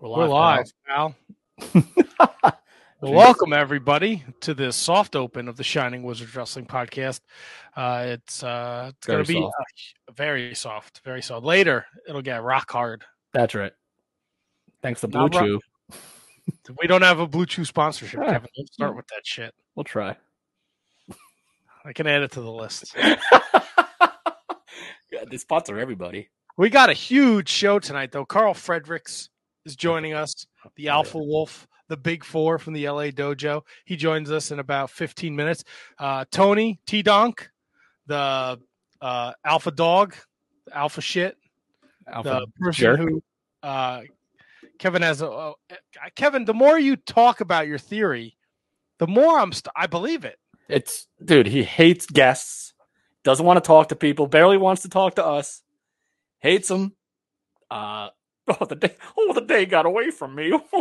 We're We're live, live, pal. Well, welcome everybody to this soft open of the Shining Wizards Wrestling Podcast. Uh, it's uh, it's going to be uh, very soft, very soft. Later, it'll get rock hard. That's right. Thanks to Blue Not Chew. We don't have a Blue Chew sponsorship, Ah. Kevin. Don't start with that shit. We'll try. I can add it to the list. yeah, they sponsor everybody. We got a huge show tonight, though. Carl Fredericks is joining us, the Alpha Wolf, the Big Four from the LA Dojo. He joins us in about 15 minutes. Uh, Tony T Donk, the uh, Alpha Dog, the Alpha Shit, Alpha the person jerk. who uh, Kevin has a Kevin. The more you talk about your theory, the more I'm st- I believe it. It's dude, he hates guests, doesn't want to talk to people, barely wants to talk to us, hates them. Uh oh the day oh the day got away from me.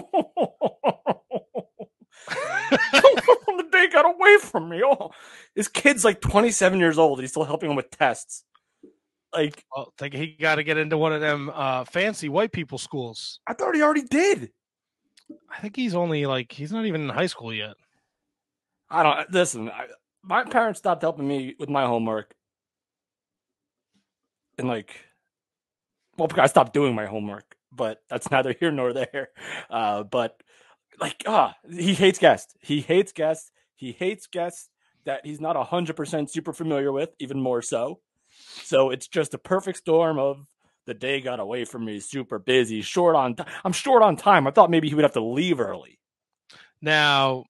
the day got away from me. Oh this kid's like 27 years old he's still helping him with tests. Like Well, think he got to get into one of them uh, fancy white people schools. I thought he already did. I think he's only like he's not even in high school yet. I don't listen. I, my parents stopped helping me with my homework, and like, well, I stopped doing my homework, but that's neither here nor there. Uh, but like, ah, he hates guests. He hates guests. He hates guests that he's not hundred percent super familiar with, even more so. So it's just a perfect storm of the day got away from me, super busy, short on. I'm short on time. I thought maybe he would have to leave early. Now,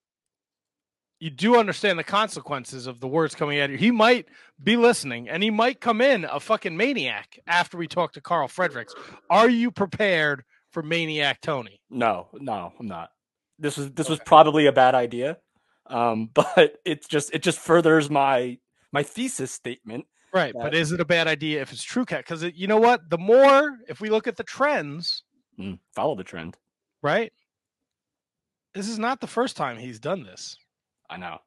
you do understand the consequences of the words coming out of you. He might be listening, and he might come in a fucking maniac after we talk to Carl Fredericks. Are you prepared for maniac Tony? No, no, I'm not. This was this was probably a bad idea, um, but it's just it just furthers my my thesis statement. Right, Yeah. but is it a bad idea if it's true cat? Because you know what? The more, if we look at the trends, Mm, follow the trend. right? This is not the first time he's done this. I know.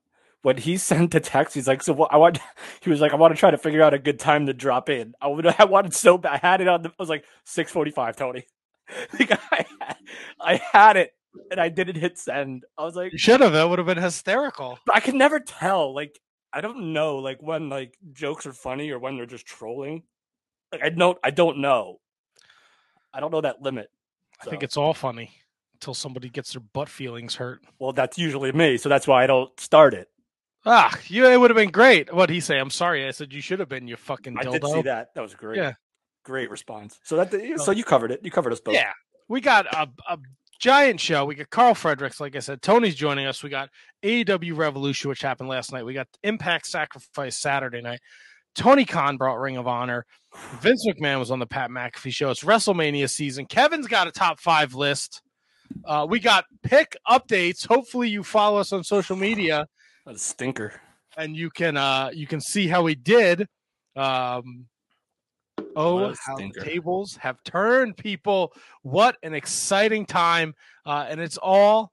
When he sent the text, he's like, "So what? I want." He was like, "I want to try to figure out a good time to drop in." I would. I wanted so bad. I had it on. The, I was like, six forty-five, Tony. like I, had, I had it, and I didn't hit send. I was like, You should have. That would have been hysterical. but I can never tell. Like, I don't know, like when like jokes are funny or when they're just trolling. Like, I don't. I don't know. I don't know that limit. I think it's all funny until somebody gets their butt feelings hurt. Well, that's usually me, so that's why I don't start it. Ah, you it would have been great. What'd he say? I'm sorry. I said you should have been, you fucking I dildo. did see that. That was great. Yeah. Great response. So that so you covered it. You covered us both. Yeah. We got a, a giant show. We got Carl Fredericks, like I said. Tony's joining us. We got AEW Revolution, which happened last night. We got Impact Sacrifice Saturday night. Tony Khan brought Ring of Honor. Vince McMahon was on the Pat McAfee show. It's WrestleMania season. Kevin's got a top five list. Uh, we got pick updates. Hopefully, you follow us on social media a stinker. and you can uh you can see how we did. Um oh how the tables have turned people. What an exciting time. Uh and it's all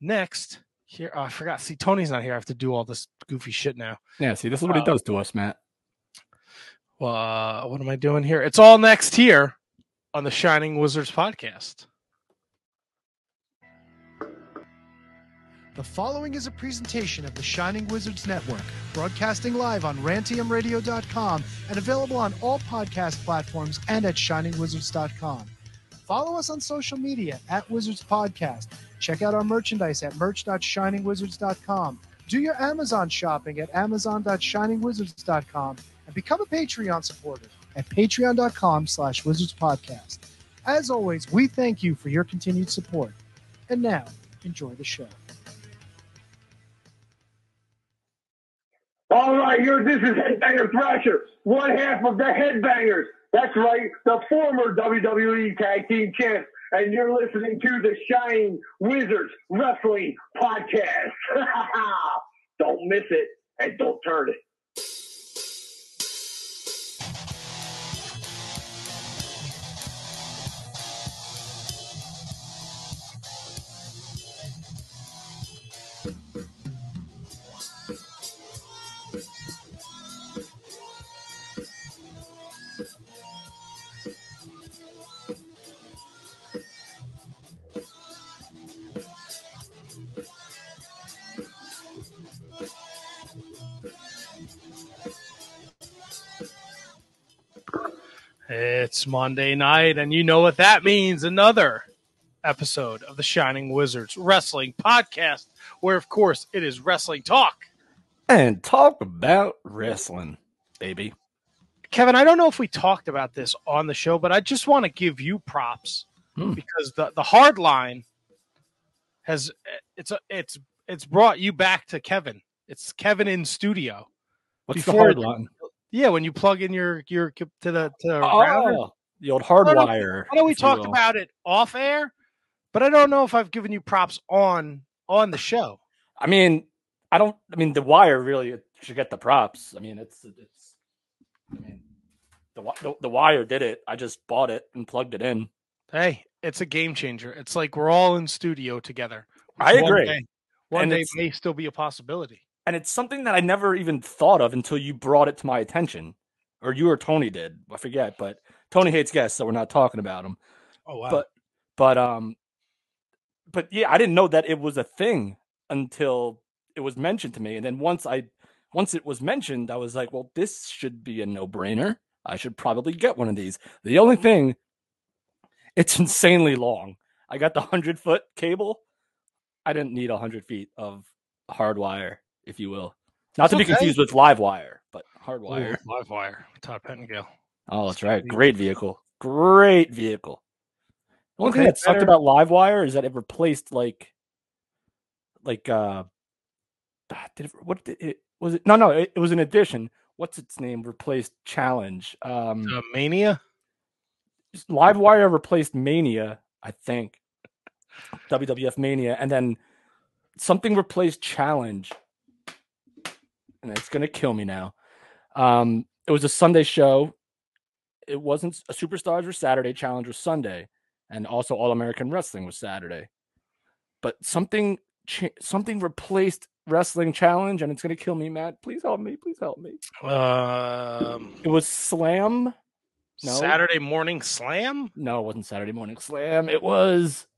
next here. Oh, I forgot. See, Tony's not here. I have to do all this goofy shit now. Yeah, see, this is what he Uh, does to us, Matt. Well, uh, what am I doing here? It's all next here on the Shining Wizards podcast. The following is a presentation of the Shining Wizards Network, broadcasting live on rantiumradio.com and available on all podcast platforms and at shiningwizards.com. Follow us on social media at Wizards Podcast. Check out our merchandise at merch.shiningwizards.com. Do your Amazon shopping at amazon.shiningwizards.com and become a Patreon supporter at patreon.com slash wizards podcast. As always, we thank you for your continued support. And now, enjoy the show. All right, you're, this is Headbanger Thrasher, one half of the Headbangers. That's right, the former WWE Tag Team Champs. And you're listening to the Shining Wizards Wrestling Podcast. don't miss it and don't turn it. It's Monday night, and you know what that means. Another episode of the Shining Wizards Wrestling Podcast, where, of course, it is wrestling talk. And talk about wrestling, baby. Kevin, I don't know if we talked about this on the show, but I just want to give you props Hmm. because the, the hard line has it's it's it's brought you back to Kevin. It's Kevin in studio. What's Before- the hard line? Yeah, when you plug in your your to the to the router. Oh, the old hard I know- wire. I know we talked about it off air, but I don't know if I've given you props on on the show. I mean, I don't. I mean, the wire really should get the props. I mean, it's it's. I mean, the the, the wire did it. I just bought it and plugged it in. Hey, it's a game changer. It's like we're all in studio together. I One agree. day- one day may still be a possibility. And it's something that I never even thought of until you brought it to my attention, or you or Tony did. I forget, but Tony hates guests, so we're not talking about him. Oh wow! But but um, but yeah, I didn't know that it was a thing until it was mentioned to me, and then once I once it was mentioned, I was like, well, this should be a no brainer. I should probably get one of these. The only thing, it's insanely long. I got the hundred foot cable. I didn't need a hundred feet of hard wire, if you will. Not to be Okay. confused with live wire, but hard wire. Ooh, live wire. Todd Pettengill. Oh, that's right. Great vehicle. Great vehicle. The only thing Okay, that sucked better- about Livewire is that it replaced like, like uh, ah, did it, what did it was it? No, no, it, it was an addition. What's its name? Replaced Challenge. Um, Uh, Mania. Livewire replaced Mania, I think. WWF Mania, and then something replaced Challenge, and it's gonna kill me now. Um, it was a Sunday show. It wasn't a Superstars was Saturday. Challenge was Sunday, and also All American Wrestling was Saturday. But something something replaced Wrestling Challenge, and it's gonna kill me, Matt. Please help me. Please help me. Um, It was Slam. No. Saturday morning slam. No, it wasn't Saturday Morning Slam. It was.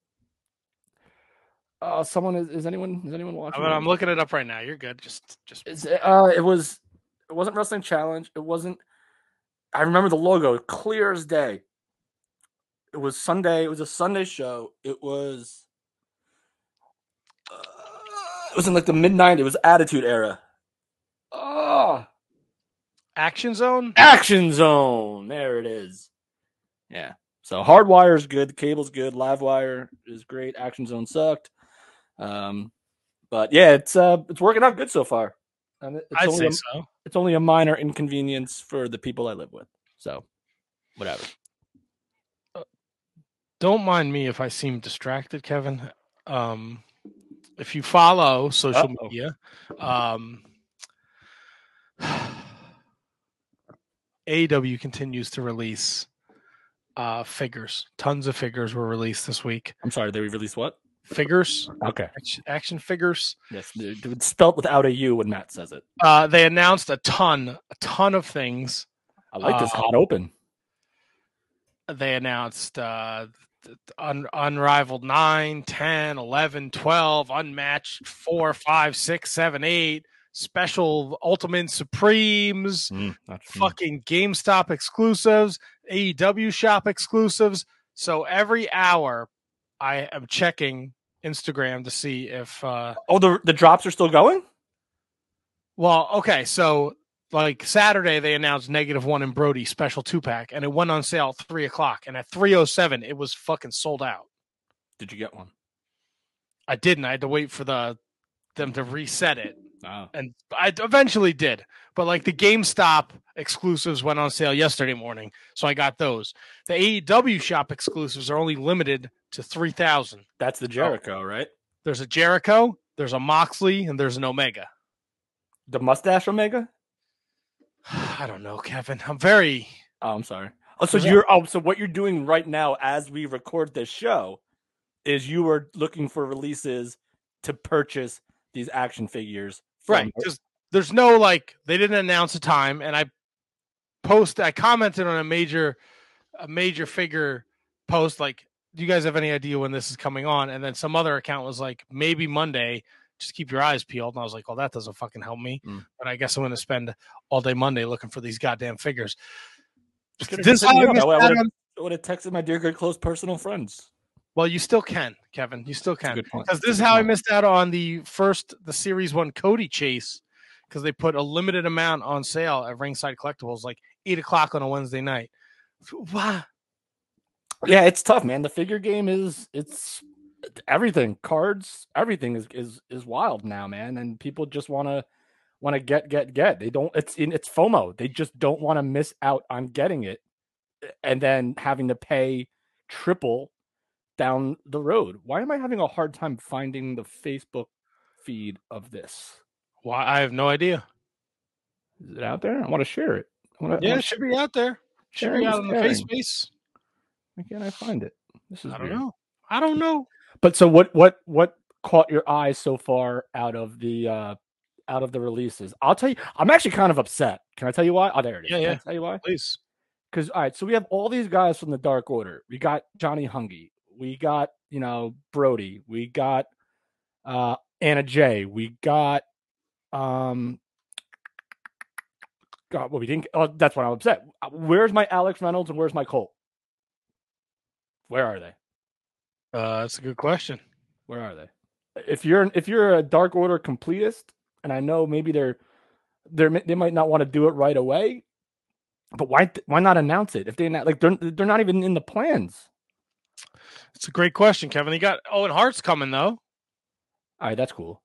Uh, someone is, is anyone is anyone I watching? mean. I'm looking it up right now. You're good. Just just Is it, uh, it was. It wasn't Wrestling Challenge. It wasn't. I remember the logo clear as day. It was Sunday. It was a Sunday show. It was. Uh, it was in like the mid '90s. It was Attitude Era. Oh, action zone. Action Zone. There it is. Yeah. So Hardwire is good. The cable's good. Livewire is great. Action Zone sucked. Um, but yeah, it's uh, it's working out good so far. And it's I'd only say a, so. it's only a minor inconvenience for the people I live with. So, whatever. Don't mind me if I seem distracted, Kevin. Um, if you follow social Uh-oh. media, um, AW continues to release uh, figures. Tons of figures were released this week. I'm sorry. They released what? Figures, Okay. action, action figures. Yes, it- it's spelled without a U when Matt says it. Uh, they announced a ton, a ton of things. I like this Uh, hot open. they announced uh un- unrivaled 9 10 11 12 unmatched 4 5 6 7 8 special ultimate supremes Mm, that's- mm. fucking gamestop exclusives aew shop exclusives so every hour i am checking instagram to see if uh Oh, the the drops are still going. well okay so like Saturday, they announced negative one and Brodie special two pack, and it went on sale at three o'clock. And at three oh seven, it was fucking sold out. Did you get one? I didn't. I had to wait for the them to reset it, Oh. and I eventually did. But like the GameStop exclusives went on sale yesterday morning, so I got those. The AEW shop exclusives are only limited to three thousand. That's the Jericho, right? There's a Jericho, there's a Moxley, and there's an Omega. The mustache Omega. I don't know, Kevin. I'm very Oh, I'm sorry. Oh, so that- you're oh, so what you're doing right now as we record this show is you are looking for releases to purchase these action figures. Right because there's no like they didn't announce a time and i post i commented on a major a major figure post like do you guys have any idea when this is coming on? And then some other account was like maybe monday just keep your eyes peeled. And i was like well that doesn't fucking help me Mm. but i guess i'm going to spend all day monday looking for these goddamn figures. This I would have, I would have texted my dear good close personal friends. Well, you still can, Kevin. You still can. Because this is how I missed out on the first, the series one Cody chase, because they put a limited amount on sale at Ringside Collectibles, like eight o'clock on a Wednesday night. Wow. Yeah, it's tough, man. The figure game is it's everything. Cards, everything is is is wild now, man. And people just want to want to get get get. They don't. It's in it's FOMO. They just don't want to miss out on getting it, and then having to pay triple down the road. Why am I having a hard time finding the Facebook feed of this? Why? I have no idea. Is it out there? I want to share it. I wanna, Yeah, it should be out there. Should Sharing be out on the face space. Why can't I find it? This is I don't weird. know. I don't know. But so what what what caught your eye so far out of the uh out of the releases? I'll tell you I'm actually kind of upset. Can I tell you why? Oh there it is. Yeah, Can yeah. tell you why? Please. Because all right, so we have all these guys from the Dark Order. We got Johnny Hungee, we got, you know, Brodie, we got uh Anna Jay, we got um God, well, we didn't. Oh, that's why I'm upset. Uh, Where's my Alex Reynolds and where's my Colt? Where are they? Uh, that's a good question. Where are they? If you're if you're a Dark Order completist, and I know maybe they're they're they might not want to do it right away, but why why not announce it if they're not like they're they're not even in the plans? It's a great question, Kevin. You got Owen Hart's coming though. All right, that's cool.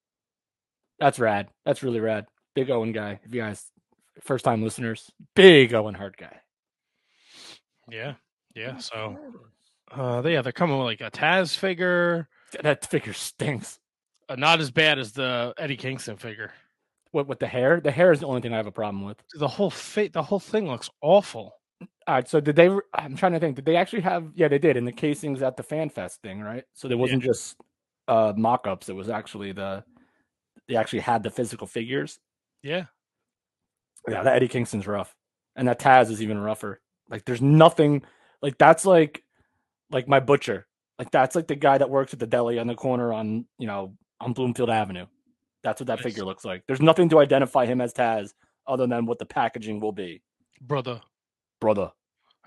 That's rad. That's really rad. Big Owen guy. If you guys first time listeners, big Owen Hart guy. Yeah, yeah. So, uh, they, yeah, they're coming with like a Taz figure, That figure stinks. uh, not as bad as the Eddie Kingston figure. What with the hair? The hair is the only thing I have a problem with. The whole fa- the whole thing looks awful. All right, so did they? I'm trying to think. Did they actually have? Yeah, they did in the casings at the Fan Fest thing, right? So there wasn't just uh mock-ups. It was actually the they actually had the physical figures. Yeah, Yeah, that Eddie Kingston's rough, and that Taz is even rougher. Like, there's nothing like that's like like my butcher. Like that's like the guy that works at the deli on the corner on you know on Bloomfield Avenue. That's what that Nice. figure looks like. There's nothing to identify him as Taz other than what the packaging will be, brother. brother.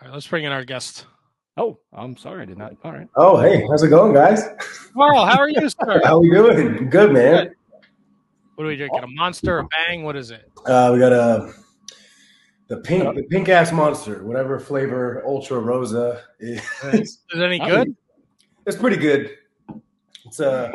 All right, let's bring in our guest. Oh, I'm sorry, I did not. All right. Oh, hey, how's it going, guys? Carl, how are you, sir? How are we doing? Good, man. What are we drinking? A monster, a bang? What is it? Uh, we got a the pink, the pink ass monster, whatever flavor Ultra Rosa is. Is it any good? It's pretty good. It's uh,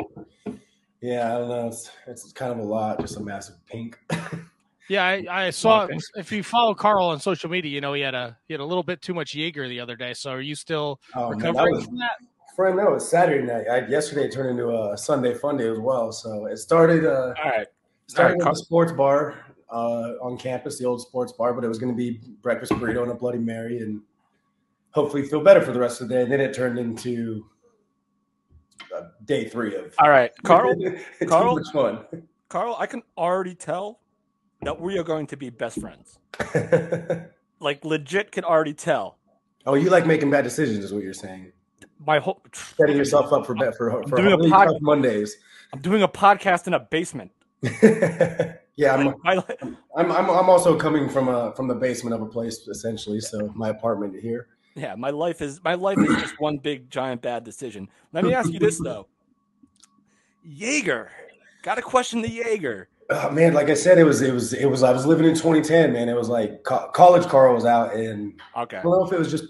yeah, I don't know. It's it's kind of a lot, just a massive pink. Yeah, I, I saw. Okay. If you follow Carl on social media, you know he had a he had a little bit too much Jaeger the other day. So are you still Oh, man, that recovering was, from that? friend, that was Saturday night. I, yesterday it turned into a Sunday fun day as well. So it started. Uh, All right. Started Alright, with Carl. the sports bar uh, on campus, the old sports bar, but it was going to be breakfast burrito and a Bloody Mary, and hopefully feel better for the rest of the day. And then it turned into uh, day three of All right, Carl. Carl? much fun. Carl, I can already tell that we are going to be best friends. Like legit, can already tell. oh, you like making bad decisions, is what you're saying. My whole Setting yourself up for bet for, for doing a pod- Mondays. I'm doing a podcast in a basement. yeah, I'm, I'm, I'm, I'm also coming from a from the basement of a place essentially, so my apartment here. yeah, my life is my life is just one big giant bad decision. Let me ask you this though, Jaeger. Got to question the Jaeger. Oh, man, like I said, it was it was it was. I was living in 2010, man. It was like co- college. Carl was out, and Okay. I don't know if it was just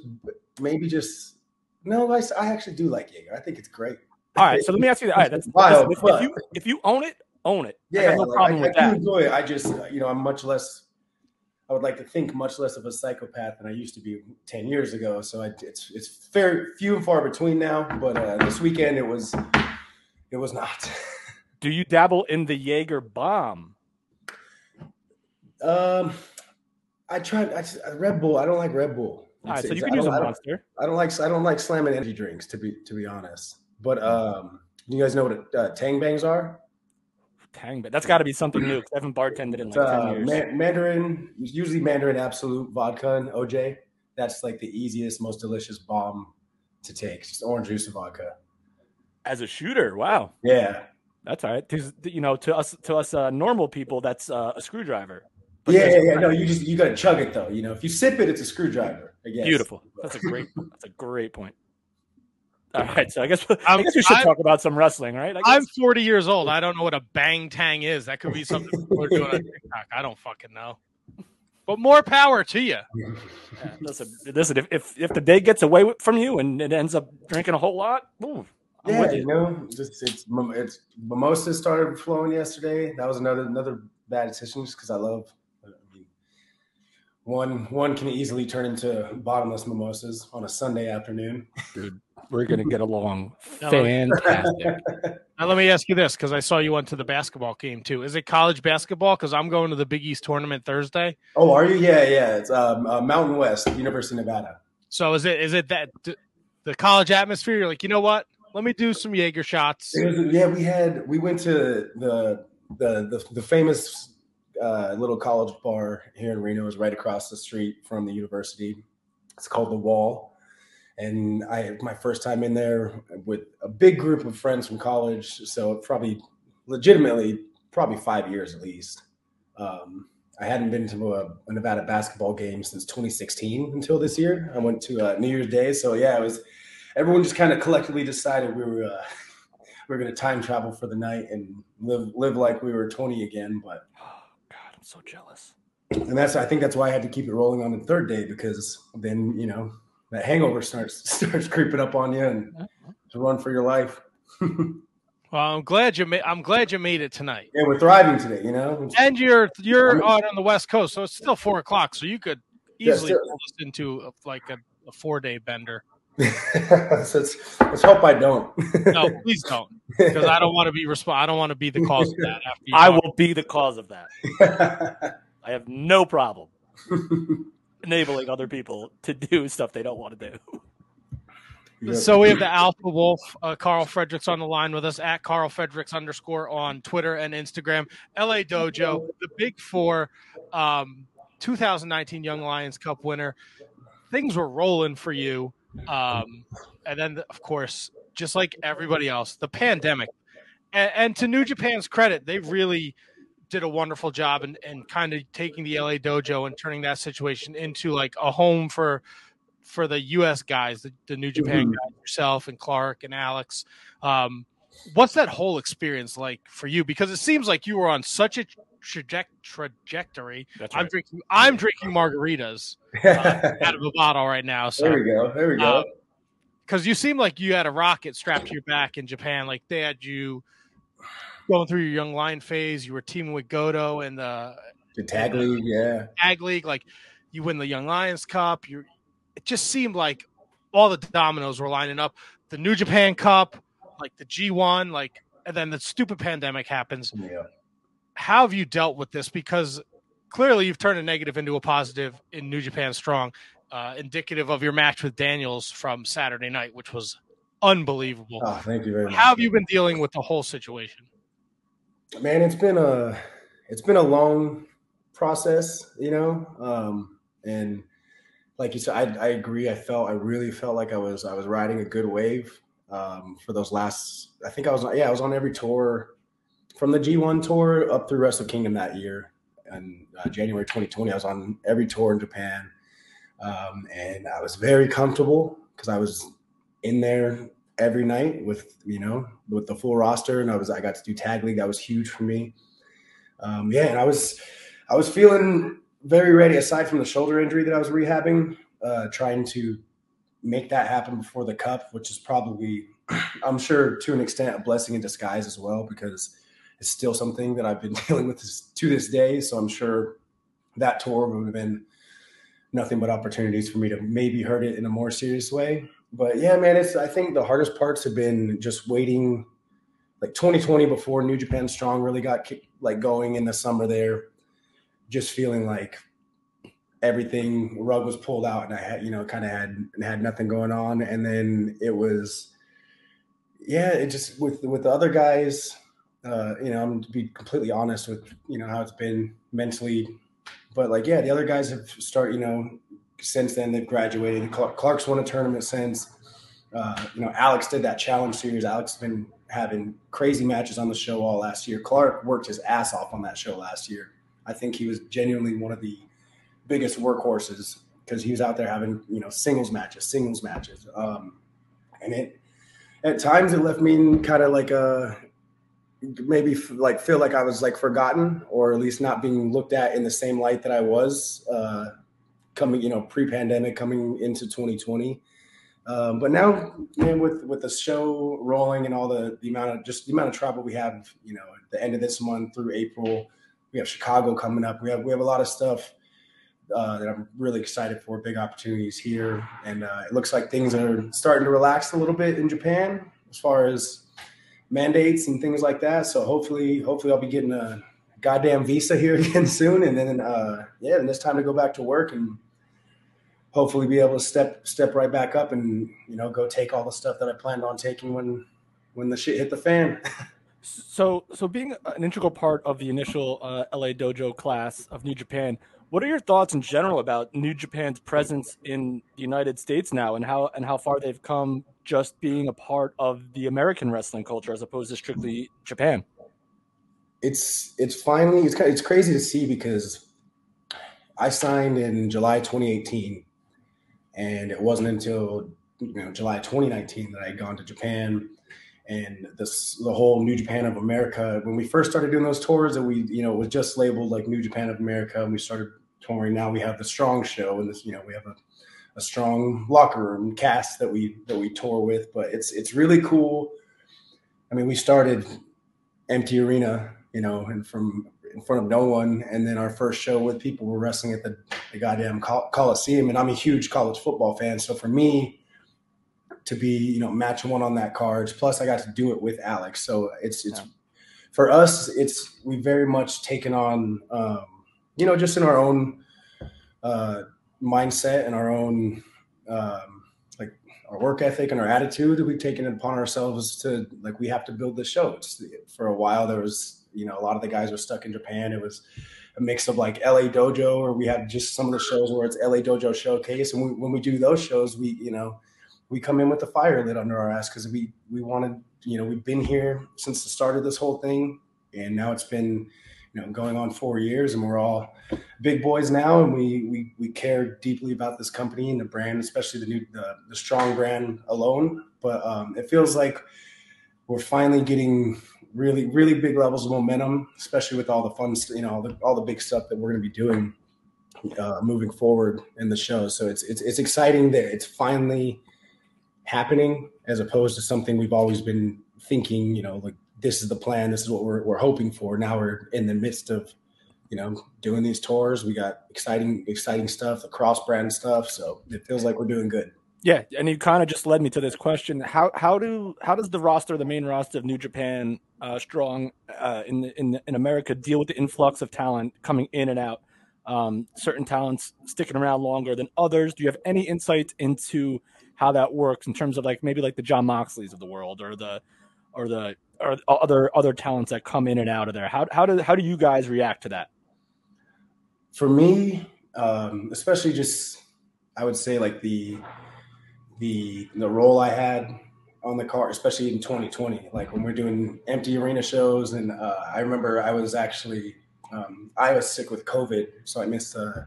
maybe just no. I, I actually do like Jaeger. I think it's great. All right. So let me ask you that. All right. That's Wild, listen, if, you if you own it, own it. Yeah, no like, problem I, with I that. enjoy it. I just you know I'm much less. I would like to think much less of a psychopath than I used to be 10 years ago. So I, it's it's very few and far between now. But uh, this weekend it was it was not. Do you dabble in the Jaeger bomb? Um, I tried. I Red Bull. I don't like Red Bull. All right. So you can I use a don't- I don't- monster. I don't like I don't like slamming energy drinks to be to be honest. But um, you guys know what uh, Tang Bangs are? Tang, but that's got to be something new. I haven't bartended in like ten uh, years. man, Mandarin, usually Mandarin Absolut vodka and OJ. That's like the easiest, most delicious bomb to take. Just orange juice and vodka. As a shooter, wow. Yeah, That's all right. 'Cause, you know, to us, to us uh, normal people, that's uh, a screwdriver. But yeah, yeah, yeah. No, you just you got to chug it though. You know, if you sip it, it's a screwdriver. I guess. Beautiful. That's a great. That's a great point. All right, so I guess I I'm- guess we should I'm- talk about some wrestling, right? I I'm 40 years old. I don't know what a bang tang is. That could be something people are doing on TikTok. I don't fucking know. But more power to you. Yeah, listen, listen. If, if if the day gets away from you and it ends up drinking a whole lot, ooh, I'm Yeah, with you you. know, just it's mim- it's mimosa started flowing yesterday. That was another another bad decision just because I love. I mean, one one can easily turn into bottomless mimosas on a Sunday afternoon. Dude, we're gonna get along fantastic. Now let me ask you this, because I saw you went to the basketball game too. Is it college basketball? Because I'm going to the Big East tournament Thursday. Oh, are you? Yeah, yeah. It's um, uh, Mountain West, University of Nevada. So is it is it that the college atmosphere? You're like, you know what? Let me do some Jaeger shots. Was- yeah, we had we went to the the the, the famous uh, little college bar here in Reno. is right across the street from the university. It's called the Wall, and I my first time in there with a big group of friends from college. So probably legitimately probably five years at least. Um, I hadn't been to a, a Nevada basketball game since 2016 until this year. I went to uh, New Year's Day, so yeah, it was. Everyone just kind of collectively decided we were uh, we were going to time travel for the night and live live like we were 20 again. But Oh, God, I'm so jealous. and that's I think that's why I had to keep it rolling on the third day because then you know that hangover starts starts creeping up on you and to run for your life. Well, I'm glad you made. I'm glad you made it tonight. Yeah, we're thriving today. You know, And you're you're I'm- on, on the West Coast, so it's still four o'clock. So you could easily this into a, like a, a four day bender. so let's, let's hope I don't. No, please don't, because I don't want to be resp- I don't want to be the cause of that. After I will be the cause of that. I have no problem enabling other people to do stuff they don't want to do. So we have the Alpha Wolf, uh, Carl Fredericks on the line with us at Carl Fredericks underscore on Twitter and Instagram. LA Dojo, the Big Four, um, 2019 Young Lions Cup winner. Things were rolling for you, um, and then of course, just like everybody else, the pandemic. And, and to New Japan's credit, they really did a wonderful job in, in kind of taking the LA Dojo and turning that situation into like a home for for the U.S. guys, the, the New Japan Mhm. guys, yourself and Clark and Alex. Um, what's that whole experience like for you? Because it seems like you were on such a traje- trajectory. That's I'm drinking. I'm drinking margaritas uh, out of a bottle right now. So there we go. There we go. because you seem like you had a rocket strapped to your back in Japan. Like they had you going through your young lion phase. You were teaming with Goto and the the tag league, yeah. tag League. Like you win the Young Lions Cup. You, it just seemed like all the dominoes were lining up. The New Japan Cup, like the G1, like and then the stupid pandemic happens. Yeah. How have you dealt with this? Because clearly you've turned a negative into a positive in New Japan Strong, uh, indicative of your match with Daniels from Saturday night, which was unbelievable. Oh, thank you very much. How have you been dealing with the whole situation? man it's been a it's been a long process you know um and like you said I, I agree i felt i really felt like i was i was riding a good wave um for those last i think i was yeah i was on every tour from the g1 tour up through wrestle kingdom that year. And uh, january 2020 i was on every tour in japan. Um and i was very comfortable because i was in there every night with you know with the full roster. And i was i got to do tag league. That was huge for me. Um, yeah and i was i was feeling very ready aside from the shoulder injury that i was rehabbing uh, trying to make that happen before the cup which is probably i'm sure to an extent a blessing in disguise as well because it's still something that i've been dealing with this, to this day. So i'm sure that tour would have been nothing but opportunities for me to maybe hurt it in a more serious way. But yeah, man, it's I think the hardest parts have been just waiting like 2020 before New Japan Strong really got like going in the summer there, just feeling like everything rug was pulled out and I had you know kind of had had nothing going on and then it was yeah it just with with the other guys uh you know I'm to be completely honest with you know how it's been mentally but like yeah the other guys have started you know since then they've graduated. Clark's won a tournament since. Uh, you know, Alex did that challenge series. Alex has been having crazy matches on the show all last year. Clark worked his ass off on that show last year. I think he was genuinely one of the biggest workhorses because he was out there having you know singles matches, singles matches, um, and it at times it left me kind of like a maybe like feel like I was like forgotten or at least not being looked at in the same light that I was uh, coming, you know, pre-pandemic coming into 2020. Um, but now, man, with with the show rolling and all the the amount of just the amount of travel we have, you know, at the end of this month through April, we have Chicago coming up. We have we have a lot of stuff uh, that I'm really excited for. Big opportunities here, and uh, it looks like things are starting to relax a little bit in Japan as far as mandates and things like that. So hopefully, hopefully I'll be getting a goddamn visa here again soon, and then uh, yeah, then it's time to go back to work and hopefully be able to step step right back up and you know go take all the stuff that I planned on taking when when the shit hit the fan. so so being an integral part of the initial uh, LA Dojo class of New Japan, what are your thoughts in general about New Japan's presence in the United States now, and how and how far they've come just being a part of the American wrestling culture as opposed to strictly Japan? It's it's finally it's it's crazy to see because I signed in July 2018, and it wasn't until you know July 2019 that I had gone to Japan and this the whole New Japan of America. When we first started doing those tours, and we you know it was just labeled like New Japan of America, and we started touring. Now we have the Strong Show, and this you know we have a a strong locker room cast that we that we tour with. But it's it's really cool. I mean, we started empty arena, you know, and from in front of no one, and then our first show with people were wrestling at the, the goddamn Col- Coliseum. And I'm a huge college football fan, so for me to be you know match one on that card, plus I got to do it with Alex, so it's it's. Yeah. For us, it's we very much taken on, um, you know, just in our own uh, mindset and our own um, like our work ethic and our attitude that we've taken it upon ourselves to like we have to build the show. It's, for a while there was you know a lot of the guys were stuck in Japan. It was a mix of like LA Dojo, or we had just some of the shows where it's LA Dojo Showcase, and we, when we do those shows, we you know we come in with the fire lit under our ass because we we wanted you know we've been here since the start of this whole thing, and now it's been you know going on four years and we're all big boys now and we we, we care deeply about this company and the brand especially the new the, the strong brand alone. But um, it feels like we're finally getting really really big levels of momentum especially with all the fun you know all the, all the big stuff that we're going to be doing uh, moving forward in the show. So it's, it's it's exciting that it's finally happening as opposed to something we've always been thinking you know like this is the plan. This is what we're, we're hoping for. Now we're in the midst of, you know, doing these tours. We got exciting, exciting stuff, the cross brand stuff. So it feels like we're doing good. Yeah, and you kind of just led me to this question: how how do how does the roster, the main roster of New Japan, uh, strong uh, in in in America, deal with the influx of talent coming in and out? Um, certain talents sticking around longer than others. Do you have any insight into how that works in terms of like maybe like the John Moxleys of the world or the or the or other other talents that come in and out of there. How how do how do you guys react to that? For me, um, especially just I would say like the the the role I had on the car, especially in 2020, like when we're doing empty arena shows, and uh, I remember I was actually um, I was sick with COVID, so I missed a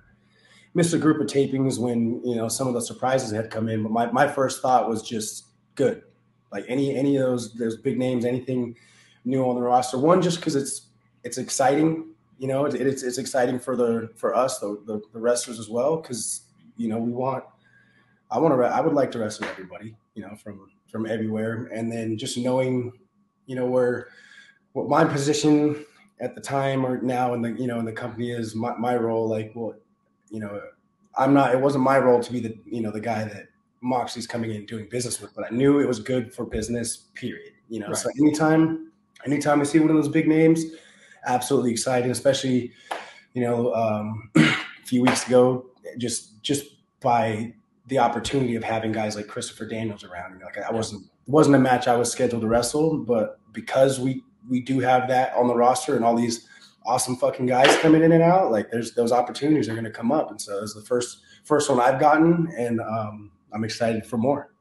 missed a group of tapings when you know some of the surprises had come in. But my my first thought was just good like any any of those those big names, anything new on the roster. One, just because it's it's exciting. You know, it, it's it's exciting for the for us the the, the wrestlers as well because you know we want. I want to. I would like to wrestle everybody. You know, from from everywhere, and then just knowing, you know, where what my position at the time or now in the you know in the company is my, my role. Like, well, you know, I'm not. It wasn't my role to be the you know the guy that Moxley's coming in doing business with, but I knew it was good for business, period. You know, right. so anytime, anytime I see one of those big names, absolutely exciting, especially, you know, um, a few weeks ago, just, just by the opportunity of having guys like Christopher Daniels around. You know, like I wasn't, it wasn't a match I was scheduled to wrestle, but because we, we do have that on the roster and all these awesome fucking guys coming in and out, like there's those opportunities are going to come up. And so it's the first, first one I've gotten. And, um, I'm excited for more.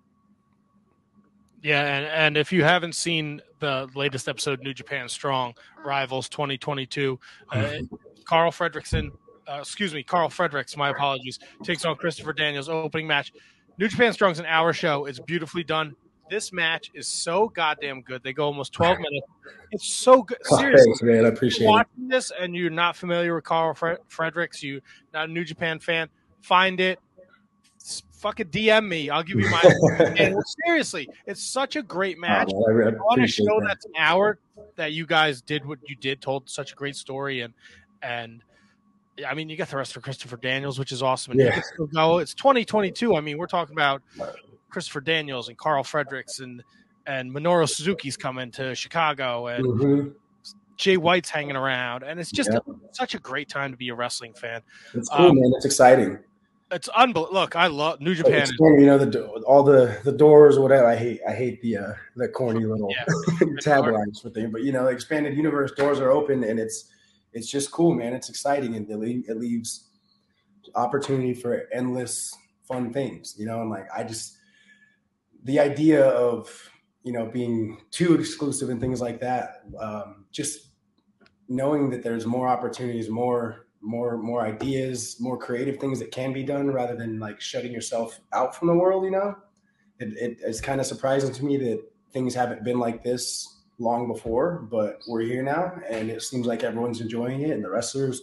Yeah, and, and if you haven't seen the latest episode, New Japan Strong Rivals 2022, uh, Carl Fredrickson, uh, excuse me, Carl Fredericks, my apologies, takes on Christopher Daniels opening match. New Japan Strong's an hour show. It's beautifully done. This match is so goddamn good. They go almost 12 minutes. It's so good. Oh, Seriously, thanks, man. I appreciate it. watching this and you're not familiar with Carl Fre- Fredericks, you not a New Japan fan, find it. Fucking DM me. I'll give you my. seriously, it's such a great match. Oh, man, I want a show that. that's an hour that you guys did what you did, told such a great story, and and I mean, you got the rest for Christopher Daniels, which is awesome. And Yeah. can still go. It's 2022. I mean, we're talking about Christopher Daniels and Carl Fredericks and and Minoru Suzuki's coming to Chicago and Mhm. Jay White's hanging around, and it's just Yeah. such a great time to be a wrestling fan. It's cool, Um, man. It's exciting. It's unbelievable. Look, I love New Japan. you know the do- all the the doors or whatever. I hate I hate the uh the corny little Yeah. taglines for thing, but you know, expanded universe doors are open, and it's it's just cool, man. It's exciting, and it, it leaves opportunity for endless fun things, you know. And like I just the idea of you know being too exclusive and things like that, um, just knowing that there's more opportunities, more more more ideas, more creative things that can be done rather than like shutting yourself out from the world, you know. It, it, it's kind of surprising to me that things haven't been like this long before, but we're here now, and it seems like everyone's enjoying it, and the wrestlers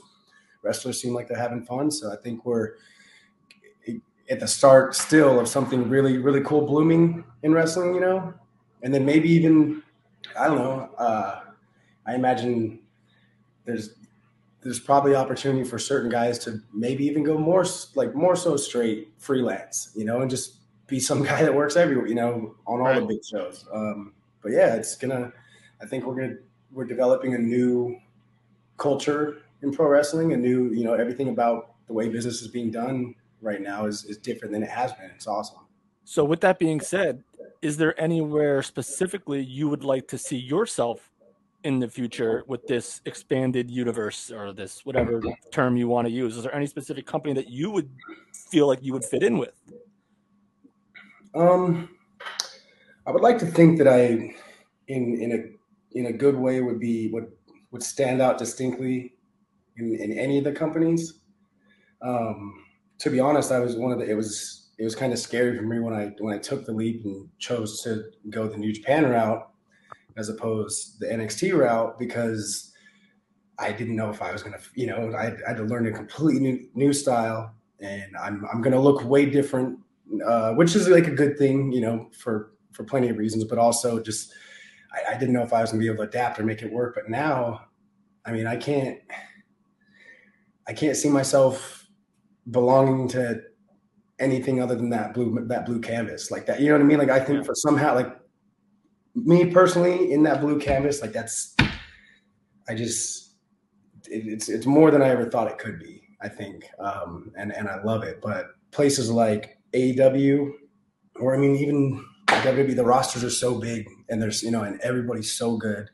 wrestlers seem like they're having fun. So I think we're at the start still of something really really cool blooming in wrestling, you know, and then maybe even I don't know. Uh, I imagine there's there's probably opportunity for certain guys to maybe even go more like more so straight freelance, you know, and just be some guy that works everywhere, you know, on all the big shows. Um, but yeah, it's gonna. I think we're gonna we're developing a new culture in pro wrestling, a new you know everything about the way business is being done right now is is different than it has been. It's awesome. So, with that being said, is there anywhere specifically you would like to see yourself in the future with this expanded universe or this whatever term you want to use? Is there any specific company that you would feel like you would fit in with? Um, I would like to think that I, in in a in a good way, would be would would stand out distinctly in, in any of the companies. Um, to be honest, I was one of the. It was it was kind of scary for me when I when I took the leap and chose to go the New Japan route as opposed to the NXT route because I didn't know if I was gonna, you know, I, I had to learn a completely new, new style, and I'm I'm gonna look way different uh, which is like a good thing, you know, for for plenty of reasons. But also, just I, I didn't know if I was gonna be able to adapt or make it work. But now, I mean, I can't, I can't see myself belonging to anything other than that blue that blue canvas like that. You know what I mean? Like I think Yeah. for somehow, like me personally, in that blue canvas, like that's, I just, it, it's it's more than I ever thought it could be. I think, um, and and I love it. But places like aw or I mean, even WWE, the rosters are so big, and there's you know, and everybody's so good,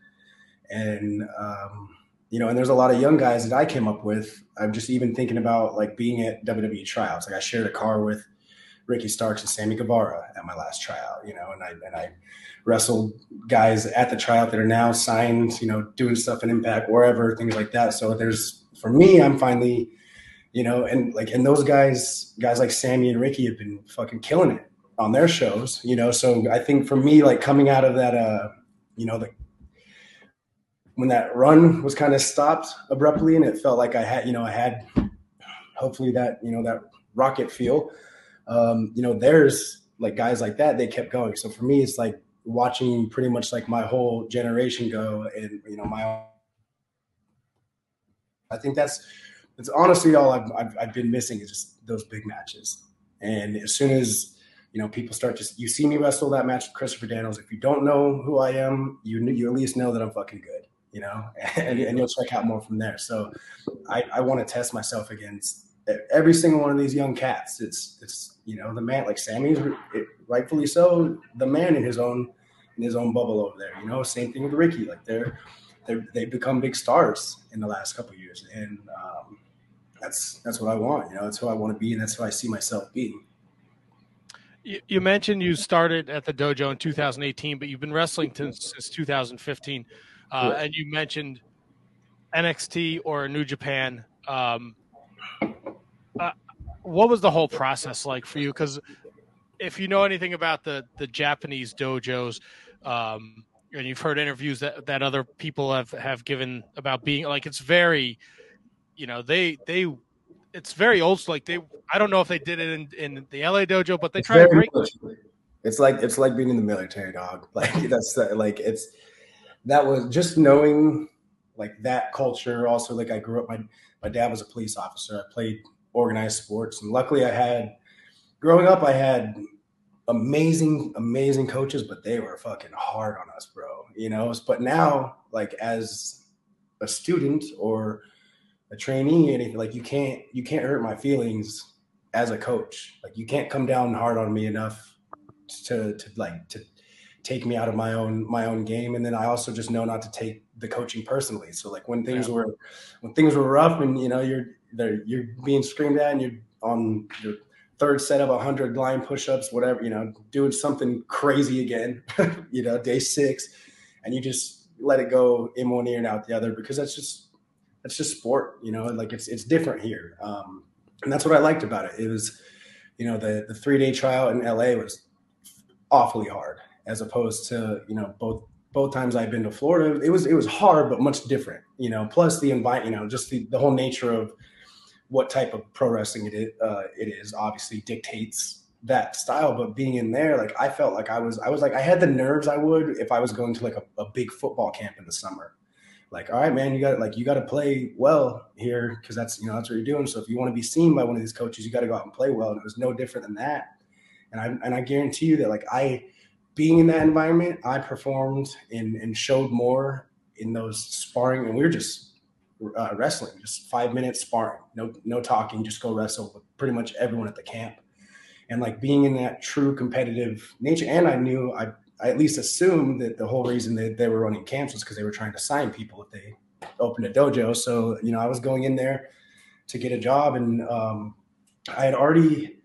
and um, you know, and there's a lot of young guys that I came up with. I'm just even thinking about like being at WWE tryouts. Like I shared a car with Ricky Starks and Sammy Guevara at my last tryout, you know, and I and I wrestled guys at the tryout that are now signed, you know, doing stuff in Impact, wherever, things like that. So there's for me, I'm finally, you know, and like and those guys, guys like Sammy and Ricky have been fucking killing it on their shows, you know. So I think for me, like coming out of that, uh, you know, the when that run was kind of stopped abruptly, and it felt like I had, you know, I had hopefully that, you know, that rocket feel. Um, you know, there's like guys like that, they kept going. So for me, it's like watching pretty much like my whole generation go, and you know, my. I think that's it's honestly all I've, I've, I've been missing is just those big matches. And as soon as you know people start to you see me wrestle that match with Christopher Daniels, if you don't know who I am, you you at least know that I'm fucking good, you know, and, and you'll check out more from there. So I, I want to test myself against every single one of these young cats. It's it's you know the man like Sammy's it, rightfully so the man in his own in his own bubble over there. You know, same thing with Ricky. Like they're they they've become big stars in the last couple of years, and um, that's that's what I want. You know, that's who I want to be, and that's who I see myself being. You, you mentioned you started at the dojo in 2018, but you've been wrestling since, since 2015, uh, Correct. and you mentioned NXT or New Japan, um, uh, what was the whole process like for you? Because if you know anything about the the Japanese dojos, um, and you've heard interviews that, that other people have have given about being like it's very, you know, they they it's very old. Like they, I don't know if they did it in, in the LA dojo, but they It's try to break. much- It's like it's like being in the military, dog. Like that's the, like it's that was just knowing like that culture. Also, like I grew up. My my dad was a police officer. I played organized sports, and luckily I had growing up. I had amazing, amazing coaches, but they were fucking hard on us, bro. You know. But now, like as a student or a trainee, anything like you can't you can't hurt my feelings as a coach. Like you can't come down hard on me enough to to like to take me out of my own my own game. And then I also just know not to take the coaching personally. So like when things Yeah. were when things were rough and you know you're they're, you're being screamed at and you're on your third set of 100 line push-ups whatever you know doing something crazy again you know day six and you just let it go in one ear and out the other because that's just that's just sport you know like it's it's different here um and that's what i liked about it it was you know the the three day trial in la was awfully hard as opposed to you know both both times i've been to florida it was it was hard but much different you know plus the invite you know just the, the whole nature of what type of pro wrestling it is, uh, it is obviously dictates that style but being in there like i felt like i was i was like i had the nerves i would if i was going to like a, a big football camp in the summer. Like all right man you got like you got to play well here because that's you know that's what you're doing so if you want to be seen by one of these coaches you got to go out and play well and it was no different than that. And i and i guarantee you that like i being in that environment i performed and and showed more in those sparring and we were just uh, wrestling just five minutes sparring. No no talking just go wrestle with pretty much everyone at the camp. And like being in that true competitive nature and i knew i I at least assumed that the whole reason that they were running camps was because they were trying to sign people if they opened a dojo. So, you know, I was going in there to get a job and um, I had already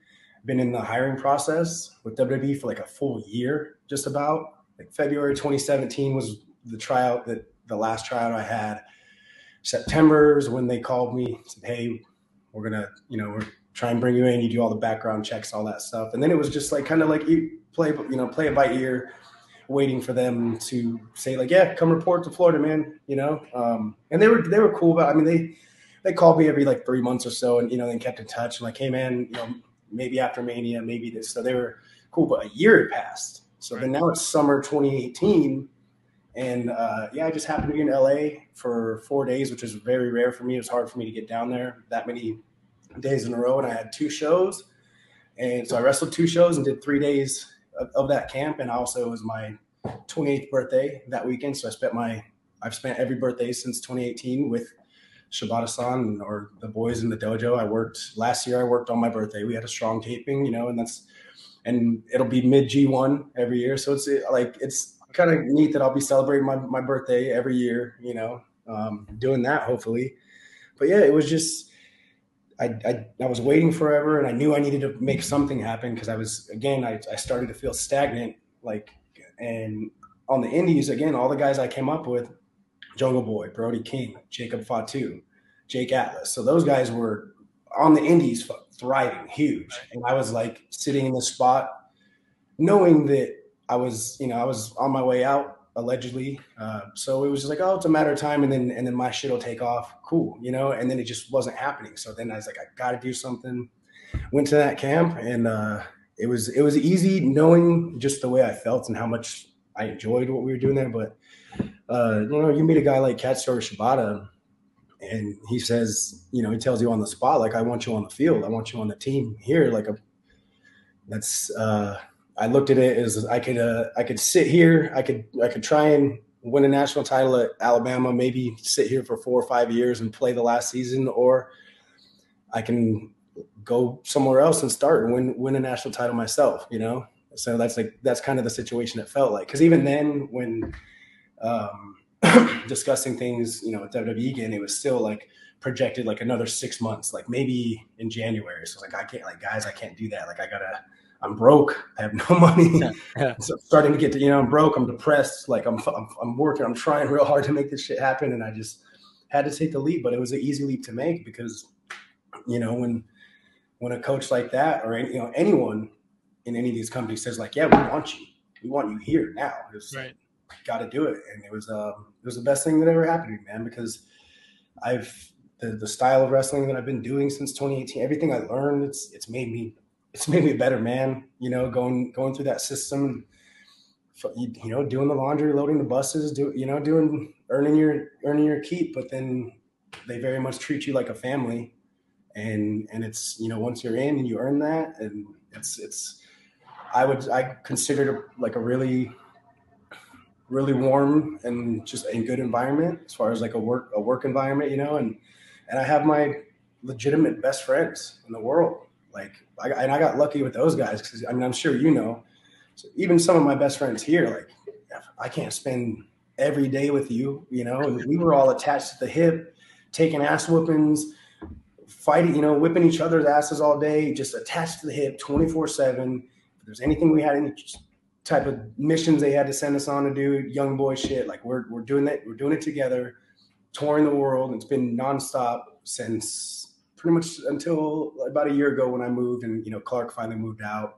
been in the hiring process with WWE for like a full year, just about. Like February 2017 was the tryout that the last tryout I had. September is when they called me, said, Hey, we're gonna, you know, we're try and bring you in, you do all the background checks, all that stuff. And then it was just like kind of like you play, you know, play it by ear, waiting for them to say like, yeah, come report to Florida, man. You know, um, and they were they were cool about. I mean, they they called me every like three months or so, and you know, then kept in touch. And like, hey, man, you know, maybe after Mania, maybe this. So they were cool, but a year had passed. So then now it's summer 2018. And uh, yeah, I just happened to be in LA for four days, which is very rare for me. It was hard for me to get down there that many days in a row. And I had two shows. And so I wrestled two shows and did three days of, of that camp. And also it was my 28th birthday that weekend. So I spent my, I've spent every birthday since 2018 with Shibata-san or the boys in the dojo. I worked last year. I worked on my birthday. We had a strong taping, you know, and that's, and it'll be mid G1 every year. So it's like, it's kind of neat that I'll be celebrating my, my birthday every year, you know, um, doing that hopefully. But yeah, it was just, I, I, I was waiting forever and I knew I needed to make something happen because I was, again, I, I started to feel stagnant. Like, and on the indies, again, all the guys I came up with, Jungle Boy, Brody King, Jacob Fatu, Jake Atlas. So those guys were on the indies thriving, huge. And I was like sitting in the spot knowing that I was, you know, I was on my way out allegedly. Uh, so it was just like, oh, it's a matter of time, and then and then my shit will take off. Cool, you know. And then it just wasn't happening. So then I was like, I got to do something. Went to that camp, and uh, it was it was easy knowing just the way I felt and how much I enjoyed what we were doing there. But uh, you know, you meet a guy like Katsuyori Shibata, and he says, you know, he tells you on the spot, like, I want you on the field, I want you on the team here. Like a that's uh I looked at it as I could uh, I could sit here, I could I could try and win a national title at Alabama, maybe sit here for four or five years and play the last season, or I can go somewhere else and start and win win a national title myself, you know. So that's like that's kind of the situation it felt like. Because even then, when um, discussing things, you know, with WWE again, it was still like projected like another six months, like maybe in January. So like I can't like guys, I can't do that. Like I gotta I'm broke. I have no money. Yeah, yeah. So starting to get to, you know, I'm broke. I'm depressed. Like I'm, I'm, I'm working. I'm trying real hard to make this shit happen. And I just, had to take the leap, but it was an easy leap to make because, you know, when when a coach like that or any, you know anyone in any of these companies says like, yeah, we want you, we want you here now. It's Right. Got to do it, and it was um, it was the best thing that ever happened to me, man. Because I've the, the style of wrestling that I've been doing since 2018, everything I learned, it's it's made me it's made me a better man. You know, going going through that system, you, you know, doing the laundry, loading the buses, do you know, doing earning your earning your keep, but then they very much treat you like a family, and and it's you know once you're in and you earn that, and it's it's I would I consider it like a really really warm and just a good environment as far as like a work a work environment, you know, and and I have my legitimate best friends in the world. Like, I, and I got lucky with those guys because I mean, I'm sure you know. So even some of my best friends here, like, I can't spend every day with you. You know, and we were all attached to the hip, taking ass whoopings, fighting. You know, whipping each other's asses all day, just attached to the hip, 24 seven. If there's anything we had any type of missions they had to send us on to do, young boy shit, like we're we're doing that. We're doing it together touring the world. It's been nonstop since pretty much until about a year ago when I moved, and you know Clark finally moved out.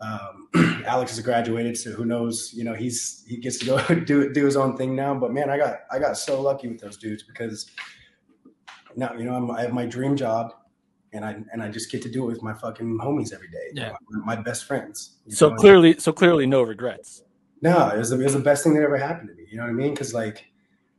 Um, Alex has graduated, so who knows? You know he's he gets to go do do his own thing now. But man, I got I got so lucky with those dudes because now you know I'm, I have my dream job. And I and I just get to do it with my fucking homies every day. Yeah. my, my best friends. you So know? clearly, so clearly, no regrets. No, it was, the, it was the best thing that ever happened to me. You know what I mean? Because like,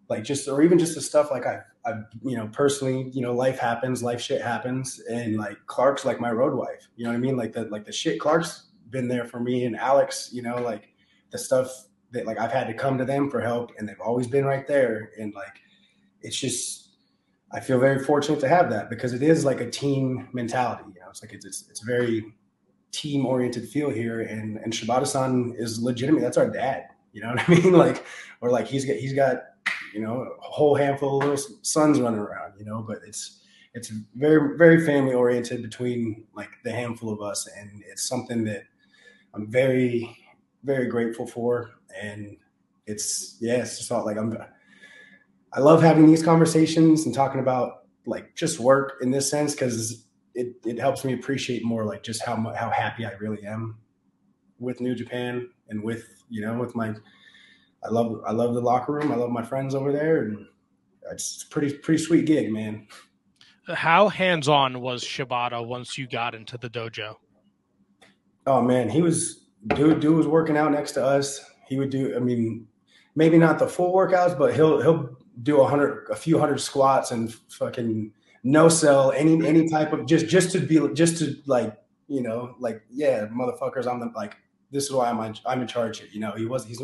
like just or even just the stuff like I, I, you know, personally, you know, life happens, life shit happens, and like Clark's like my road wife. You know what I mean? Like the like the shit Clark's been there for me, and Alex, you know, like the stuff that like I've had to come to them for help, and they've always been right there. And like, it's just I feel very fortunate to have that because it is like a team mentality. You know, it's like it's it's, it's very team oriented feel here and and Shibata-san is legitimate that's our dad you know what I mean? Like or like he's got he's got you know a whole handful of little sons running around you know? But it's it's very very family oriented between like the handful of us and it's something that I'm very very grateful for. And it's yeah it's just all like I'm I love having these conversations and talking about like just work in this sense because it, it helps me appreciate more like just how how happy I really am with New Japan and with you know with my I love I love the locker room. I love my friends over there and it's pretty pretty sweet gig man. How hands on was Shibata once you got into the dojo? oh man he was dude dude was working out next to us. He would do I mean maybe not the full workouts but he'll he'll do a hundred a few hundred squats and fucking no sell any any type of just just to be just to like you know like yeah motherfuckers I'm the, like this is why I'm I'm in charge here you know he was he's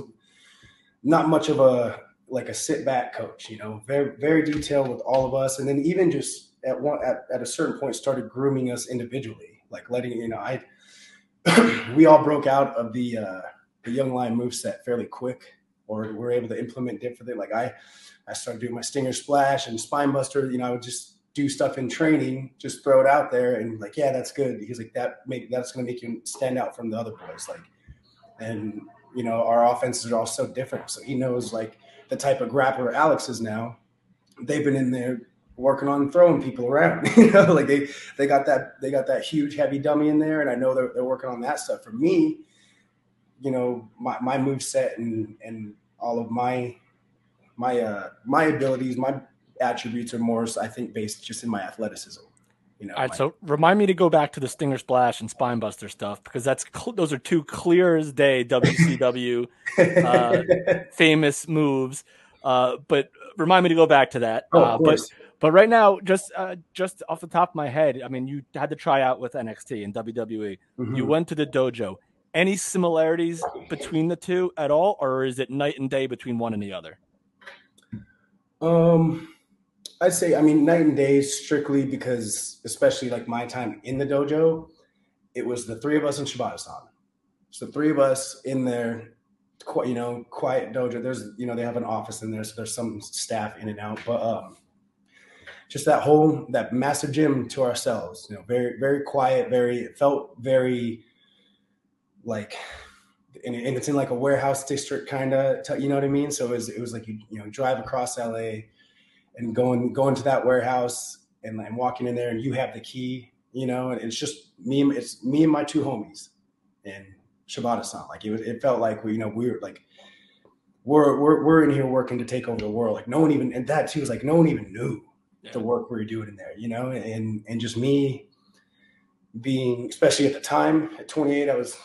not much of a like a sit back coach you know very very detailed with all of us. And then even just at one at, at a certain point started grooming us individually like letting you know I we all broke out of the uh the young lion move set fairly quick or we're able to implement differently like I I started doing my stinger splash and spine buster you know I would just do stuff in training, just throw it out there and like, yeah, that's good. He's like, that make that's gonna make you stand out from the other boys. Like, and you know, our offenses are all so different. So he knows like the type of grappler Alex is now. They've been in there working on throwing people around. you know, like they they got that they got that huge heavy dummy in there, and I know they're they're working on that stuff. For me, you know, my my move set and and all of my my uh my abilities, my attributes are more, I think, based just in my athleticism. You know, All right, my- so remind me to go back to the Stinger Splash and Spine Buster stuff because that's cl- those are two clear as day WCW uh, famous moves. Uh, but remind me to go back to that. oh, uh, of but course. but right now, just uh, just off the top of my head, I mean, you had to try out with NXT and WWE. Mhm. You went to the dojo. Any similarities between the two at all, or is it night and day between one and the other? Um, I'd say, I mean, night and day strictly because, especially like my time in the dojo, it was the three of us in Shibata-san. So three of us in there, you know, quiet dojo. There's, you know, they have an office in there, so there's some staff in and out, but um, just that whole that massive gym to ourselves. You know, very very quiet, very it felt very like and, and it's in like a warehouse district kind of you know what i mean so it was it was like you you know drive across la and going going to that warehouse and, and walking in there and you have the key, you know, and it's just me. It's me and my two homies and Shibata-san. Like it, was, it felt like we, you know, we were like we're we're we're in here working to take over the world. Like no one even and that too was like no one even knew yeah. the work we were doing in there, you know, and and just me being, especially at the time at 28, I was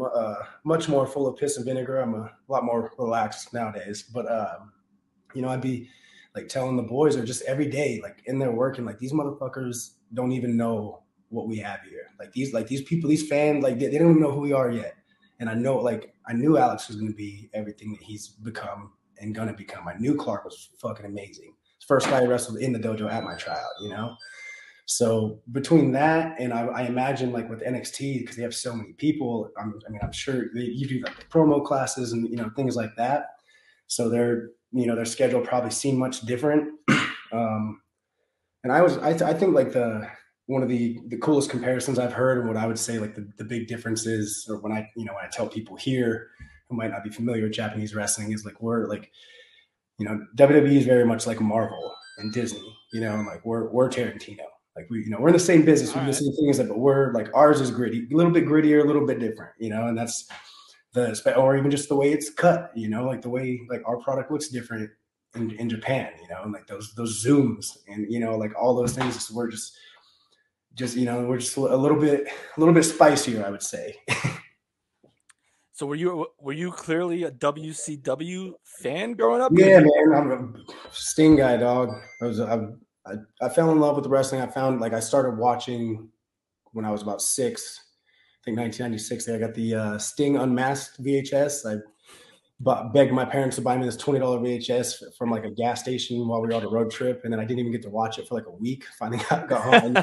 uh, much more full of piss and vinegar. I'm a lot more relaxed nowadays, but um, you know, I'd be like telling the boys or just every day, like in there working, like these motherfuckers don't even know what we have here. Like these, like these people, these fans, like they, they don't even know who we are yet. And I know, like, I knew Alex was going to be everything that he's become and going to become. I knew Clark was fucking amazing. First guy I wrestled in the dojo at my tryout, you know? So between that and I, I imagine like with NXT because they have so many people, I'm, i mean I'm sure they, you do like promo classes and you know things like that. So their you know their schedule probably seemed much different. um, and I was I, th- I think like the one of the the coolest comparisons I've heard and what I would say like the, the big difference is or when I you know when I tell people here who might not be familiar with Japanese wrestling is like we're like you know WWE is very much like Marvel and Disney you know and like we're we're Tarantino like we, you know, we're in the same business. we do the same things, but we're like ours is gritty, a little bit grittier, a little bit different, you know, and that's the or even just the way it's cut, you know, like the way like our product looks different in, in Japan, you know, and like those those zooms and you know, like all those things. We're just just you know, we're just a little bit a little bit spicier, I would say. So were you were you clearly a WCW fan growing up? Yeah, man, I'm a Sting guy, dog. I was I I, I fell in love with wrestling. I found like I started watching when I was about six. I think 1996. I got the uh, Sting Unmasked VHS. I bought, begged my parents to buy me this $20 VHS from like a gas station while we were on a road trip, and then I didn't even get to watch it for like a week. Finally got, got home.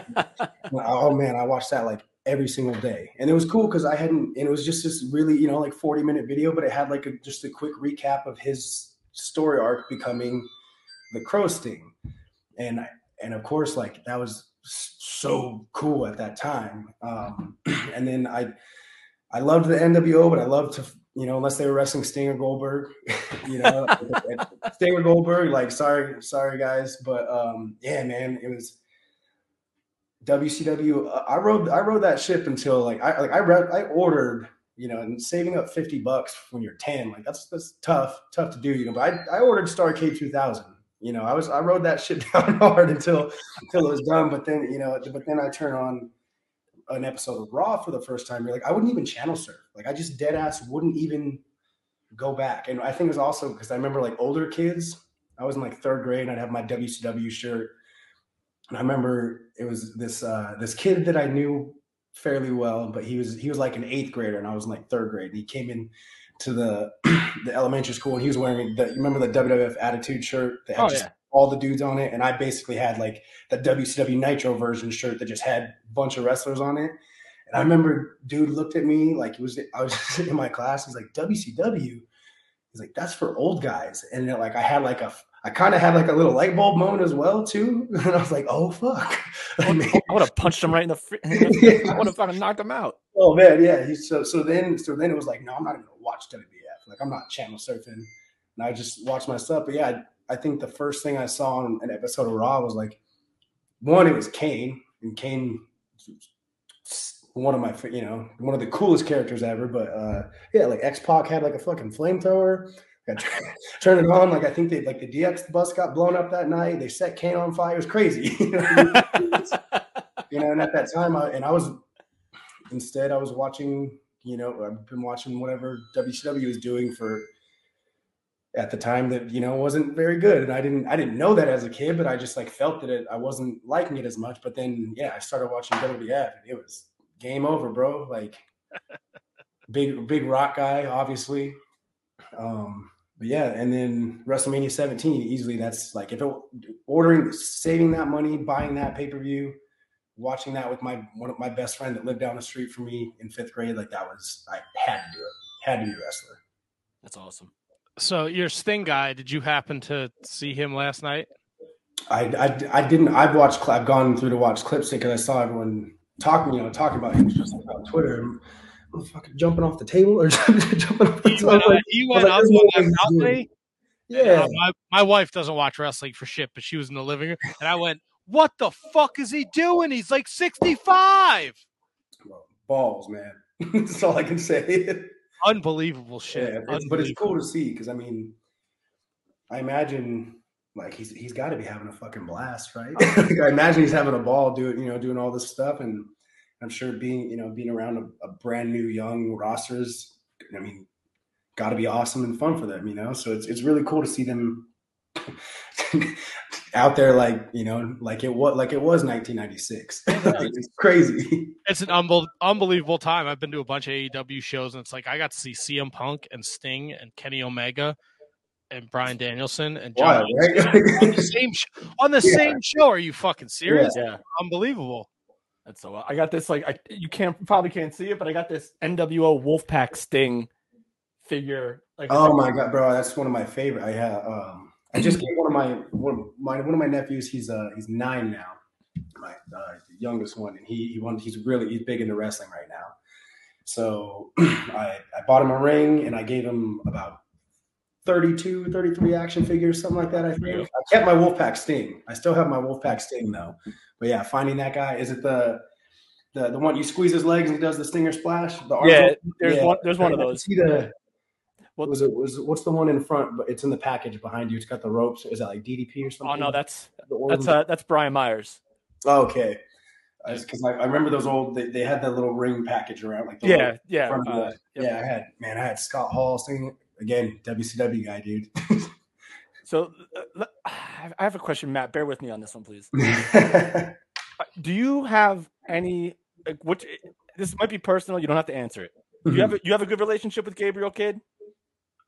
oh man, I watched that like every single day, and it was cool because I hadn't. And it was just this really you know like 40 minute video, but it had like a, just a quick recap of his story arc becoming the Crow Sting and and of course like that was so cool at that time um, and then i i loved the nwo but i loved to you know unless they were wrestling stinger goldberg you know stinger goldberg like sorry sorry guys but um yeah man it was WCW. Uh, I rode I rode that ship until like I like I read I ordered you know and saving up fifty bucks when you're ten like that's that's tough tough to do you know but I I ordered Starcade two thousand you know, I was I rode that shit down hard until until it was done. But then, you know, but then I turn on an episode of Raw for the first time. You're like, I wouldn't even channel surf. Like I just dead ass wouldn't even go back. And I think it was also because I remember like older kids. I was in like third grade and I'd have my WCW shirt. And I remember it was this uh this kid that I knew fairly well, but he was he was like an eighth grader and I was in like third grade. And he came in to the the elementary school and he was wearing the remember the WWF Attitude shirt that had oh, just yeah. all the dudes on it, and I basically had like the WCW Nitro version shirt that just had a bunch of wrestlers on it. And I remember dude looked at me like it was I was in my class. He's like WCW. He's like that's for old guys, and like I had like a I kind of had like a little light bulb moment as well too, and I was like, "Oh fuck!" I, would have punched him right in the. Fr- I would have fucking knocked him out. Oh man, yeah. He, so so then so then it was like, no, I'm not even gonna watch WWF. Like I'm not channel surfing, and I just watched my stuff. But yeah, I, I think the first thing I saw on an episode of Raw was like, one, it was Kane, and Kane, one of my you know one of the coolest characters ever. But uh yeah, like X Pac had like a fucking flamethrower. turn it on. Like I think they like the DX bus got blown up that night. They set Kane on fire. It was crazy. you, know, and at that time, I, and I was instead I was watching. You know, I've been watching whatever WCW was doing for at the time that you know wasn't very good and i didn't i didn't know that as a kid but i just like felt that it i wasn't liking it as much but then yeah i started watching wwf and it was game over bro like big big rock guy obviously um but yeah, and then WrestleMania 17, easily that's like if it ordering, saving that money, buying that pay per view, watching that with my one of my best friend that lived down the street from me in fifth grade, like that was I had to do it, had to be a wrestler. That's awesome. So your Sting guy, did you happen to see him last night? I I, I didn't. I've watched. I've gone through to watch clips because I saw everyone talking, you know, talking about him just like on Twitter fucking jumping off the table or jumping off the he went, he went that balcony. Yeah. Uh, my, my wife doesn't watch wrestling for shit, but she was in the living room, and I went, "What the fuck is he doing? He's like 65." Balls, man. That's all I can say. Unbelievable shit. Yeah, it's, but it's cool to see because I mean, I imagine like he's he's got to be having a fucking blast, right? Like, I imagine he's having a ball doing you know doing all this stuff, and I'm sure being you know being around a, a brand new young rosters. I mean, got to be awesome and fun for them, you know. So it's it's really cool to see them out there, like you know, like it was like it was 1996. it's crazy. It's an unbel- unbelievable time. I've been to a bunch of AEW shows, and it's like I got to see CM Punk and Sting and Kenny Omega and Bryan Danielson and John Wild, right? on the same sh- on the Yeah. same show. Are you fucking serious? Yeah. Unbelievable. So. I got this like I you can't probably can't see it, but I got this NWO Wolfpack Sting figure. Like Oh my god, bro, that's one of my favorite. I have. Um, I just gave one of my one of my one of my nephews. He's uh he's nine now, my uh, youngest one, and he he won, he's really he's big into wrestling right now. So I I bought him a ring and I gave him about 32, 33 action figures, something like that. I think I kept my Wolfpack Sting. I still have my Wolfpack Sting though. But yeah, finding that guy is it the the the one you squeeze his legs and he does the stinger splash? The Yeah, there's Yeah. one. There's one of those. See the What- was it was what's the one in front? But it's in the package behind you. It's got the ropes. Is that like DDP or something? Oh no, that's that's uh that's Brian Myers. oh, okay. Because I, I remember those old. They, they had that little ring package around. Like the Yeah, yeah, of the- uh, yep. yeah. I had man, I had Scott Hall singing again. WCW guy, dude. So uh, I have a question, Matt. Bear with me on this one, please. Uh, Do you have any? Like, which this might be personal. You don't have to answer it. Do you have a, you have a good relationship with Gabriel Kidd?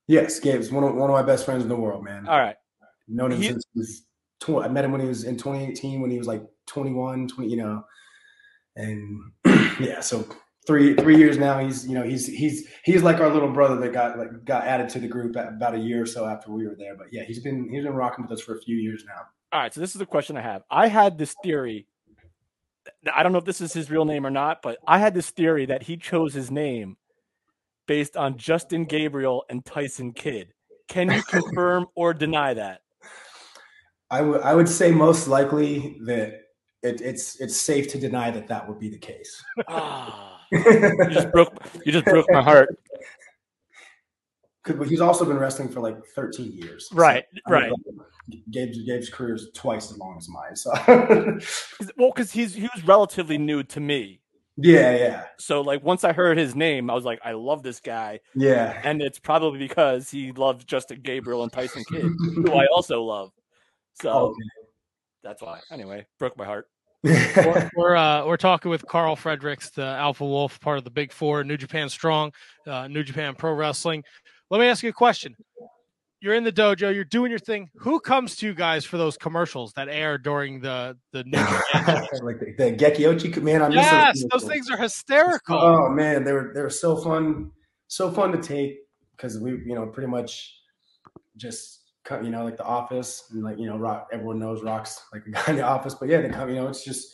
yes, Gabe's one of one of my best friends in the world, man. All right. known him He- since he was tw- I met him when he was in 2018 when he was like 21, 20, you know, and yeah, so three three years now. He's you know he's he's he's like our little brother that got like got added to the group about a year or so after we were there. But yeah, he's been he's been rocking with us for a few years now. All right. So this is the question I have. I had this theory. I don't know if this is his real name or not, but I had this theory that he chose his name based on Justin Gabriel and Tyson Kidd. Can you confirm or deny that? I would I would say most likely that it, it's it's safe to deny that that would be the case. Ah, you just broke you just broke my heart. Because he's also been wrestling for like 13 years. So, Right, mean, right. Gabe's Gabe's career is twice as long as mine. So, Well, because he's he was relatively new to me. yeah, yeah, So like once I heard his name, I was like, I love this guy, yeah. and it's probably because he loves Justin Gabriel and Tyson Kidd, who I also love. So Okay. that's why. Anyway, broke my heart. We're uh, we're talking with Karl Fredericks, the Alpha Wolf, part of the Big Four, New Japan Strong, uh, New Japan Pro Wrestling. Let me ask you a question. You're in the dojo, you're doing your thing. Who comes to you guys for those commercials that air during the the New Japan? like the, the man. I miss yes, those things are hysterical. Oh man, they were they were so fun, so fun to take because we you know pretty much just you know like the office and like you know rock everyone knows rocks like the guy in the office, but yeah they come you know it's just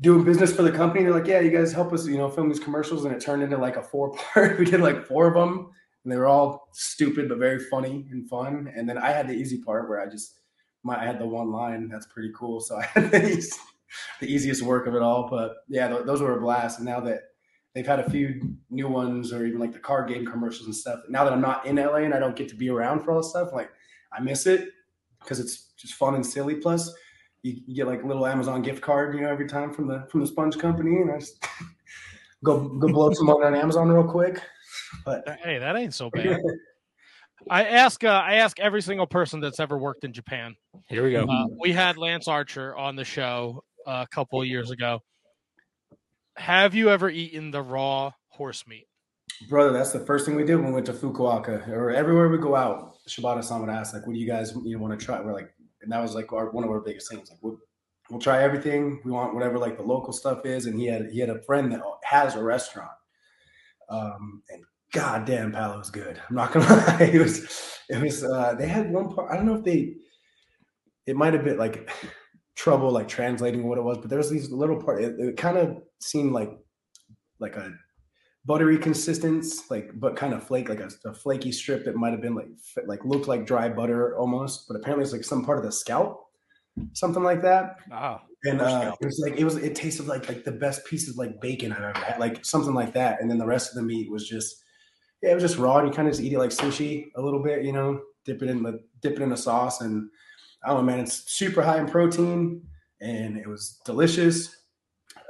doing business for the company. They're like yeah you guys help us you know film these commercials and it turned into like a four part. we did like four of them and they were all stupid but very funny and fun. And then I had the easy part where I just my I had the one line that's pretty cool. So I had the, the easiest work of it all. But yeah, th- those were a blast. And now that they've had a few new ones or even like the card game commercials and stuff. Now that I'm not in LA and I don't get to be around for all this stuff, like I miss it because it's just fun and silly. Plus, you, you get like a little Amazon gift card, you know, every time from the from the Sponge Company, and I just go go blow some money on Amazon real quick. But Hey, that ain't so bad. I ask uh, I ask every single person that's ever worked in Japan. Here we go. Uh, we had Lance Archer on the show uh, a couple of years ago. Have you ever eaten the raw horse meat? Brother, that's the first thing we did when we went to Fukuoka or everywhere we go out. Shibata would ask, like, what do you guys you know, want to try? We're like, and that was like our, one of our biggest things. Like, we'll, we'll try everything. We want whatever like the local stuff is. And he had he had a friend that has a restaurant. Um, and goddamn, pal, it was good. I'm not gonna lie. It was it was uh they had one part. I don't know if they it might have been like trouble like translating what it was, but there was these little part. It, it kind of seemed like like a buttery consistence, like but kind of flake, like a, a flaky strip that might have been like like looked like dry butter almost, but apparently it's like some part of the scalp, something like that. Ah, And uh, it was like it was it tasted like like the best piece of like bacon I've ever had, like something like that. And then the rest of the meat was just yeah, it was just raw. And you kind of just eat it like sushi a little bit, you know, dip it in the dip it in a sauce, and I don't know, man, it's super high in protein, and it was delicious.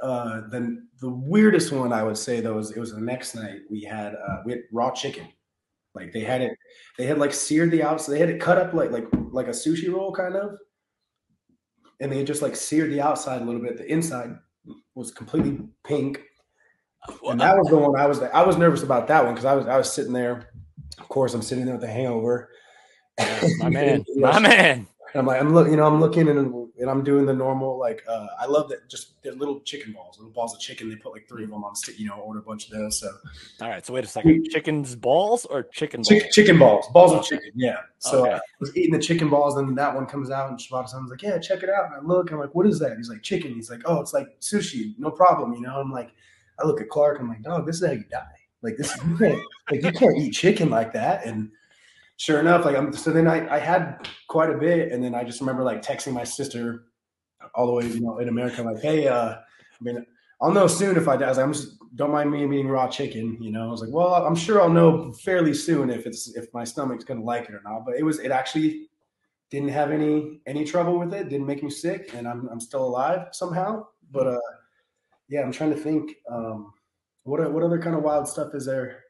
Uh, then the weirdest one I would say though was it was the next night we had uh, we had raw chicken. Like they had it, they had like seared the outside. They had it cut up like like like a sushi roll kind of, and they had just like seared the outside a little bit. The inside was completely pink, and that was the one I was I was nervous about that one because I was I was sitting there. Of course, I'm sitting there with the hangover. my man, my man. And I'm like, I'm look, you know, I'm looking and, and I'm doing the normal, like, uh, I love that just they're little chicken balls, little balls of chicken. They put like three of them on stick, you know, order a bunch of those. So All right, so wait a second. Chicken's balls or chicken balls? chicken, chicken balls, balls of chicken. Yeah. So Okay. I was eating the chicken balls, and that one comes out, and Shibata sounds like, yeah, check it out. And I look, I'm like, what is that? He's like, chicken. He's like, oh, it's like sushi, no problem. You know, I'm like, I look at Clark, I'm like, dog, this is how you die. Like this, you can't, like you can't eat chicken like that. And sure enough, like I'm. So then I, I had quite a bit, and then I just remember like texting my sister all the way, you know, in America, like, hey, uh, I mean, I'll know soon if I die. I was like, I'm just don't mind me eating raw chicken, you know. I was like, well, I'm sure I'll know fairly soon if it's if my stomach's gonna like it or not. But it was it actually didn't have any any trouble with it, didn't make me sick, and I'm I'm still alive somehow. But uh yeah, I'm trying to think um what what other kind of wild stuff is there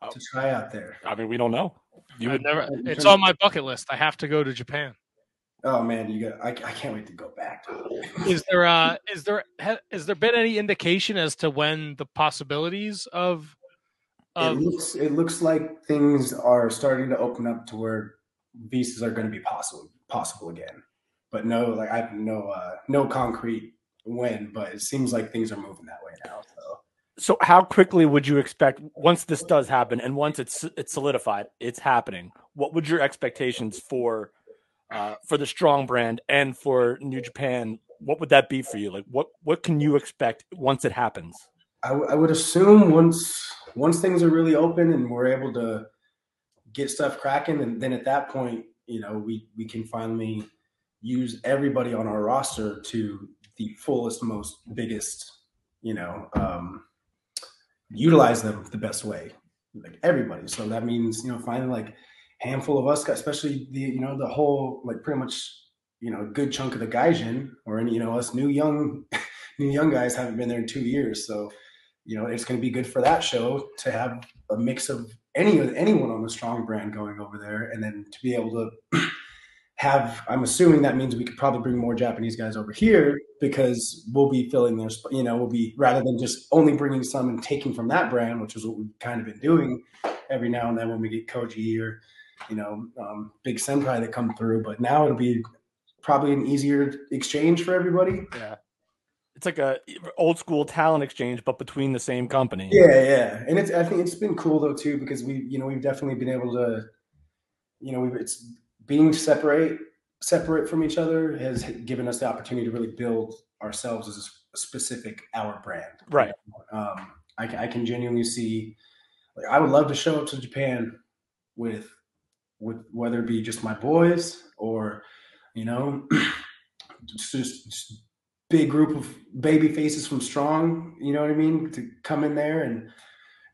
Oh. to try out there? I mean, we don't know. You would never, it's on my bucket list. I have to go to Japan. Oh man, you got I, I can't wait to go back. Is there uh is there ha- has there been any indication as to when the possibilities of of, it looks it looks like things are starting to open up to where visas are going to be possible possible again but no like i have no uh no concrete when but it seems like things are moving that way now so how quickly would you expect once this does happen, and once it's it's solidified, it's happening? What would your expectations for uh, for the strong brand and for New Japan? What would that be for you? Like, what what can you expect once it happens? I, w- I would assume once once things are really open and we're able to get stuff cracking and then at that point you know we we can finally use everybody on our roster to the fullest most biggest you know um utilize them the best way. Like everybody. So that means you know finding like handful of us especially the you know the whole like pretty much you know a good chunk of the gaijin or any you know us new young new young guys haven't been there in two years. So you know it's going to be good for that show to have a mix of any anyone on the strong brand going over there and then to be able to have i'm assuming that means we could probably bring more japanese guys over here because we'll be filling their you know we'll be rather than just only bringing some and taking from that brand which is what we've kind of been doing every now and then when we get koji or you know um, big senpai that come through. But now it'll be probably an easier exchange for everybody. Yeah, it's like a old school talent exchange, but between the same company. Yeah, yeah, and it's I think it's been cool though too because we you know we've definitely been able to, you know, we've it's being separate separate from each other has given us the opportunity to really build ourselves as a specific our brand. Right. Um, I, I can genuinely see, like, I would love to show up to Japan with with whether it be just my boys or you know just, just big group of baby faces from strong you know what i mean to come in there and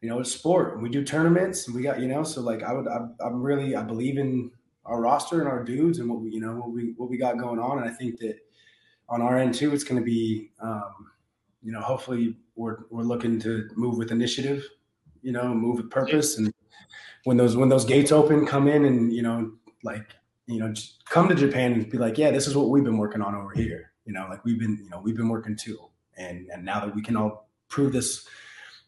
you know it's sport we do tournaments and we got you know so like i would i'm, I'm really i believe in our roster and our dudes and what we you know what we what we got going on. And i think that on our end too it's going to be um you know hopefully we're we're looking to move with initiative you know move with purpose. And when those when those gates open come in and you know like you know just come to japan and be like yeah this is what we've been working on over here. You know like we've been you know we've been working too. And and now that we can all prove this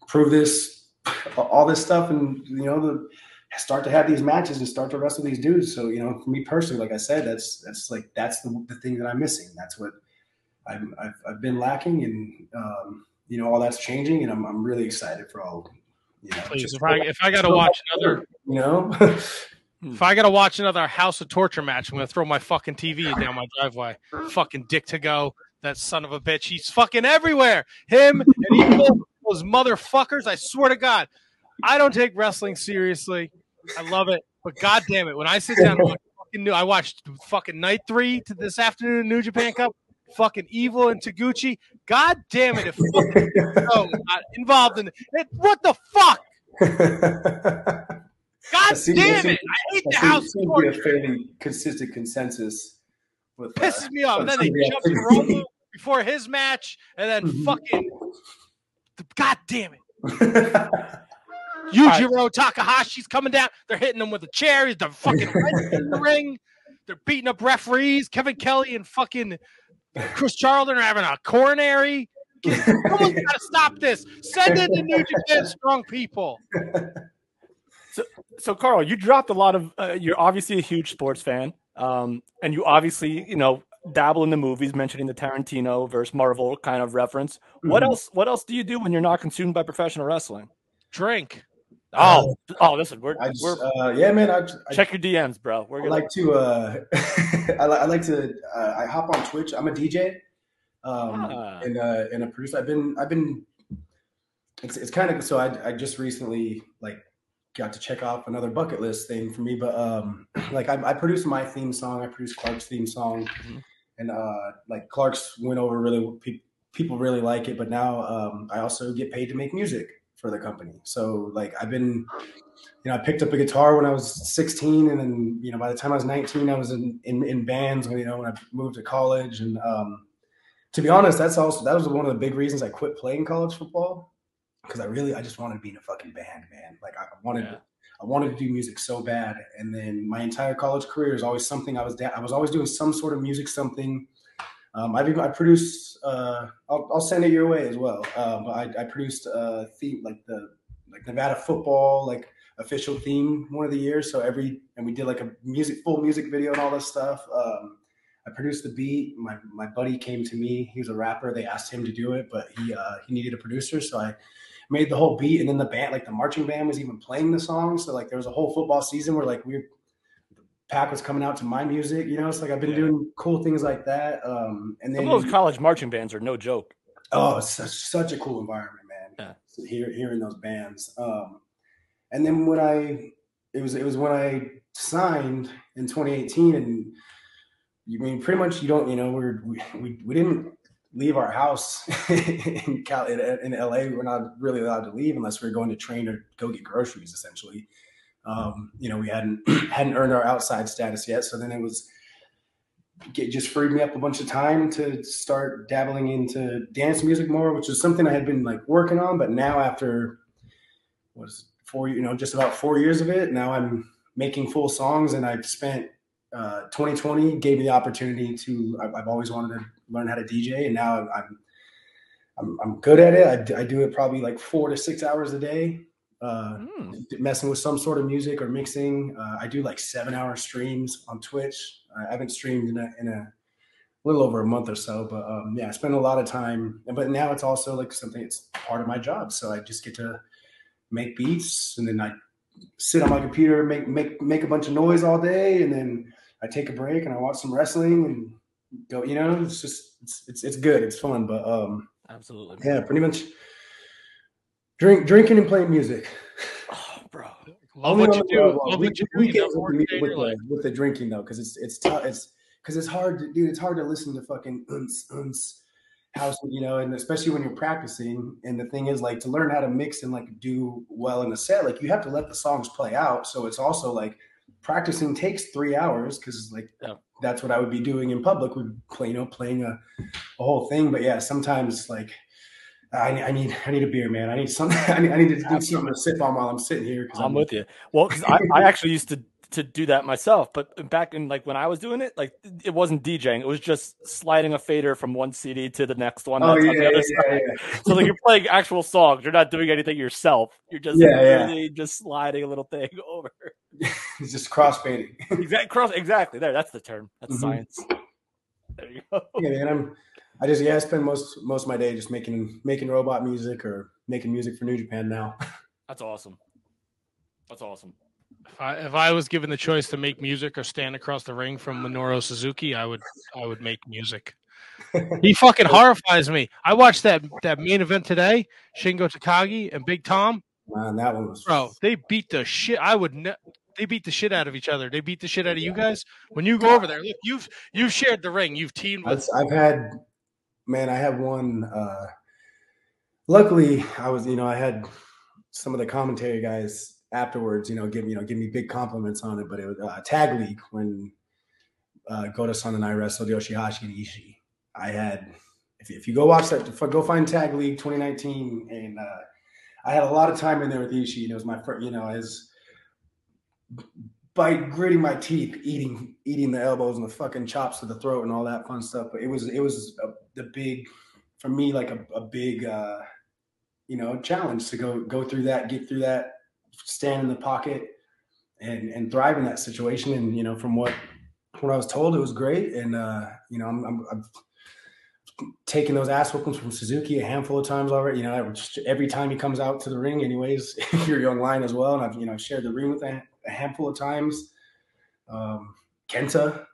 prove this all this stuff and you know the start to have these matches and start to wrestle these dudes so you know for me personally like i said that's that's like that's the, the thing that i'm missing that's what I've, I've, I've been lacking and um, you know all that's changing and i'm, I'm really excited for all you know please just- if I if I got to watch another you know if I got to watch another House of Torture match, I'm gonna throw my fucking TV down my driveway. Fucking Dick Togo, that son of a bitch. He's fucking everywhere. Him and Evil those motherfuckers. I swear to God, I don't take wrestling seriously. I love it, but god damn it, when I sit down and watch fucking new, I watched fucking night three to this afternoon New Japan Cup. Fucking evil and Taguchi. God damn it! If fucking Joe got involved in it, what the fuck? God seems- damn it! I hate the seems- house seems to be a fairly consistent consensus. With, uh, pisses me off. And then they jumped. Romo before his match, and then Mhm. fucking God damn it. Yujiro Takahashi's coming down. They're hitting him with a chair. They're fucking in the ring. They're beating up referees. Kevin Kelly and fucking Chris Charlton are having a coronary. Someone's got to stop this. Send in the New Japan Strong people. So, so Carl, you dropped a lot of. Uh, you're obviously a huge sports fan, um, and you obviously, you know, dabble in the movies, mentioning the Tarantino versus Marvel kind of reference. What Mhm. else? What else do you do when you're not consumed by professional wrestling? Drink. Oh, oh, listen, we're, just, we're uh, yeah, man. I, I, check your DMs, bro. We're I gonna like to. Uh, I, I like to. Uh, I hop on Twitch. I'm a DJ, um, Ah. and uh, and a producer. I've been. I've been. It's, it's kind of so. I I just recently like got to check off another bucket list thing for me. But um, like I, I produced my theme song. I produced Clark's theme song, Mhm. and uh, like Clark's went over really. Pe- people really like it. But now um, I also get paid to make music for the company. So like I've been you know, I picked up a guitar when I was 16, and then you know, by the time I was 19, I was in in, in bands. When you know, when I moved to college, and um, to be honest, that's also that was one of the big reasons I quit playing college football because I really I just wanted to be in a fucking band, man. Like I wanted Yeah. I wanted to do music so bad, and then my entire college career is always something I was da- I was always doing some sort of music, something. Um, I've even I produced. Uh, I'll, I'll send it your way as well. But I, I produced uh, theme like the like Nevada football like official theme one of the years. So every and we did like a music full music video and all this stuff. Um, I produced the beat. My my buddy came to me. He was a rapper. They asked him to do it, but he uh, he needed a producer, so I made the whole beat. And then the band, like the marching band, was even playing the song. So like there was a whole football season where like we pack was coming out to my music. You know, so like I've been Yeah. doing cool things like that. Um, and then those college marching bands are no joke. Oh, it's such, such a cool environment, man. Yeah. Hear, hearing those bands. Um, and then when I, it was it was when I signed in 2018, and you mean pretty much you don't you know we're we we, we didn't leave our house in Cal in, in LA. We're not really allowed to leave unless we're going to train or go get groceries. Essentially, um, you know, we hadn't hadn't earned our outside status yet. So then it was get just freed me up a bunch of time to start dabbling into dance music more, which is something I had been like working on. But now after was four, you know, just about four years of it, now I'm making full songs, and I've spent uh, 2020 gave me the opportunity to. I've, I've always wanted to learn how to DJ, and now I'm I'm, I'm good at it. I do it probably like four to six hours a day. Uh, Hmm. messing with some sort of music or mixing. Uh, I do like seven hour streams on Twitch. I haven't streamed in a, in a little over a month or so, but um, yeah, I spend a lot of time. But now it's also like something it's part of my job, so I just get to make beats, and then I sit on my computer, make make make a bunch of noise all day, and then I take a break and I watch some wrestling and go. You know, it's just it's it's, it's good, it's fun, but um, Absolutely. yeah, pretty much drink drinking and playing music. Oh, bro. Love Only what on you the- do. well, Love we- what you do. You weekends with, the, a day in with, the, with the drinking though, because it's it's tough. It's because it's hard, to, dude. It's hard to listen to fucking uns uns house, you know, and especially when you're practicing. And the thing is, like, to learn how to mix and like do well in a set, like you have to let the songs play out. So it's also like practicing takes three hours because like Yeah. that's what I would be doing in public. Would play, you know, playing a, a whole thing. But yeah, sometimes like. I, I need I need a beer, man. I need something. I need, I need to do something to sip on while I'm sitting here. Cause I'm with you. Well, 'cause I, I actually used to to do that myself, but back in like when I was doing it, like it wasn't DJing; it was just sliding a fader from one CD to the next one. Oh yeah, on the yeah, other yeah, side. yeah. So like you're playing actual songs. You're not doing anything yourself. You're just Yeah, yeah. just sliding a little thing over. It's just crossfading. Exactly. Cross. Exactly. There. That's the term. That's Mhm. science. There you go. yeah, man. I'm. I just yeah. I spend most most of my day just making making robot music or making music for New Japan now. That's awesome. That's awesome. If I, if I was given the choice to make music or stand across the ring from Minoru Suzuki, I would I would make music. He fucking horrifies me. I watched that that main event today, Shingo Takagi and Big Tom. Man, that one was Bro, they beat the shit. I would ne- they beat the shit out of each other. They beat the shit out of you guys. When you go over there, look, you've you've shared the ring. You've teamed with I've, I've had, man, I have one. Uh, luckily, I was, you know, I had some of the commentary guys afterwards, you know, give you know, give me big compliments on it. But it was uh, tag league when uh, Goto-san and I wrestled Yoshihashi and Ishii. I had, if, if you go watch that, go find Tag League 2019, and uh, I had a lot of time in there with Ishii, and it was my first, you know, as by gritting my teeth, eating eating the elbows and the fucking chops to the throat and all that fun stuff. But it was it was a, the big for me like a, a big uh, you know challenge to go go through that, get through that, stand in the pocket, and and thrive in that situation. And you know from what what I was told, it was great. And uh, you know I'm, I'm, I'm taking those ass whoopings from Suzuki a handful of times already. You know, every time he comes out to the ring, anyways, if you're young lion as well. And I've, you know, shared the ring with a, a handful of times. Um, Kenta,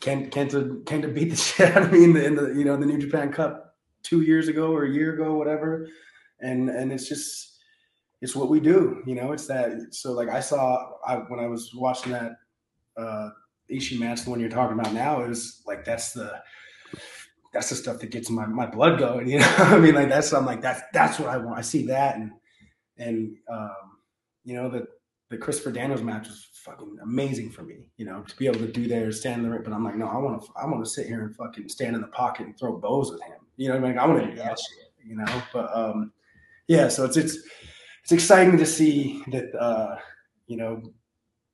Ken, Kenta, Kenta beat the shit out of me in the, in the, you know, the New Japan Cup two years ago or a year ago, whatever. And, and it's just, it's what we do, you know, it's that. So like I saw, I, when I was watching that, uh, Ishii match, the one you're talking about now, it was like, that's the, that's the stuff that gets my, my blood going. You know, I mean, like that's I'm like that's that's what I want. I see that and and um, you know the the Christopher Daniels match was fucking amazing for me. You know, to be able to do there, stand in the ring. But I'm like, no, I want to I want to sit here and fucking stand in the pocket and throw bows with him. You know, what I mean, I want to do that shit. You know, but um, yeah. So it's it's it's exciting to see that uh, you know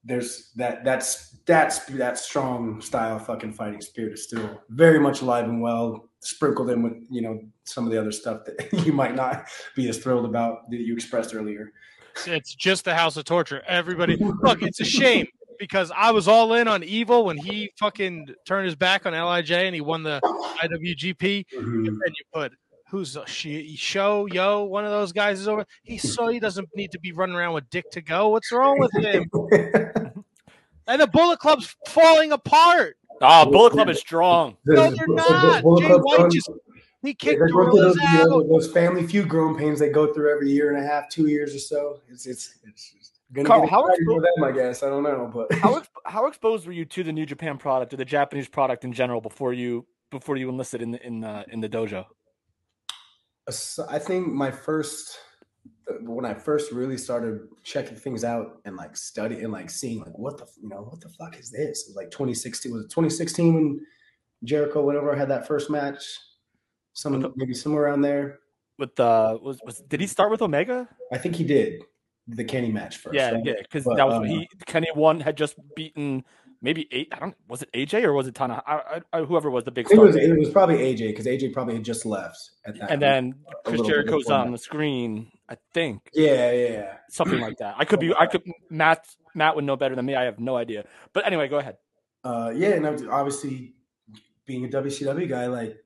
there's that that's that's that strong style fucking fighting spirit is still very much alive and well sprinkled in with you know some of the other stuff that you might not be as thrilled about that you expressed earlier it's just the house of torture. Everybody, look, it's a shame because I was all in on Evil when he fucking turned his back on Lij and he won the IWGP. And then you put who's a she, show yo one of those guys is over. He so he doesn't need to be running around with Dick Togo. What's wrong with him? And the Bullet Club's falling apart. Ah, Bullet Club is strong. No, they're not. Jay White just he kicked They're going through Gorillas those, you know, those family feud growing pains they go through every year and a half, two years or so. It's it's it's, gonna Carl, how exciting expo- for them, I guess. I don't know, but How how exposed were you to the New Japan product or the Japanese product in general before you before you enlisted in the in the in the dojo? I think my first uh, when I first really started checking things out and like studying and like seeing like what the you know what the fuck is this? It was like 2016 was it 2016 when Jericho went over had that first match? Some maybe somewhere around there. With uh, was was did he start with Omega? I think he did the Kenny match first. yeah, right? yeah, because that was uh, he. Kenny one had just beaten maybe eight. I don't. Was it AJ or was it Tana? I, I, whoever was the big It was it was probably AJ because AJ probably had just left at that. and then a Chris Jericho's on that. the screen. I think yeah, yeah. something like that. I could be. I could. Matt Matt would know better than me. I have no idea. But anyway, go ahead. Uh, yeah, and obviously being a WCW guy, like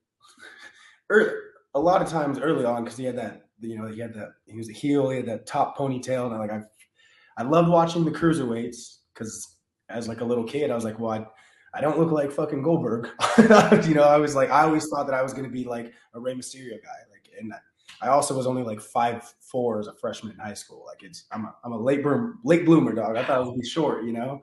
early, a lot of times early on, because he had that, you know, he had that, he was a heel, he had that top ponytail, and I like I, I loved watching the cruiserweights because as like a little kid, I was like, well, I, I don't look like fucking Goldberg, you know. I was like, I always thought that I was to be like a Rey Mysterio guy, like, and I also was only like five four as a freshman in high school. Like, it's I'm a, I'm a late bloom, late bloomer dog. I thought I would be short, you know.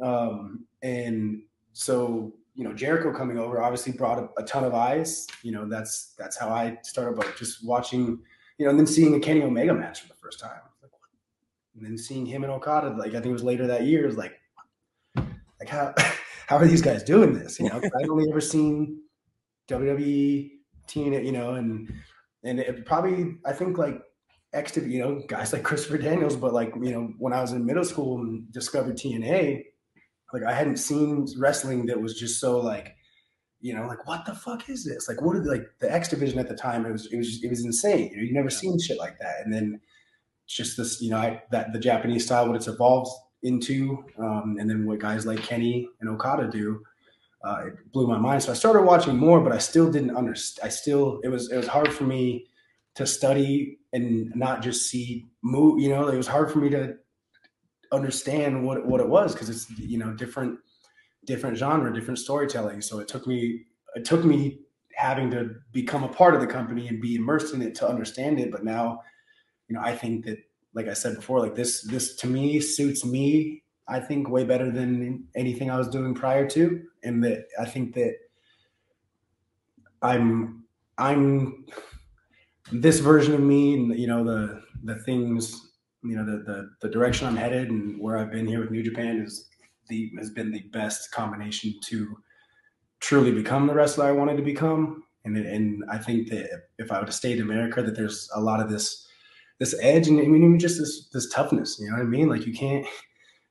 Um, and so you know Jericho coming over obviously brought a, a ton of eyes. You know that's that's how I started, but just watching, you know, and then seeing a Kenny Omega match for the first time, and then seeing him and Okada, like I think it was later that year, is like, like how how are these guys doing this? You know, I'd only ever seen WWE, TNA, you know, and and it probably I think like X, to you know, guys like Christopher Daniels, but like you know, when I was in middle school and discovered TNA, like I hadn't seen wrestling that was just so like, you know, like what the fuck is this? Like what are the, like the X division at the time? It was it was it was insane. You know, you never seen shit like that. And then it's just this, you know, I, that the Japanese style, what it's evolved into, um, and then what guys like Kenny and Okada do, uh, it blew my mind. So I started watching more, but I still didn't understand. I still it was it was hard for me to study and not just see move. You know, it was hard for me to understand what what it was because it's you know different different genre different storytelling so it took me it took me having to become a part of the company and be immersed in it to understand it. But now, you know, I think that, like I said before, like this, this to me suits me. I think way better than anything I was doing prior to, and that I think that I'm, I'm this version of me, and you know the the things, you know the the the direction I'm headed and where I've been here with New Japan is the has been the best combination to truly become the wrestler I wanted to become. And and I think that if I would have stayed in America, that there's a lot of this this edge and I mean even just this this toughness. You know what I mean? Like you can't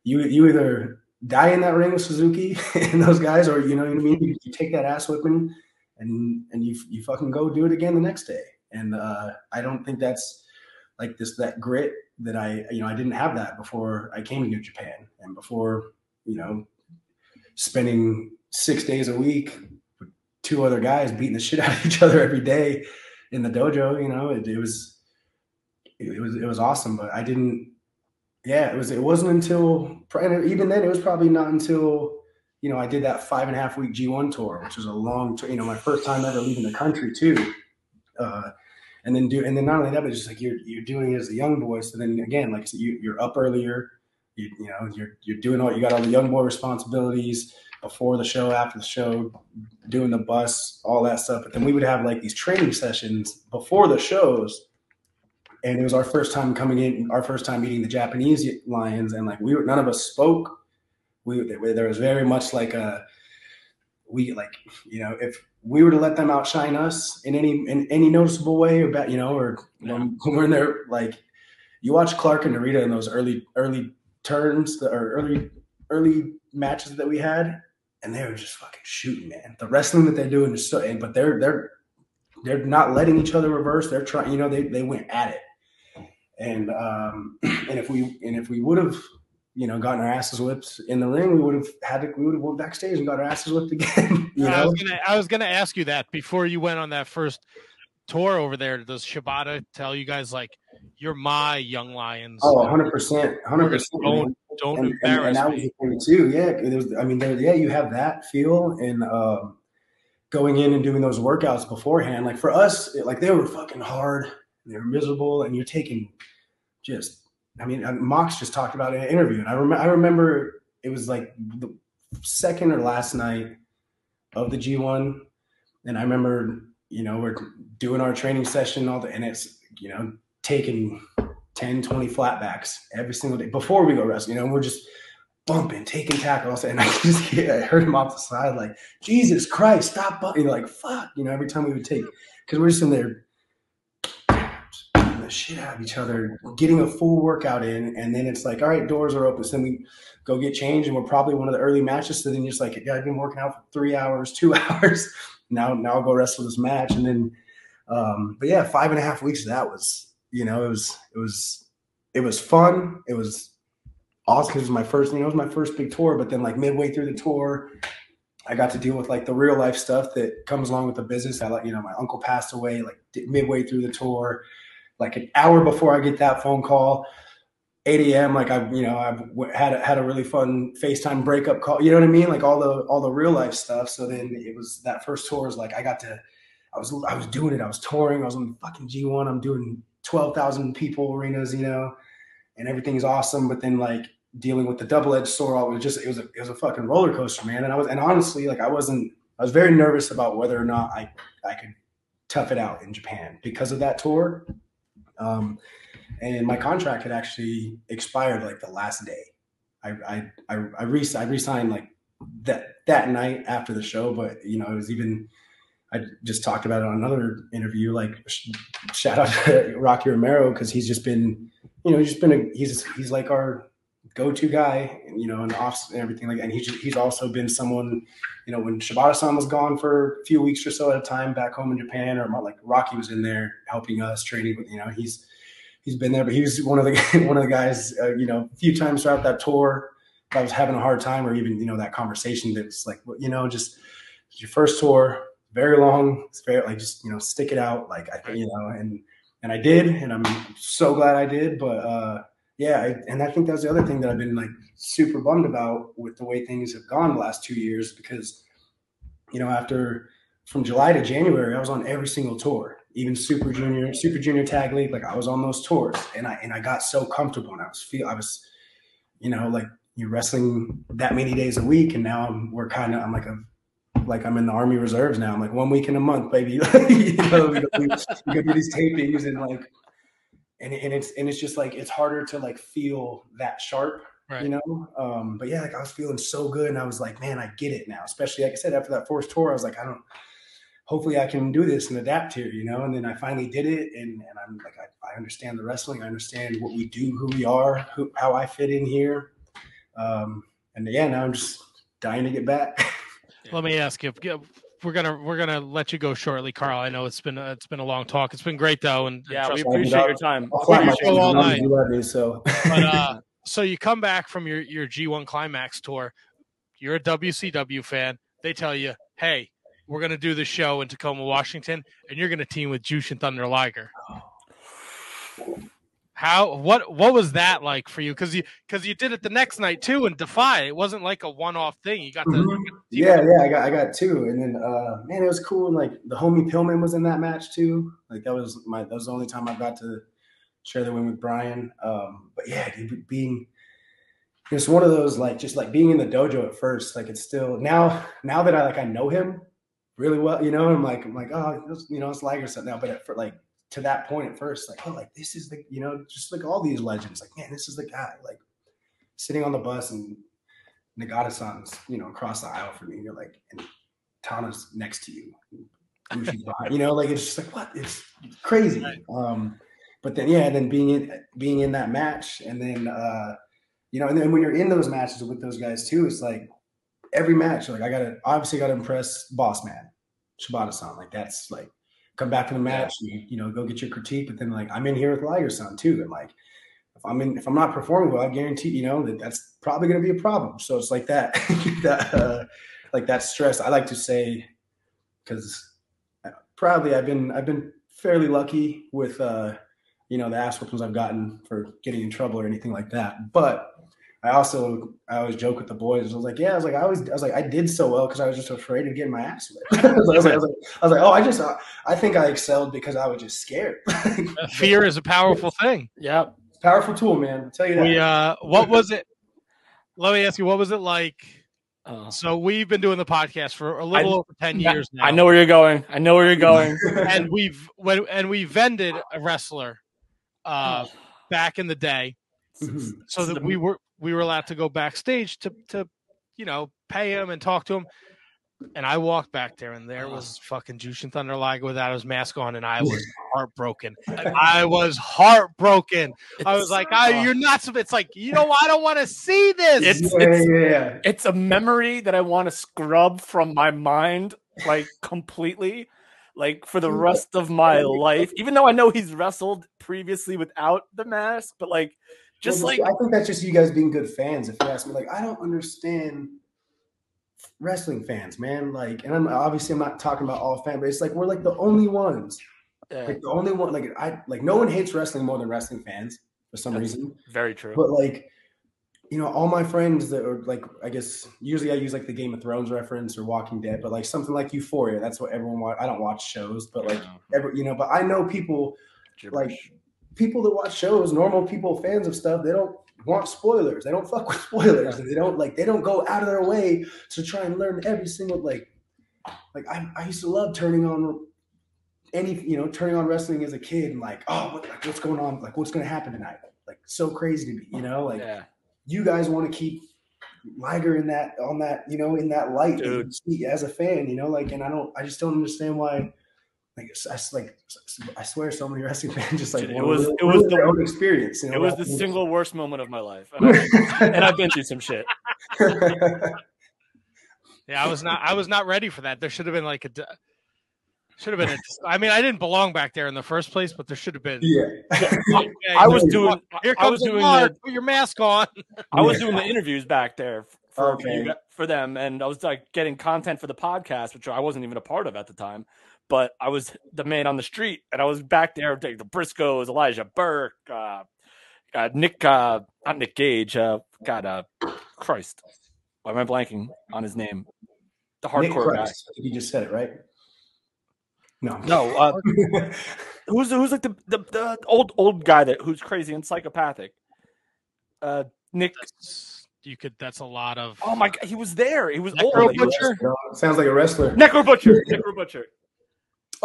you you either die in that ring with Suzuki and those guys, or you know what I mean. You, you take that ass whipping and and you you fucking go do it again the next day. And uh, I don't think that's like this that grit that I you know I didn't have that before I came to New Japan and before you know spending six days a week with two other guys beating the shit out of each other every day in the dojo. You know, it, it was it was it was awesome, but I didn't. Yeah, it was. It wasn't until even then. It was probably not until you know I did that five and a half week G1 tour, which was a long. You know, my first time ever leaving the country too. Uh, and then do and then not only that, but just like you're you're doing it as a young boy. So then again, like said, you, you're up earlier. You, you know, you're you're doing all you got all the young boy responsibilities before the show, after the show, doing the bus, all that stuff. But then we would have like these training sessions before the shows. And it was our first time coming in, our first time meeting the Japanese lions, and like we were, none of us spoke. We there was very much like a we like you know if we were to let them outshine us in any in any noticeable way or about you know or yeah. when, when we're in there like you watch Clark and Narita in those early early turns or early early matches that we had and they were just fucking shooting, man. The wrestling that they're doing is so, but they're they're they're not letting each other reverse. They're trying, you know, they they went at it, and um, and if we and if we would have, you know, gotten our asses whipped in the ring, we would have had to we would have went backstage and got our asses whipped again. You know? I was gonna I was gonna ask you that before you went on that first tour over there. Does Shibata tell you guys like you're my young lions? Oh, 100 percent, hundred percent. Don't and, embarrass and, and that me. was the thing too. Yeah, was. I mean, there, yeah, you have that feel and um, going in and doing those workouts beforehand. Like for us, it, like they were fucking hard. They were miserable, and you're taking just. I mean, Mox just talked about in an interview, and I remember. I remember it was like the second or last night of the G1, and I remember you know we're doing our training session all the, and it's you know taking 10, 20 flatbacks every single day before we go wrestle. You know, and we're just bumping, taking tackles. And I just I heard him off the side, like, Jesus Christ, stop bumping. Like, fuck, you know, every time we would take, because we're just in there the shit out of each other, getting a full workout in. And then it's like, all right, doors are open. So then we go get changed. And we're probably one of the early matches. So then you're just like, yeah, I've been working out for three hours, two hours. now, now I'll go wrestle this match. And then, um, but yeah, five and a half weeks that was you know, it was it was it was fun. It was awesome it was my first, you know, it was my first big tour. But then like midway through the tour, I got to deal with like the real life stuff that comes along with the business. I like, you know, my uncle passed away like midway through the tour, like an hour before I get that phone call. 8 a.m. Like I, you know, I've had a, had a really fun FaceTime breakup call. You know what I mean? Like all the all the real life stuff. So then it was that first tour was like I got to, I was I was doing it. I was touring. I was on the fucking G1. I'm doing 12,000 people arenas, you know, and everything's awesome. But then like dealing with the double edged sword, it was just, it was a, it was a fucking roller coaster, man. And I was, and honestly, like I wasn't, I was very nervous about whether or not I, I could tough it out in Japan because of that tour. Um, and my contract had actually expired like the last day. I, I, I, I, re- I resigned like that, that night after the show, but you know, it was even, I just talked about it on another interview. Like, shout out to Rocky Romero because he's just been, you know, he's just been a he's he's like our go-to guy, you know, and off and everything like. And he's he's also been someone, you know, when Shibata-san was gone for a few weeks or so at a time back home in Japan, or like Rocky was in there helping us training. But you know, he's he's been there, but he was one of the one of the guys, uh, you know, a few times throughout that tour. I was having a hard time, or even you know that conversation that was like, you know, just your first tour very long. It's very like just you know stick it out. Like I you know and and I did, and I'm so glad I did. But uh, yeah, I, and I think that's the other thing that I've been like super bummed about with the way things have gone the last two years because you know after from July to January, I was on every single tour, even Super Junior, Super Junior Tag League. Like I was on those tours, and I and I got so comfortable, and I was feel I was, you know, like you're wrestling that many days a week, and now I'm, we're kind of I'm like a like I'm in the Army Reserves now. I'm like one week in a month, baby. you know, we, we do these tapings and like, and, and it's and it's just like it's harder to like feel that sharp Right. you know. Um, but yeah, like I was feeling so good, and I was like, man, I get it now. Especially like I said, after that first tour, I was like, I don't. Hopefully, I can do this and adapt here, you know. And then I finally did it, and, and I'm like, I, I understand the wrestling. I understand what we do, who we are, who, how I fit in here. Um, and yeah, now I'm just dying to get back. Let me ask you. Yeah, We're gonna we're gonna let you go shortly, Karl. I know it's been a, it's been a long talk. It's been great though, and Yeah, we trust me, appreciate your time. I'll fly We're my all night. on you, love So but uh, so you come back from your your G1 Climax tour. You're a WCW fan. They tell you, hey, we're gonna do the show in Tacoma, Washington, and you're gonna team with Jushin Thunder Liger. How what what was that like for you? Because you because you did it the next night too in Defy. It wasn't like a one off thing. You got the Mhm. yeah, yeah, I got I got two, and then uh, man, it was cool. And like the homie Pillman was in that match too. Like that was my that was the only time I got to share the win with Brian. Um, but yeah, dude, being it's one of those like just like being in the dojo at first. Like it's still now now that I like I know him really well, you know. I'm like I'm like oh you know it's Liger stuff now, but at, for like to that point at first, like oh like this is the you know just like all these legends. Like man, this is the guy. Like sitting on the bus and Nagata-san's, you know, across the aisle from me. You're like, and Tana's next to you. You know, like it's just like what? It's crazy. Um, but then yeah, and then being in being in that match, and then uh, you know, and then when you're in those matches with those guys too, it's like every match, like I gotta obviously gotta impress Boss Man, Shibata-san. Like that's like come back from the match, you, you know, go get your critique. But then like I'm in here with Liger-san too, and like if I'm in, if I'm not performing well, I guarantee you know that that's probably going to be a problem. So it's like that, that uh, like that stress. I like to say because proudly I've been I've been fairly lucky with uh, you know the ass whoopings I've gotten for getting in trouble or anything like that. But I also I always joke with the boys. I was like, yeah, I was like, I always I was like, I did so well because I was just afraid of getting my ass whipped. I, was like, I, was like, I was like, I was like, oh, I just I think I excelled because I was just scared. fear is a powerful thing. Yeah. Powerful tool, man. I'll tell you that. We uh, what was it? Let me ask you, what was it like? Uh, So we've been doing the podcast for a little I- over ten years now. I know where you're going. I know where you're going. and we've when and we vended a wrestler uh back in the day Mhm. so that we were we were allowed to go backstage to to you know pay him and talk to him and I walked back there and there was ah. fucking Jushin Thunder Liger without his mask on and I was heartbroken. I was heartbroken. I was like, I, you're not so it's like, you know, I don't want to see this. It's- yeah, yeah, yeah. it's a memory that I want to scrub from my mind, like completely, like for the rest of my life. Even though I know he's wrestled previously without the mask, but like, just Well, like I think that's just you guys being good fans. If you ask me, like, I don't understand wrestling fans, man. Like, and I'm obviously I'm not talking about all fan, but it's like we're like the only ones, yeah, like the only one. Like I like no one hates wrestling more than wrestling fans for some That's- reason. very true. But like, you know, all my friends that are like, I guess usually I use like the Game of Thrones reference or Walking Dead, but like something like Euphoria. That's what everyone. Watch. I don't watch shows, but like every you know, but I know people like people that watch shows, normal people, fans of stuff, they don't want spoilers. They don't fuck with spoilers, they don't like they don't go out of their way to try and learn every single like. Like I, I used to love turning on any you know turning on wrestling as a kid and like oh what, like, what's going on? Like what's going to happen tonight? Like so crazy to me you know? Like yeah, you guys want to keep Liger in that on that you know in that light see as a fan you know? Like and I don't I just don't understand why like it's- I s- like I swear so many wrestling fans just like it wanna was- live- it was live the- their own experience you know it was the rather single worst moment of my life, and, I, and I've been through some shit. Yeah, I was not. I was not ready for that. There should have been like a. d- Should have been. A, I mean, I didn't belong back there in the first place, but there should have been. yeah Okay, I was doing. Here I comes was the doing mark. the, Put your mask on. I was doing the interviews back there for Okay. for them, and I was like getting content for the podcast, which I wasn't even a part of at the time. But I was the man on the street, and I was back there. Like the Briscoes, Elijah Burke, uh, uh, Nick, uh, not Nick Gage. Uh, God, uh, Christ, why am I blanking on his name? The hardcore guy. Christ, I you just said it right No, No, uh, who's who's like the, the the old old guy that who's crazy and psychopathic? Uh, Nick. That's, you could. That's a lot of. Oh my god, he was there. He was Necro old. He was- Butcher? Sounds like a wrestler. Necro Butcher. Necro Butcher.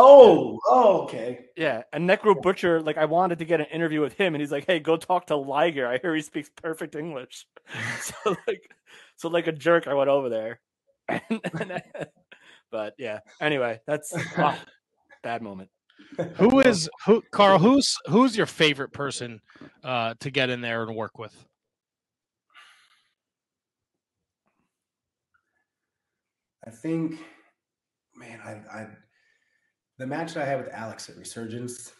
Oh, oh, okay. Yeah, and Necro Butcher. Like, I wanted to get an interview with him, and he's like, "Hey, go talk to Liger. I hear he speaks perfect English." so like, so like a jerk, I went over there. And, and I- but yeah. Anyway, that's wow, bad moment. Who is who? Karl, who's who's your favorite person uh, to get in there and work with? I think, man, I, I the match that I had with Alex at Resurgence,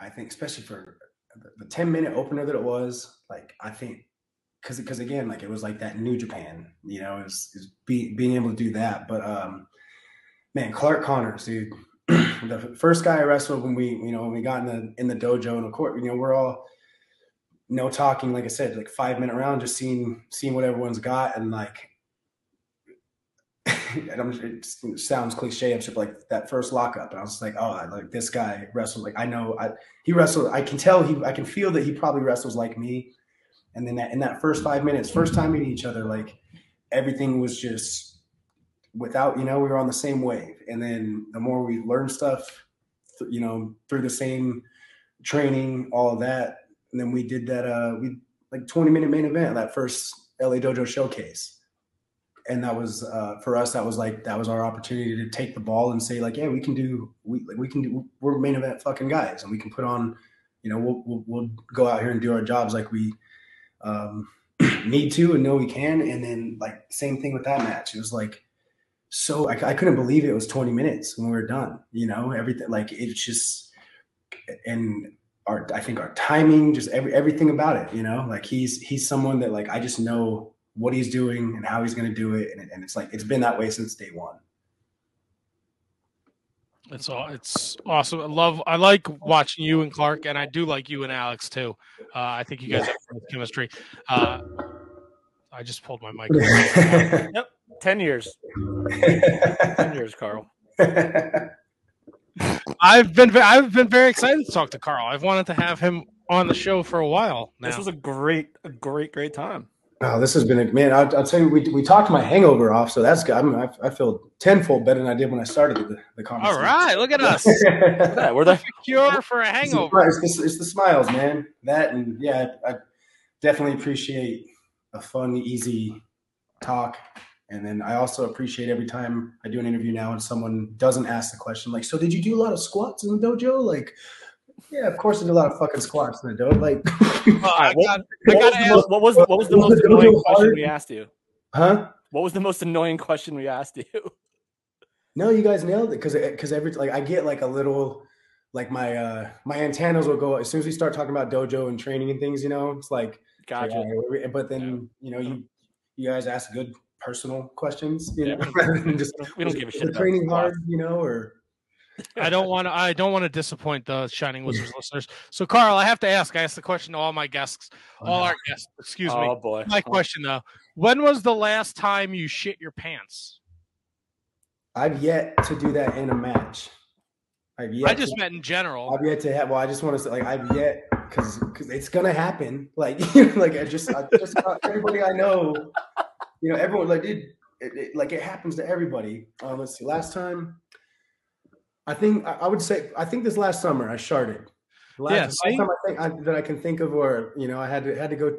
I think, especially for the, the ten minute opener that it was, like I think, because because again, like it was like that New Japan, you know, is is be, being able to do that. But um, man, Clark Connors, dude, the first guy I wrestled when we, you know, when we got in the in the dojo and of course, you know, we're all no talking, like I said, like five minute round, just seeing seeing what everyone's got and like it sounds cliche, except like that first lockup, and I was like, oh, I, like this guy wrestled. like I know I, he wrestled. I can tell he, I can feel that he probably wrestles like me. And then that, in that first five minutes, first time meeting each other, like everything was just without, you know, we were on the same wave. And then the more we learned stuff, you know, through the same training, all of that, and then we did that, uh, we like 20 minute main event, that first LA Dojo showcase and that was uh, for us that was like that was our opportunity to take the ball and say like yeah we can do we like we can do we're main event fucking guys and we can put on you know we'll we'll, we'll go out here and do our jobs like we um, need to and know we can. And then like same thing with that match. It was like so I, I couldn't believe it was 20 minutes when we were done you know? Everything like it's just and our I think our timing just every everything about it you know? Like he's he's someone that like I just know what he's doing and how he's going to do it. And, and it's like, it's been that way since day one. It's all. It's awesome. I love. I like watching you and Clark, and I do like you and Alex too. Uh, I think you guys have great chemistry. Uh, I just pulled my mic. Yep, ten years. Ten years, Karl. I've been I've been very excited to talk to Karl. I've wanted to have him on the show for a while now. This was a great, a great, great time. Oh, this has been a man. I'll, I'll tell you, we, we talked my hangover off. So that's good. I'm, I, I feel tenfold better than I did when I started the, the all conversation. right. Look at us. Yeah, we're the Cure for a It's the, hangover. it's, the, it's the smiles, man. That and yeah, I, I definitely appreciate a fun, easy talk. And then I also appreciate every time I do an interview now and someone doesn't ask the question like, "So did you do a lot of squats in the dojo?" Like, yeah, of course I did a lot of fucking squats in the dojo. Like, Well, I what- got- what, was gotta the ask- most, what was what was the Was most annoying hard? question we asked you? huh? What was the most annoying question we asked you? No, you guys nailed it because because every like I get like a little like my uh my antennas will go as soon as we start talking about dojo and training and things. You know, it's like Gotcha. Yeah, but then you know you you guys ask good personal questions, you Yeah, know, we rather than just We don't, give a shit the training squats. hard, you know, or I don't want to. I don't want to disappoint the Shining Wizards listeners. So, Karl, I have to ask. I asked the question to all my guests, all our guests. Excuse me. Oh boy. My question though: When was the last time you shit your pants? I've yet to do that in a match. I've yet I just to, meant in general. I've yet to have. Well, I just want to say, like, I've yet because because it's gonna happen. Like, like I just I just got everybody I know, you know, everyone like it, it, it like it happens to everybody. Um, let's see. Last time, I think I, would say I think this last summer I sharded. Last, Yeah, last time I think I, that I can think of, where you know, I had to had to go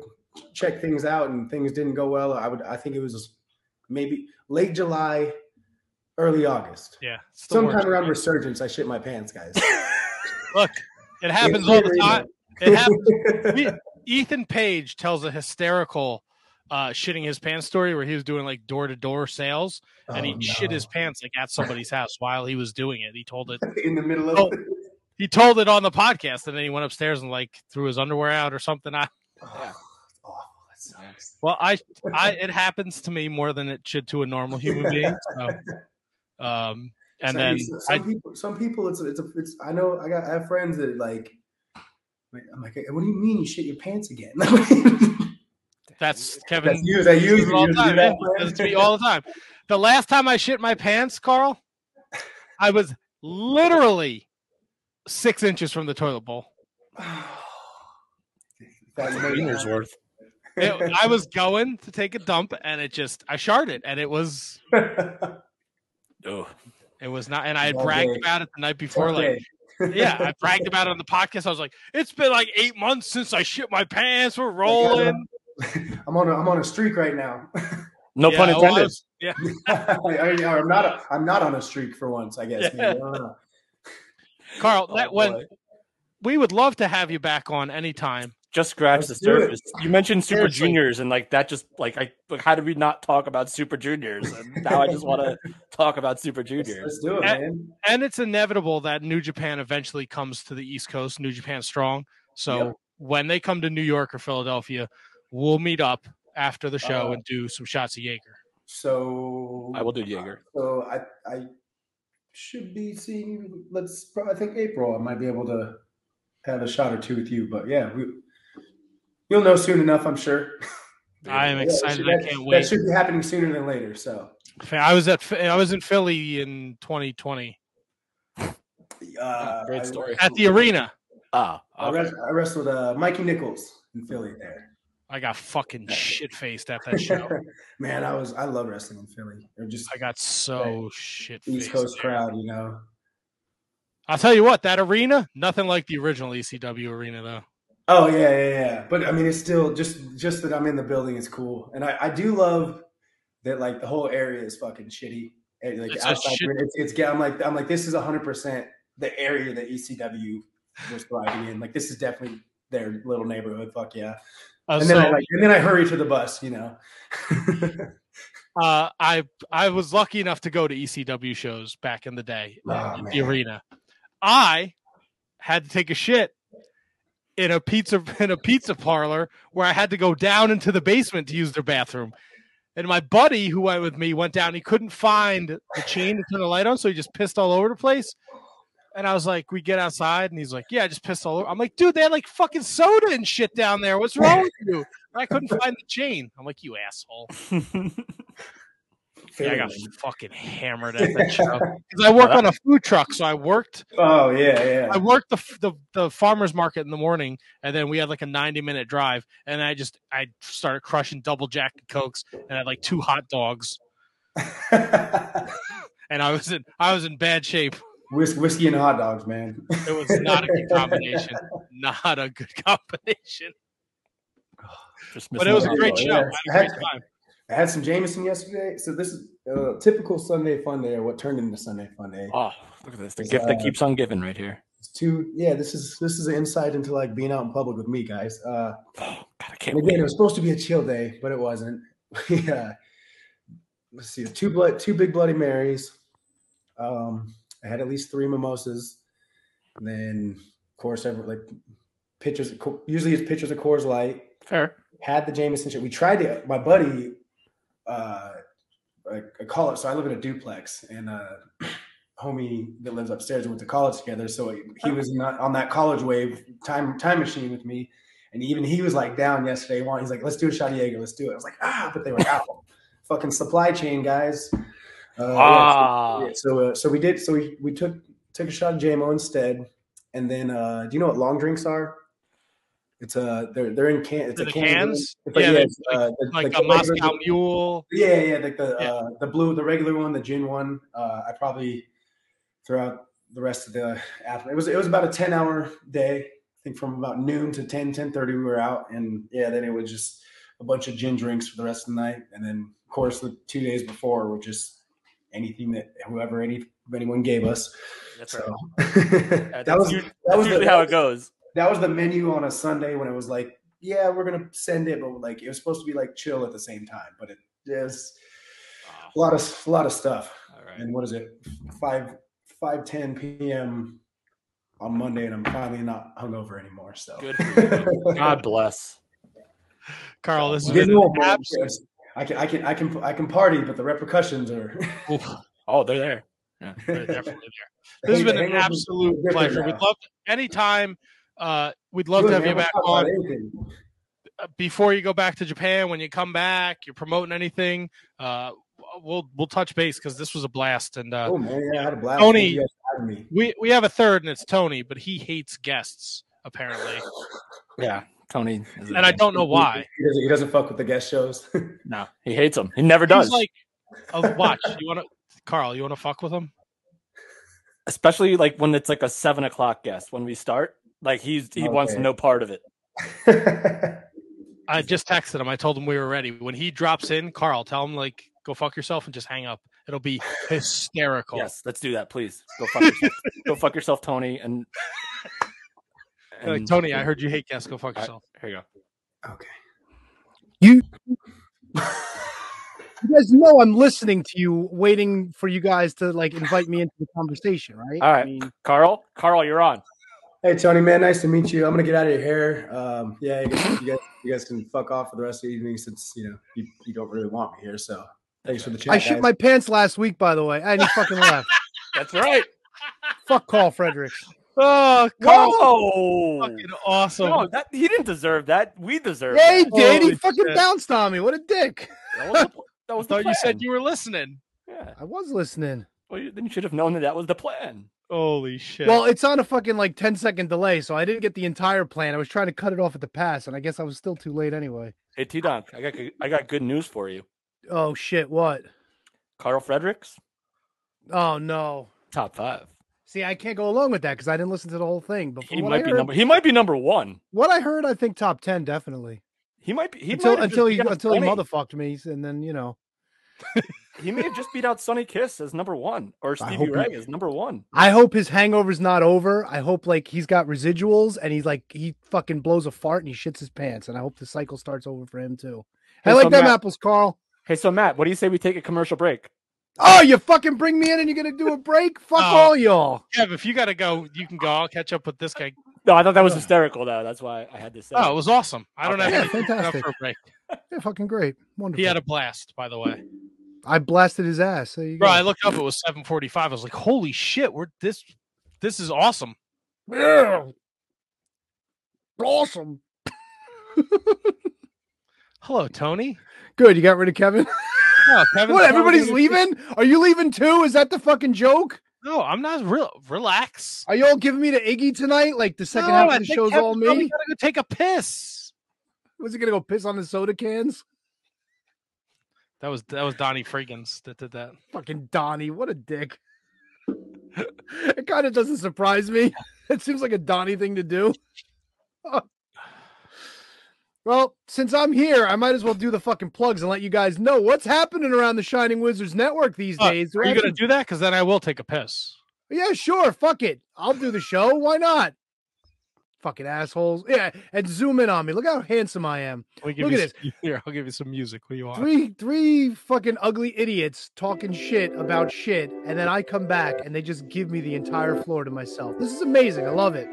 check things out and things didn't go well. I would I think it was maybe late July, early August. yeah, Sometime around resurgence, I shit my pants, guys. Look, it happens all the time. It happens. Ethan Page tells a hysterical uh, shitting his pants story where he was doing like door to door sales and he Oh, shit his pants like at somebody's house while he was doing it. He told it. in the middle of Oh. He told it on the podcast, and then he went upstairs and like threw his underwear out or something. I, Oh, Yeah. that's awful. That sucks. well, I, I, it happens to me more than it should to a normal human being. So, um, and Some- then some, I, people, some people, it's it's a, it's. I know I got I have friends that like, I'm like, what do you mean you shit your pants again? that's Kevin. That's you. That you. does it all you the do time. that, man. He does it to me all the time. The last time I shit my pants, Karl, I was literally six inches from the toilet bowl. Thought you made Wiener's it. worth. It- I was going to take a dump and it just I sharted and it was Oh, it was not and I had All bragged day. about it the night before like yeah I bragged about it on the podcast I was like it's been like eight months since I shit my pants we're rolling I'm on a I'm on a streak right now. no Yeah, pun intended. was. yeah I, am not a, I'm not on a streak for once. I guess. Yeah. maybe. I don't know. Karl Oh, that when boy. we would love to have you back on anytime just scratch Let's the do it. surface. You mentioned Super Seriously. Juniors, and like that, just like I, like, how did we not talk about Super Juniors? And now I just want to talk about Super Let's, Juniors. let's do it, Eh, man. and it's inevitable that New Japan eventually comes to the East Coast New Japan Strong so Yep. when they come to New York or Philadelphia we'll meet up after the show Uh, and do some shots of Jaeger So I will do Jaeger. So I I should be seeing. Let's. I think April. I might be able to have a shot or two with you. But yeah, we, you'll know soon enough. I'm sure. I am Yeah, excited that- I can't That wait That should be happening sooner than later. So I was at I was in Philly in 2020 uh, great story. at the arena. Ah, I, okay. I wrestled uh, Mikey Nichols in Philly there. I got fucking shit faced at that show. Man, I was I love wrestling in Philly. Or just I got so shit East. Coast crowd, you know. I'll tell you what, that arena, nothing like the original ECW arena though. Oh yeah, yeah, yeah. But I mean, it's still just just that I'm in the building is cool, and I, I do love that like the whole area is fucking shitty. Like It's outside, shit- it's, it's I'm like I'm like this is 100 percent the area that ECW was thriving in. Like this is definitely their little neighborhood. Fuck yeah. Uh, And so then I like and then I hurry to the bus. You know. uh, I I was lucky enough to go to ECW shows back in the day Oh, the arena. I had to take a shit in a pizza in a pizza parlor where I had to go down into the basement to use their bathroom. And my buddy who went with me went down. He couldn't find the chain to turn the light on, so he just pissed all over the place. And I was like, "We get outside," and he's like, "Yeah, I just pissed all over." I'm like, "Dude, they had like fucking soda and shit down there. What's wrong with you?" And I couldn't find the chain. I'm like, "You asshole." Yeah, I got fucking hammered at that show because I work on a food truck. So I worked, Oh yeah, yeah. I worked the, the the farmers market in the morning, and then we had like a ninety minute drive, and I just I started crushing double jack and cokes, and I had like two hot dogs, and I was in I was in bad shape. Whis- whiskey and hot dogs, man. It was not a good combination, not a good combination. Just But it was a great show. yeah. I had a great time. I had some Jameson yesterday. So this is a typical Sunday fun day, or what turned into Sunday fun day. Oh, look at this. The It's, gift that uh, keeps on giving right here. It's two, yeah. This is this is an insight into like being out in public with me, guys. Uh, Oh, God, I can't and again, it was supposed to be a chill day, but it wasn't. yeah. Let's see, two blood, two big Bloody Marys. Um, I had at least three mimosas, and then of course, every, like pitchers. Usually, it's pitchers of Coors Light. Fair. had the Jameson shit. We tried to. My buddy, uh, I, I call it. So I live in a duplex, and uh, homie that lives upstairs we went to college together. So he, was not on that college wave time time machine with me, and even he was like down yesterday. He's like, let's do a shot Jaeger, let's do it. I was like, ah, but they were out. Fucking supply chain guys. Uh, yeah, Ah. so, yeah, so, uh, so we did. So we we took took a shot of JMO instead, and then uh, do you know what long drinks are? It's uh they're they're in can. It's The a can. cans? It's like, Yeah, yeah, they're it's, uh, the- Like the a Moscow regular- Mule. Yeah, yeah, like the Yeah. uh, the blue, the regular one, the gin one. Uh, I probably throughout the rest of the after it was it was about a ten hour day. I think from about noon to 10, 10 we were out, and yeah, then it was just a bunch of gin drinks for the rest of the night, and then of course the two days before were just anything that whoever any anyone gave us. That's So right. that that's was usu- that That's was the, how it goes. that was the menu on a Sunday when it was like, yeah, we're gonna send it, but like it was supposed to be like chill at the same time, but it is a lot of a lot of stuff. All right. And what is it? Five five ten p.m. on Monday, and I'm finally not hungover anymore. So Good. God bless. Karl, this has Getting been an man. I can I can I can I can party, but the repercussions are. Oh, they're there. They're definitely there. This has been an absolute pleasure. We'd love anytime. Uh, we'd love Do to have you back on uh, before you go back to Japan. When you come back, you're promoting anything. Uh, we'll we'll touch base because this was a blast, and uh, Oh man, yeah, I had a blast. Tony- Thank you guys for having me. we we have a third, and it's Tony, but he hates guests apparently, Yeah, Tony. and I don't know why. He doesn't, he doesn't fuck with the guest shows. No, he hates them. He never does. He's like, oh, watch. You want to, Karl? You want to fuck with him? Especially like when it's like a seven o'clock guest when we start. Like he's he wants no part of it. I just texted him. I told him we were ready. When he drops in, Karl, tell him like, go fuck yourself and just hang up. It'll be hysterical. Yes, let's do that, please. Go fuck yourself. Go fuck yourself, Tony. And, Like, and- Tony, I heard you hate guests. Go fuck All right, yourself. Here you go. okay. You, you guys know I'm listening to you, waiting for you guys to like invite me into the conversation, right? All I mean, Karl. Karl, you're on. Hey Tony, man, nice to meet you. I'm gonna get out of your hair. Um, yeah, I guess you guys, you guys can fuck off for the rest of the evening since you know you, you don't really want me here. So thanks for the chat. I shit my pants last week, by the way, and he fucking left. That's right. Fuck Karl Fredericks. Oh, Karl, Whoa! fucking awesome. No, that he didn't deserve that. We deserve. Yeah, he that. did. He fucking shit. bounced on me. What a dick. That was the, pl- that I was the thought you said you were listening. Yeah. I was listening. Well, you, then you should have known that that was the plan. Holy shit. Well, it's on a fucking like 10 second delay, so I didn't get the entire plan. I was trying to cut it off at the pass, and I guess I was still too late anyway. Hey, T Donk, I got good- I got good news for you. Oh shit, what? Karl Fredericks, Oh no. top five. See, I can't go along with that because I didn't listen to the whole thing. But He might I be heard, number. He might be number one. what I heard, I think top 10 definitely. He might be. He until until he until he motherfucked me, and then you know. He may have just beat out Sonny Kiss as number one, or Stevie he- Ray as number one. I hope his hangover's not over. I hope like he's got residuals and he's like he fucking blows a fart and he shits his pants. And I hope the cycle starts over for him too. I like so them Matt- apples, Karl. Hey, so Matt, what do you say we take a commercial break? Oh, you fucking bring me in and you're gonna do a break? Fuck Oh. all y'all. Kev, if you got to go, you can go. I'll catch up with this guy. No, I thought that was hysterical, though. That's why I had to say. Oh, it was awesome. I don't Okay. have Yeah, anything enough fantastic. for a break. Yeah, fucking great. Wonderful. He had a blast, by the way. I blasted his ass. There you Bro, go. I looked up. It was seven forty-five. I was like, "Holy shit! We're this. This is awesome." Yeah. Awesome. Hello, Tony. Good. You got rid of Kevin? Oh, what? Everybody's leaving? Are you leaving too? Is that the fucking joke? No, I'm not real. Relax. Are you all giving me the Iggy tonight? Like the second No, half of the show's Kevin's all me? Gotta go take a piss. Was he gonna go piss on the soda cans? That was that was Donnie Freegans that did that. Fucking Donnie, what a dick. it kind of doesn't surprise me. It seems like a Donnie thing to do. Oh, well, since I'm here, I might as well do the fucking plugs and let you guys know what's happening around the Shining Wizards Network these Uh, days. Are you gonna do that? Because then I will take a piss. Yeah, sure. Fuck it. I'll do the show. Why not? Fucking assholes. Yeah, and zoom in on me. Look how handsome I am. Let me give Look at some, Here, I'll give you some music. What you want? Three three fucking ugly idiots talking shit about shit, and then I come back and they just give me the entire floor to myself. This is amazing. I love it.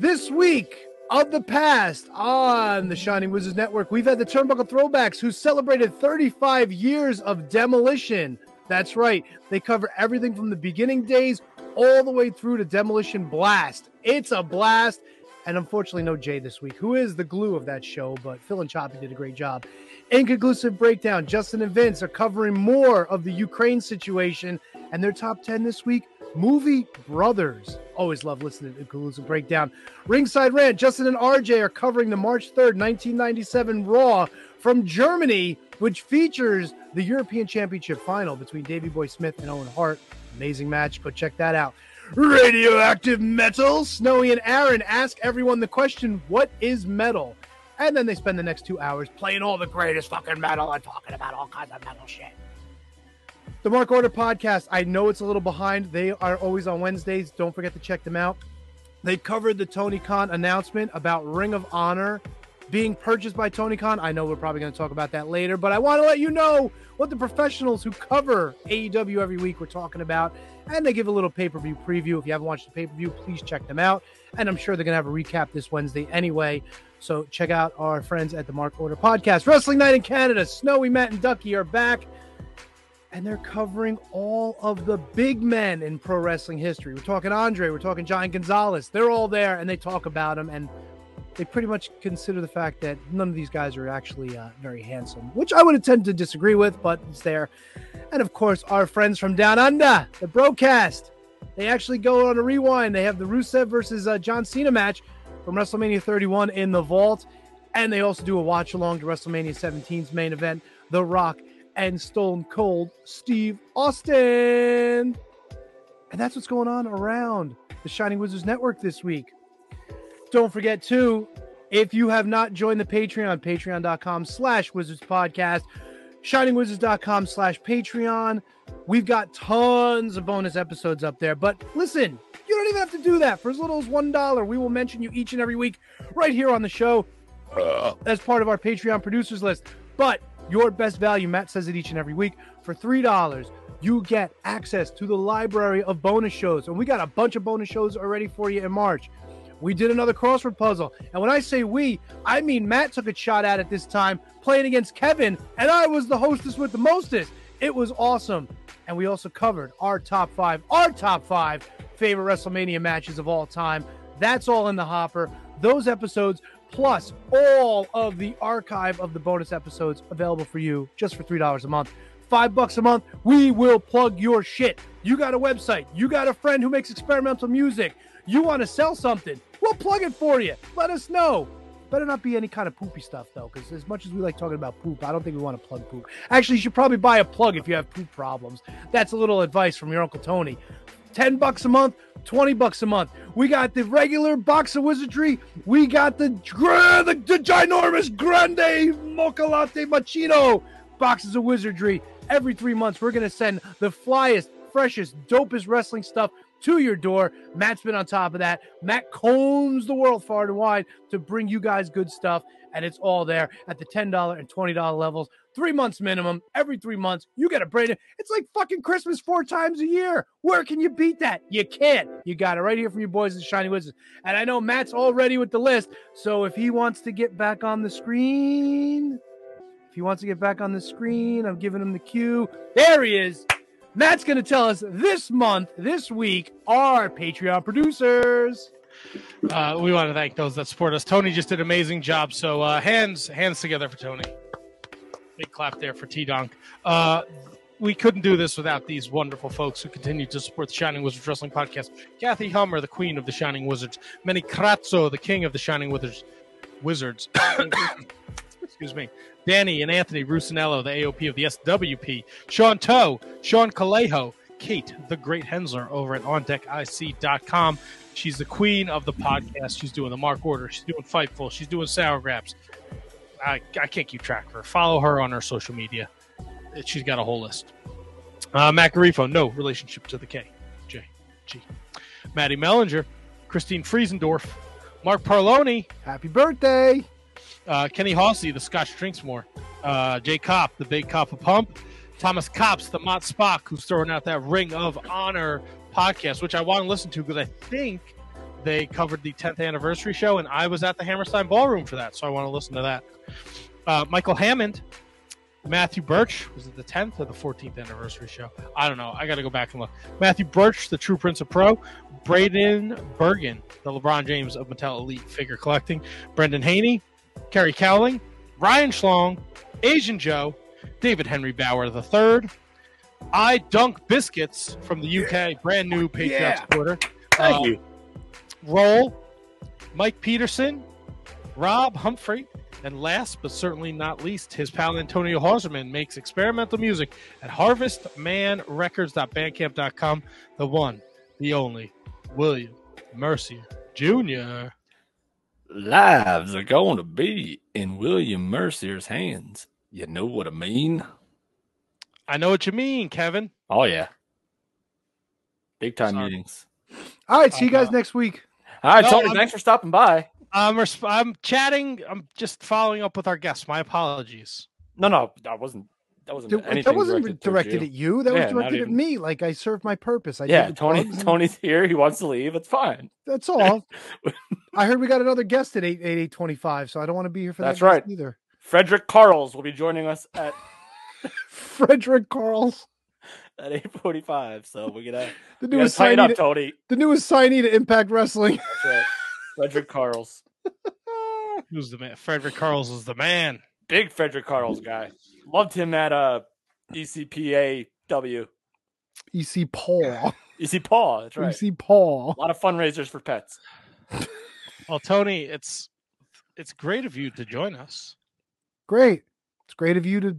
This week of the past on the Shining Wizards Network, we've had the Turnbuckle Throwbacks who celebrated 35 years of demolition. That's right. They cover everything from the beginning days all the way through to Demolition Blast. It's a blast. And unfortunately, no Jay this week, who is the glue of that show, but Phil and Choppy did a great job. Inconclusive breakdown. Justin and Vince are covering more of the Ukraine situation, and their top 10 this week movie brothers. Always love listening to Inconclusive breakdown. Ringside Rant. Justin and RJ are covering the March 3rd, 1997 Raw from Germany, which features the European Championship final between Davey Boy Smith and Owen Hart. Amazing match. Go check that out. Radioactive metal. Snowy and Aaron ask everyone the question, What is metal? And then they spend the next two hours playing all the greatest fucking metal and talking about all kinds of metal shit. The Mark Order podcast, I know it's a little behind. They are always on Wednesdays. Don't forget to check them out. They covered the Tony Khan announcement about Ring of Honor being purchased by Tony Khan. I know we're probably going to talk about that later, but I want to let you know what the professionals who cover AEW every week were talking about. And they give a little pay per view preview. If you haven't watched the pay per view, please check them out. And I'm sure they're going to have a recap this Wednesday anyway. So check out our friends at the Mark Order podcast. Wrestling Night in Canada, Snowy, Matt, and Ducky are back. And they're covering all of the big men in pro wrestling history. We're talking Andre, we're talking Giant Gonzalez. They're all there and they talk about them. And they pretty much consider the fact that none of these guys are actually uh, very handsome, which I would tend to disagree with, but it's there. And of course, our friends from down under, the broadcast. They actually go on a rewind. They have the Rusev versus uh, John Cena match from WrestleMania 31 in the vault. And they also do a watch along to WrestleMania 17's main event, The Rock and Stone Cold Steve Austin. And that's what's going on around the Shining Wizards Network this week. Don't forget, too, if you have not joined the Patreon, patreon.com slash wizards podcast, shiningwizards.com slash Patreon. We've got tons of bonus episodes up there. But listen, you don't even have to do that. For as little as $1, we will mention you each and every week right here on the show uh. as part of our Patreon producers list. But your best value, Matt says it each and every week, for $3, you get access to the library of bonus shows. And we got a bunch of bonus shows already for you in March. We did another crossword puzzle. And when I say we, I mean Matt took a shot at it this time, playing against Kevin, and I was the hostess with the mostest. It was awesome. And we also covered our top five, our top five favorite WrestleMania matches of all time. That's all in the hopper. Those episodes, plus all of the archive of the bonus episodes available for you just for $3 a month. Five bucks a month, we will plug your shit. You got a website, you got a friend who makes experimental music, you want to sell something, we'll plug it for you. Let us know. Better not be any kind of poopy stuff though, because as much as we like talking about poop, I don't think we want to plug poop. Actually, you should probably buy a plug if you have poop problems. That's a little advice from your Uncle Tony. 10 bucks a month, 20 bucks a month. We got the regular box of wizardry. We got the, the, the ginormous grande mocha latte machino boxes of wizardry. Every three months, we're going to send the flyest, freshest, dopest wrestling stuff to your door. Matt's been on top of that. Matt combs the world far and wide to bring you guys good stuff, and it's all there at the $10 and $20 levels. Three months minimum. Every three months, you get a new. It's like fucking Christmas four times a year. Where can you beat that? You can't. You got it right here from your boys at Shiny Wizards. And I know Matt's all ready with the list. So if he wants to get back on the screen, if he wants to get back on the screen, I'm giving him the cue. There he is. Matt's going to tell us this month, this week, our Patreon producers. Uh, we want to thank those that support us. Tony just did an amazing job. So uh, hands hands together for Tony. Big clap there for T Donk. Uh, we couldn't do this without these wonderful folks who continue to support the Shining Wizards Wrestling Podcast. Kathy Hummer, the queen of the Shining Wizards. Manny Crazzo, the king of the Shining Wizards. Wizards. Excuse me. Danny and Anthony Rusinello, the AOP of the SWP. Sean Toe, Sean Calejo, Kate, the great Hensler over at OnDeckIC.com. She's the queen of the podcast. She's doing the Mark Order. She's doing Fightful. She's doing Sour Graps. I, I can't keep track of her. Follow her on her social media. She's got a whole list. Uh, Matt Garifo, no relationship to the K. J. G. Maddie Mellinger, Christine Friesendorf, Mark Parloni, Happy birthday. uh, Kenny Hossey, the Scotch drinks more, uh, Jay Kopp, the Big cop of Pump, Thomas Cops, the Mott Spock, who's throwing out that Ring of Honor podcast, which I want to listen to because I think they covered the 10th anniversary show, and I was at the Hammerstein Ballroom for that, so I want to listen to that. Uh, Michael Hammond, Matthew Birch, was it the 10th or the 14th anniversary show? I don't know. I got to go back and look. Matthew Birch, the True Prince of Pro, Braden Bergen, the LeBron James of Mattel Elite Figure Collecting, Brendan Haney, Kerry Cowling, Ryan Schlong, Asian Joe, David Henry Bauer III, I Dunk Biscuits from the UK, brand new Patreon Yeah. supporter. Thank Uh, you. Roll, Mike Peterson, Rob Humphrey, and last but certainly not least, his pal Antonio Hauserman makes experimental music at harvestmanrecords.bandcamp.com. The one, the only, William Mercier Jr. Lives are going to be in William Mercier's hands. You know what I mean? I know what you mean, Kevin. Oh yeah. Big time Sorry. meetings. All right. See you guys Uh, next week. All right, No, Tony, I'm- thanks for stopping by. I'm, resp- I'm chatting. I'm just following up with our guests. My apologies. No, no, that wasn't that wasn't That- anything that wasn't directed, directed, towards at you. That Yeah, was not directed at even- me. Like I served my purpose. I Yeah, did the Tony. and- Tony's here. He wants to leave. It's fine. That's all. I heard we got another guest at eight eight eight twenty five, so I don't want to be here for That's that guest right. either. Frederick Carls will be joining us at Frederick Carls, at eight forty five. So we're gonna, the we gotta newest tighten up, to, Tony. the newest signee to Impact Wrestling. That's right. Frederick Carls. Who's the man? Frederick Carls is the man. Big Frederick Carls guy. Loved him at uh ECPAW. EC Paul. EC Paul. That's right. EC Paul. A lot of fundraisers for pets. Well, Tony, it's it's great of you to join us. Great. It's great of you to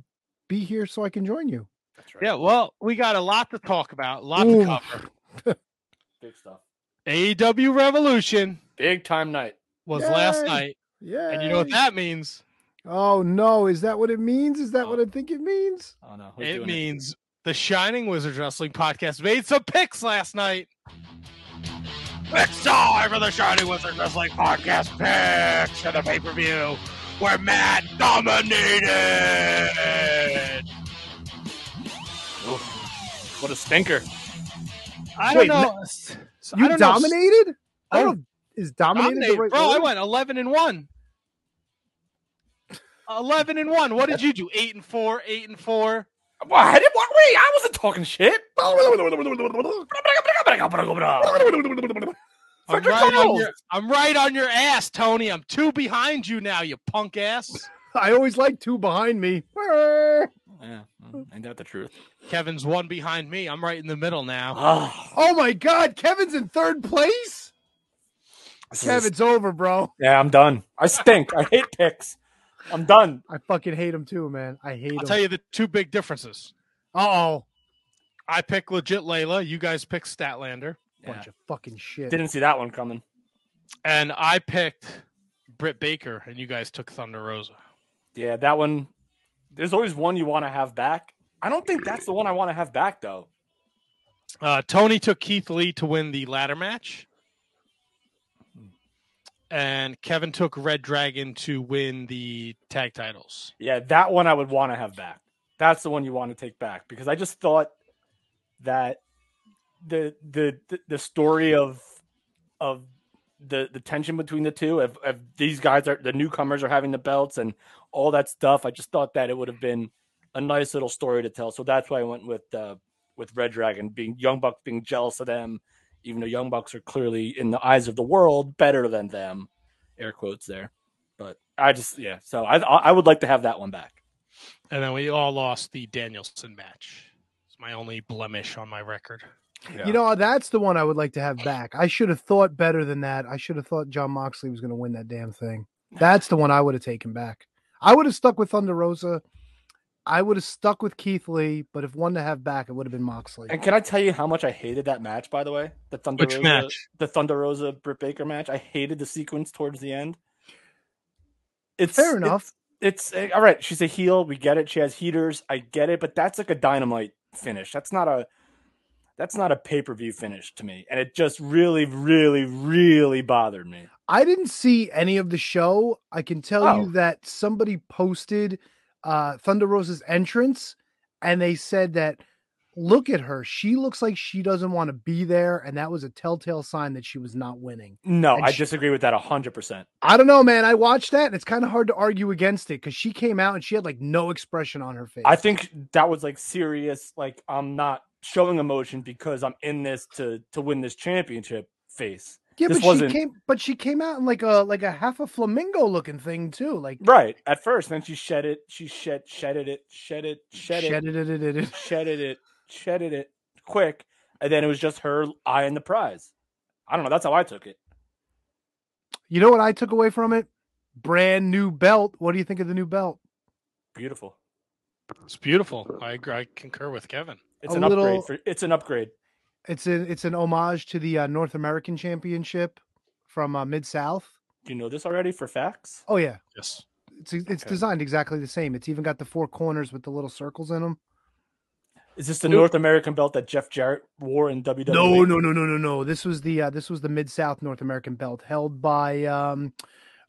be here so I can join you. That's right. Yeah, well, we got a lot to talk about, a lot Ooh. to cover. Big stuff. AEW Revolution Big time night. was last night, Yeah. and you know what that means? Oh no, is that what it means? Is that oh. what I think it means? Oh no. who's It doing means the Shining Wizard Wrestling Podcast made some picks last night. It's time for the Shining Wizard Wrestling Podcast picks for the pay per view where Matt dominated. Oof. What a stinker. I Wait, don't know. I You don't know. dominated? I Oh. don't know. Is dominated, Dominated, the right bro. I went eleven and one. Eleven and one. What did you do? Eight and four. Eight and four. Well, I didn't, wait, I wasn't talking shit. I'm right, on your, I'm right on your ass, Tony. I'm two behind you now, you punk ass. I always like two behind me. Yeah, ain't that the truth? Kevin's one behind me. I'm right in the middle now. Oh, Oh my god, Kevin's in third place? Kevin's over, bro. Yeah, I'm done. I stink. I hate picks. I'm done. I fucking hate him too, man. I hate I'll him. tell you the two big differences. Uh oh. I pick legit Leyla. You guys pick Statlander. Bunch of fucking shit. Didn't see that one coming. And I picked Britt Baker, and you guys took Thunder Rosa. Yeah, that one. There's always one you want to have back. I don't think that's the one I want to have back though. Uh, Tony took Keith Lee to win the ladder match. And Kevin took Red Dragon to win the tag titles. Yeah, that one I would want to have back. That's the one you want to take back because I just thought that the the the, story of of the the tension between the two of, of these guys are the newcomers are having the belts and all that stuff. I just thought that it would have been a nice little story to tell. So that's why I went with uh, with Red Dragon being Young Bucks being jealous of them, even though Young Bucks are clearly in the eyes of the world better than them. Air quotes there, but I just yeah. So I I would like to have that one back. And then we all lost the Danielson match. It's my only blemish on my record. Yeah. You know, that's the one I would like to have back. I should have thought better than that. I should have thought Jon Moxley was going to win that damn thing. That's the one I would have taken back. I would have stuck with Thunder Rosa. I would have stuck with Keith Lee, but if one to have back, it would have been Moxley. And can I tell you how much I hated that match? By the way, the Thunder Which Rosa, match? the Thunder Rosa Britt Baker match. I hated the sequence towards the end. It's Fair enough. It's, it's eh, all right. She's a heel. We get it. She has heaters. I get it. But that's like a dynamite finish. That's not a. That's not a pay per view finish to me, and it just really, really, really bothered me. I didn't see any of the show. I can tell Oh. you that somebody posted uh, Thunder Rosa's entrance, and they said that look at her. She looks like she doesn't want to be there, and that was a telltale sign that she was not winning. No, And I she- disagree with that hundred percent. I don't know, man. I watched that, and it's kind of hard to argue against it because she came out and she had like no expression on her face. I think that was like serious. Like I'm not showing emotion because I'm in this to to win this championship. Face. Yeah, this but wasn't- she came, but she came out in like a like a half a flamingo looking thing too, like Right. At first, then she shed it. She shed shedded it, shed it, shed it, shedded it, it, it, it. shedded it, shedded it quick, and then it was just her eyeing the prize. I don't know. That's how I took it. You know what I took away from it? Brand new belt. What do you think of the new belt? Beautiful. It's beautiful. I agree. I concur with Kevin. It's A an little- upgrade. For, it's an upgrade. It's an it's an homage to the uh, North American Championship from uh, Mid South. Do you know this already for facts? Oh yeah, Yes. it's it's Okay. designed exactly the same. It's even got the four corners with the little circles in them. Is this the Nope. North American belt that Jeff Jarrett wore in WWE? No, no, no, no, no, no. This was the uh, this was the Mid South North American belt held by um,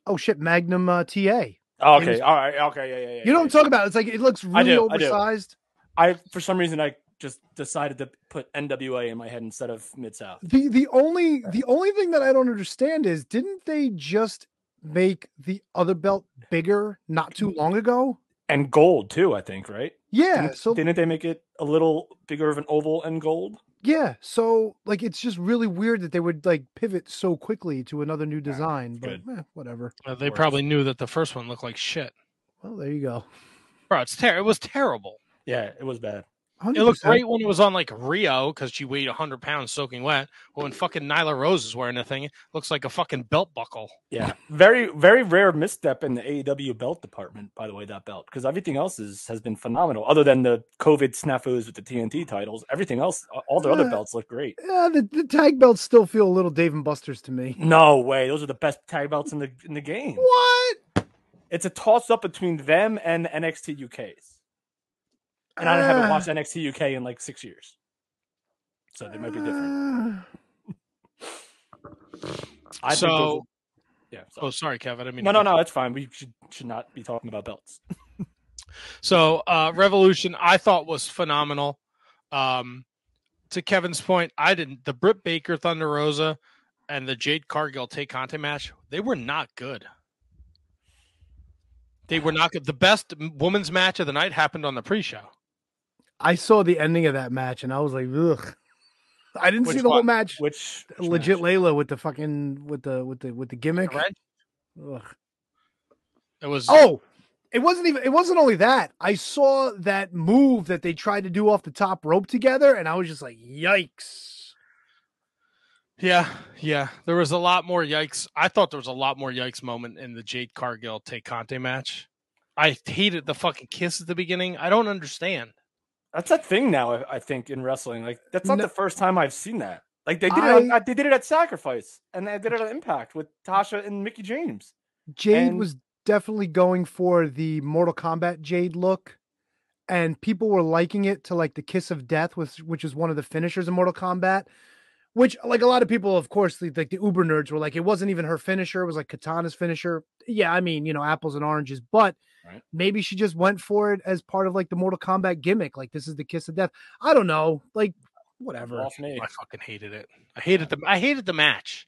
oh shit, Magnum uh, TA. Oh, okay. Famous- All right. Okay. Yeah. Yeah. yeah You know what I'm yeah. talking about? It's like it looks I really do, I do. oversized. I for some reason I just decided to put NWA in my head instead of Mid South. The the only the only thing that I don't understand is didn't they just make the other belt bigger not too long ago? And gold too, I think, right? Yeah, Didn't, so didn't they make it a little bigger of an oval and gold. Yeah, so like it's just really weird that they would like pivot so quickly to another new design, but eh, whatever. Uh, they probably knew that the first one looked like shit. Well, there you go. Bro, it's ter- it was terrible. Yeah, it was bad. It looked great when it was on like Riho because she weighed 100 pounds soaking wet. But when fucking Nyla Rose is wearing the thing, it looks like a fucking belt buckle. Yeah, very very rare misstep in the AEW belt department. By the way, that belt because everything else is has been phenomenal. Other than the COVID snafus with the TNT titles, everything else, all the other Uh, belts look great. Yeah, the, the tag belts still feel a little Dave and Buster's to me. No way, those are the best tag belts in the in the game. What? It's a toss up between them and NXT UK's, and I haven't watched NXT UK in like six years, so they might be different. uh, I think those So- are- yeah. Oh, sorry, Kevin. I mean, No, no, no, it's fine. We should should not be talking about belts. So uh Revolution I thought was phenomenal. Um to Kevin's point, I didn't the Britt Baker Thunder Rosa and the Jade Cargill Tay Conti match, they were not good. They were not good. The best women's match of the night happened on the pre-show. I saw the ending of that match and I was like, ugh. I didn't Which see the whole match. Which, which Legit match? Leyla with the fucking with the with the with the gimmick. Right? Ugh. It was Oh, it wasn't even. It wasn't only that. I saw that move that they tried to do off the top rope together, and I was just like, "Yikes!" Yeah, yeah. There was a lot more yikes. I thought there was a lot more yikes moment in the Jade Cargill Tay Conti match. I hated the fucking kiss at the beginning. I don't understand. That's a thing now. I, think in wrestling, like that's not No- the first time I've seen that. Like they did it. I- uh, they did it at Sacrifice, and they did it at Impact with Tasha and Mickie James. Jade And- was definitely going for the Mortal Kombat Jade look, and people were liking it to like the Kiss of Death, which which is one of the finishers of Mortal Kombat. Which, like a lot of people, of course, like the Uber nerds were like, it wasn't even her finisher; it was like Kitana's finisher. Yeah, I mean, you know, apples and oranges, but Right. maybe she just went for it as part of like the Mortal Kombat gimmick. Like this is the Kiss of Death. I don't know, like whatever. Off me. I fucking hated it. I hated the I hated the match.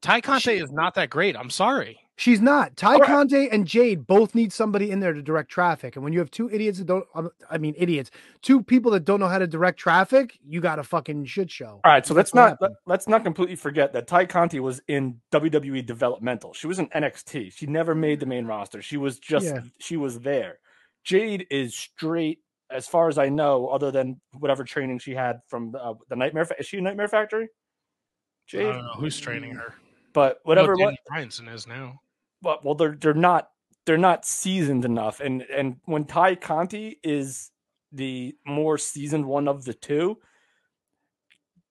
Ty Conti is not that great. I'm sorry. She's not. Ty All right. Conti and Jade both need somebody in there to direct traffic. And when you have two idiots that don't, um, I mean, idiots, two people that don't know how to direct traffic, you got a fucking shit show. All right, so let's not happened. let, us not completely forget that Ty Conti was in WWE developmental. She was in NXT. She never made the main roster. She was just Yeah. she was there. Jade is straight, as far as I know, other than whatever training she had from uh, the Nightmare. Fa- Is she a Nightmare Factory? I Jade, don't know who's training her. but whatever. What What, Danny Bryanson is now. But well, they're they're not they're not seasoned enough. And and when Ty Conti is the more seasoned one of the two,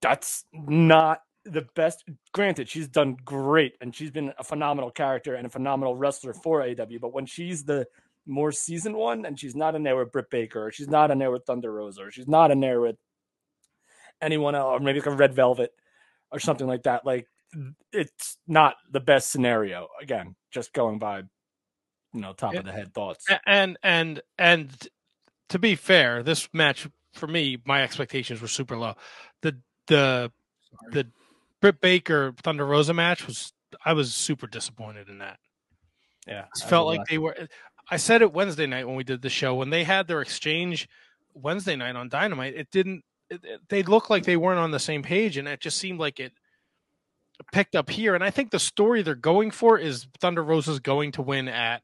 that's not the best. Granted, she's done great and she's been a phenomenal character and a phenomenal wrestler for AW. But when she's the more seasoned one and she's not in there with Britt Baker, she's not in there with Thunder Rosa, or she's not in there with anyone else, or maybe like a Red Velvet or something like that, like it's not the best scenario. Again, just going by, you know, top of the head thoughts. And and and to be fair, this match for me, my expectations were super low. The the the Britt Baker Thunder Rosa match was I was super disappointed in that. Yeah, It felt like they were. I said it Wednesday night when we did the show when they had their exchange Wednesday night on Dynamite. It didn't. It, it- they looked like they weren't on the same page, and it just seemed like it picked up here. And I think the story they're going for is Thunder Rosa's going to win at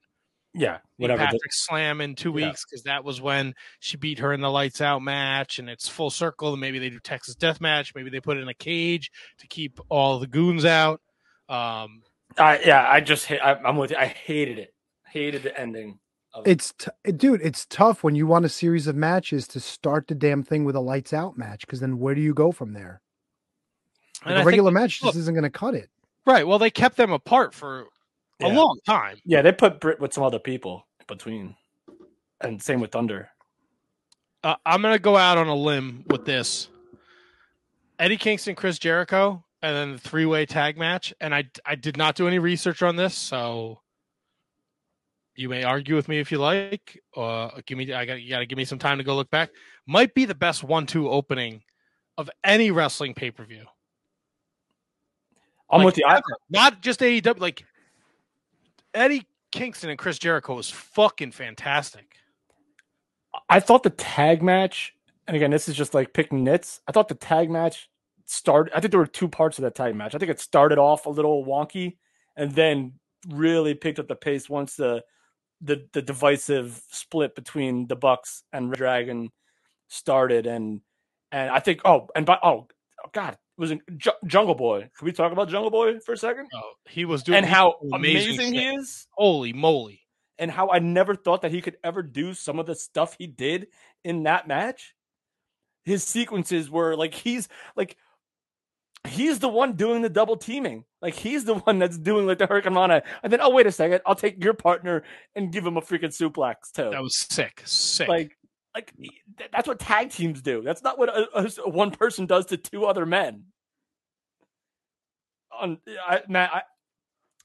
yeah, the whatever. the- Patrick Slam in two weeks because that was when she beat her in the lights out match, and it's full circle. And maybe they do Texas Death Match. Maybe they put it in a cage to keep all the goons out. Um, I, yeah, I just I, I'm with you. I hated it. Hated the ending. It's, t- dude, it's tough when you want a series of matches to start the damn thing with a lights out match because then where do you go from there? Like, and I a think- regular match look- just isn't going to cut it. right. Well, they kept them apart for a long time. Yeah, they put Britt with some other people between, and same with Thunder. Uh, I'm gonna go out on a limb with this. Eddie Kingston, Chris Jericho, and then the three way tag match. And I I did not do any research on this, so you may argue with me if you like. Uh, give me I got you got to give me some time to go look back. Might be the best one two opening of any wrestling pay per view. I'm Like, with you. I, Not just AEW. Like Eddie Kingston and Chris Jericho was fucking fantastic. I thought the tag match and again, this is just like picking nits. I thought the tag match started. I think there were two parts of that tag match. I think it started off a little wonky, and then really picked up the pace once the the the divisive split between the Bucks and Red Dragon started. And and I think oh and by oh, oh God, was in Ju- Jungle Boy. Can we talk about Jungle Boy for a second? Oh, he was doing and how amazing amazing, he is, Holy moly! and how I never thought that he could ever do some of the stuff he did in that match. His sequences were like he's like he's the one doing the double teaming. Like he's the one that's doing like the hurricanrana. And then oh wait a second, I'll take your partner and give him a freaking suplex too. That was sick, sick. like like that's what tag teams do. That's not what a, a- one person does to two other men. On I, I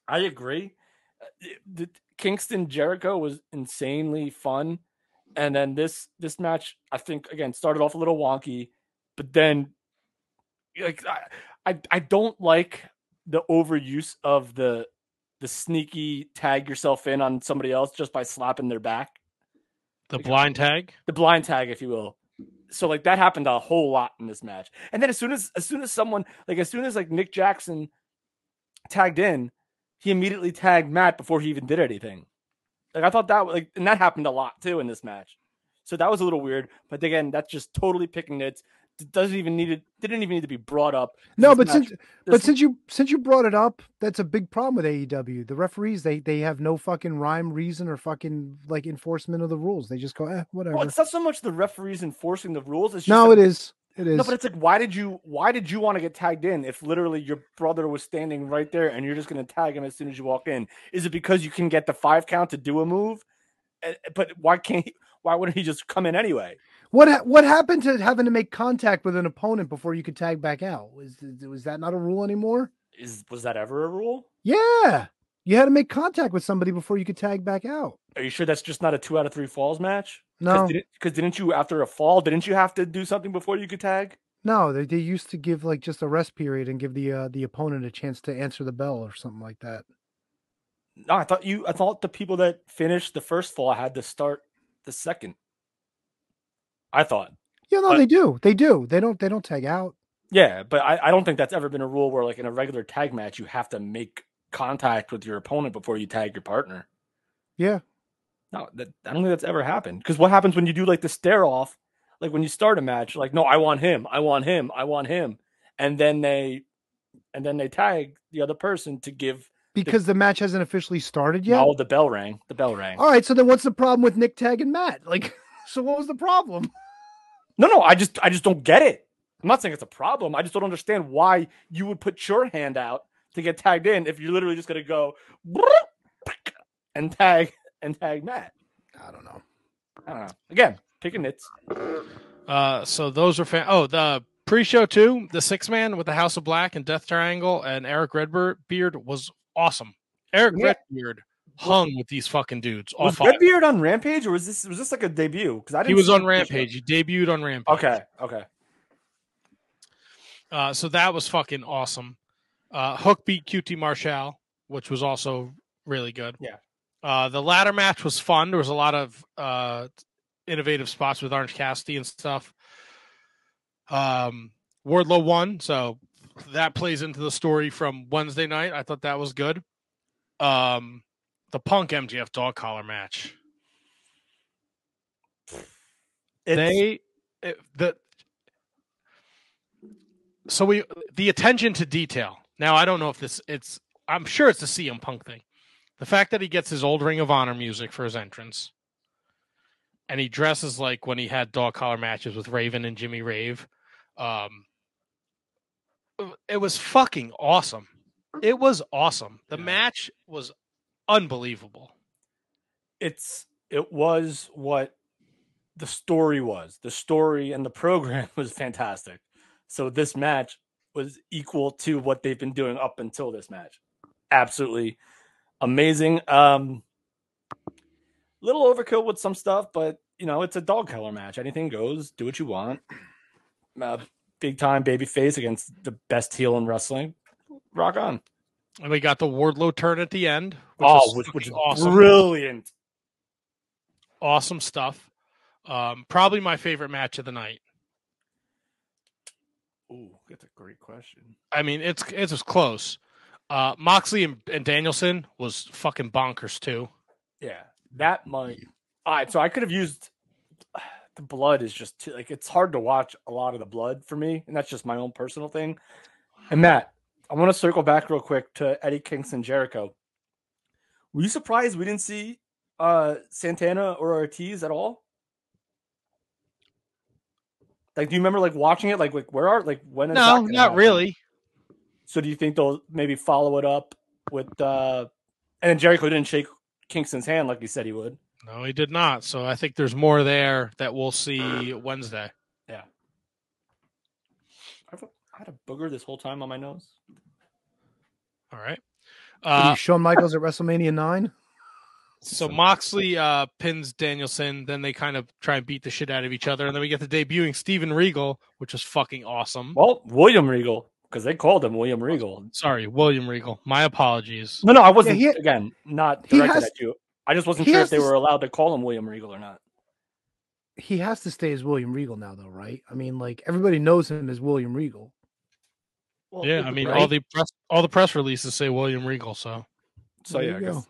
I agree. Uh, The Kingston Jericho was insanely fun, and then this this match I think again started off a little wonky, but then like I I, I don't like the overuse of the the sneaky tag yourself in on somebody else just by slapping their back the blind tag. the blind tag, if you will. So like that happened a whole lot in this match. And then as soon as as soon as someone like as soon as like Nick Jackson tagged in, he immediately tagged Matt before he even did anything. Like I thought that like and that happened a lot too in this match. So that was a little weird. But again, that's just totally picking nits. It doesn't even need it didn't even need to be brought up. No, but since but since you since you brought it up, that's a big problem with AEW. The referees they they have no fucking rhyme, reason, or fucking like enforcement of the rules. They just go, eh, whatever. well, it's not so much the referees enforcing the rules. It's just no, that it is. It is. No, but it's like, why did you why did you want to get tagged in if literally your brother was standing right there and you're just going to tag him as soon as you walk in? Is it because you can get the five count to do a move? Eh, But why can't he? Why wouldn't he just come in anyway? What ha- what happened to having to make contact with an opponent before you could tag back out? Was was that not a rule anymore? Is was that ever a rule? Yeah, you had to make contact with somebody before you could tag back out. Are you sure that's just not a two out of three falls match? No, because didn't you after a fall didn't you have to do something before you could tag? no, they, they used to give like just a rest period and give the uh, the opponent a chance to answer the bell or something like that. No, I thought you. I thought the people that finished the first fall had to start the second. I thought. Yeah, no, But- they do. They do. They don't. They don't tag out. Yeah, but I, I don't think that's ever been a rule where, like, in a regular tag match, you have to make contact with your opponent before you tag your partner. Yeah, No, that, I don't think that's ever happened. Because what happens when you do like the stare off, like when you start a match, like, no, I want him, I want him, I want him, and then they, and then they tag the other person to give. because the match hasn't officially started yet. Oh, the bell rang. The bell rang. All right, so then what's the problem with Nick tagging Matt? Like, so what was the problem? No, no, I just, I just don't get it. I'm not saying it's a problem. I just don't understand why you would put your hand out to get tagged in if you're literally just gonna go and tag and tag Matt. I don't know. I don't know. Again, picking nits. Uh, so those were fan. Oh, the pre-show too. The six man with the House of Black and Death Triangle and Erick Redbeard was awesome. Erick Yeah. Redbeard hung with these fucking dudes. Was five. Redbeard on Rampage or was this was this like a debut? Because I didn't He was on Rampage. He debuted on Rampage. Okay, okay. Uh, so that was fucking awesome. Uh, Hook beat QT Marshall, which was also really good. Yeah. Uh, the ladder match was fun. There was a lot of uh, innovative spots with Orange Cassidy and stuff. Um, Wardlow won, so that plays into the story from Wednesday night. I thought that was good. Um, the Punk MJF dog collar match. It's, they it- the so we the attention to detail. Now I don't know if this it's I'm sure it's a CM Punk thing. The fact that he gets his old Ring of Honor music for his entrance, and he dresses like when he had dog collar matches with Raven and Jimmy Rave. Um, it was fucking awesome. It was awesome. The Yeah. match was unbelievable. it's it was what the story was. The story and the program was fantastic. So this match was equal to what they've been doing up until this match. Absolutely amazing. Um little overkill with some stuff, but you know, it's a dog color match. Anything goes. Do what you want. Uh, big time baby face against the best heel in wrestling. Rock on. And we got the Wardlow turn at the end. Which oh, was which, which is awesome. brilliant. awesome stuff. Um, probably my favorite match of the night. Ooh, that's a great question. I mean, it's it was close. Uh, Moxley and, and Danielson was fucking bonkers too. Yeah, that might. All right, so I could have used the blood is just too, like it's hard to watch a lot of the blood for me, and that's just my own personal thing. And Matt, I want to circle back real quick to Eddie Kingston Jericho. Were you surprised we didn't see uh Santana or Ortiz at all? Like, do you remember like watching it? Like, like where are like when? is that No, not happen? really. So do you think they'll maybe follow it up with uh and then Jericho didn't shake Kingston's hand like he said he would. No, he did not. So I think there's more there that we'll see Wednesday. I've, I had a booger this whole time on my nose. All right. What are you, Uh, Shawn Michaels at WrestleMania nine. so Moxley uh, pins Danielson, then they kind of try and beat the shit out of each other, and then we get the debuting Steven Regal, which was fucking awesome. Well, William Regal, because they called him William Regal. Sorry, William Regal. My apologies. No, no, I wasn't he- again not directed has- at you. I just wasn't sure if they to were allowed to call him William Regal or not. He has to stay as William Regal now, though, right? I mean, like everybody knows him as William Regal. Well, Yeah, I mean right? all the press all the press releases say William Regal, so so There yeah, I guess. go.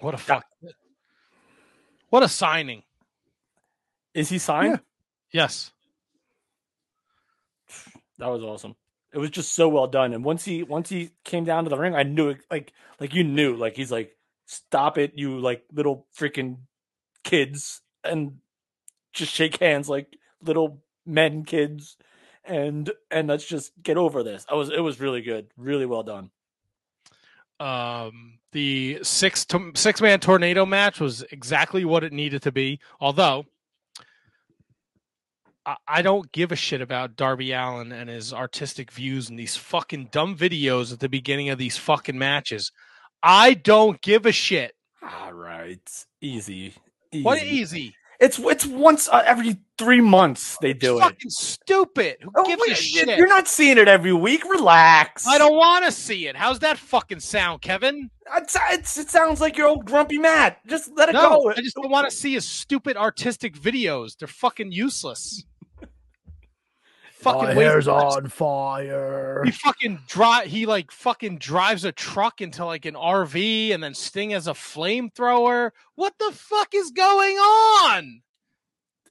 what a fuck. What a signing. Is he signed? Yes. That was awesome. It was just so well done. And once he once he came down to the ring, I knew it like like you knew like he's like stop it, you like little freaking kids, and just shake hands like little men kids, and and let's just get over this. I was it was really good, really well done. Um, the six to, six man tornado match was exactly what it needed to be. Although I, I don't give a shit about Darby Allin and his artistic views and these fucking dumb videos at the beginning of these fucking matches. I don't give a shit. All right, easy, easy. What easy? It's it's once uh, every three months they do it. fucking stupid. Who Oh, gives a shit? You're not seeing it every week. Relax. I don't want to see it. How's that fucking sound, Kevin? It's, it's, it sounds like your old grumpy Matt. Just let it No, go. I just don't want to see his stupid artistic videos. They're fucking useless. Fucking oh, My hair's on fire. He fucking drive. He like fucking drives a truck into like an RV, and then Sting has a flamethrower. What the fuck is going on?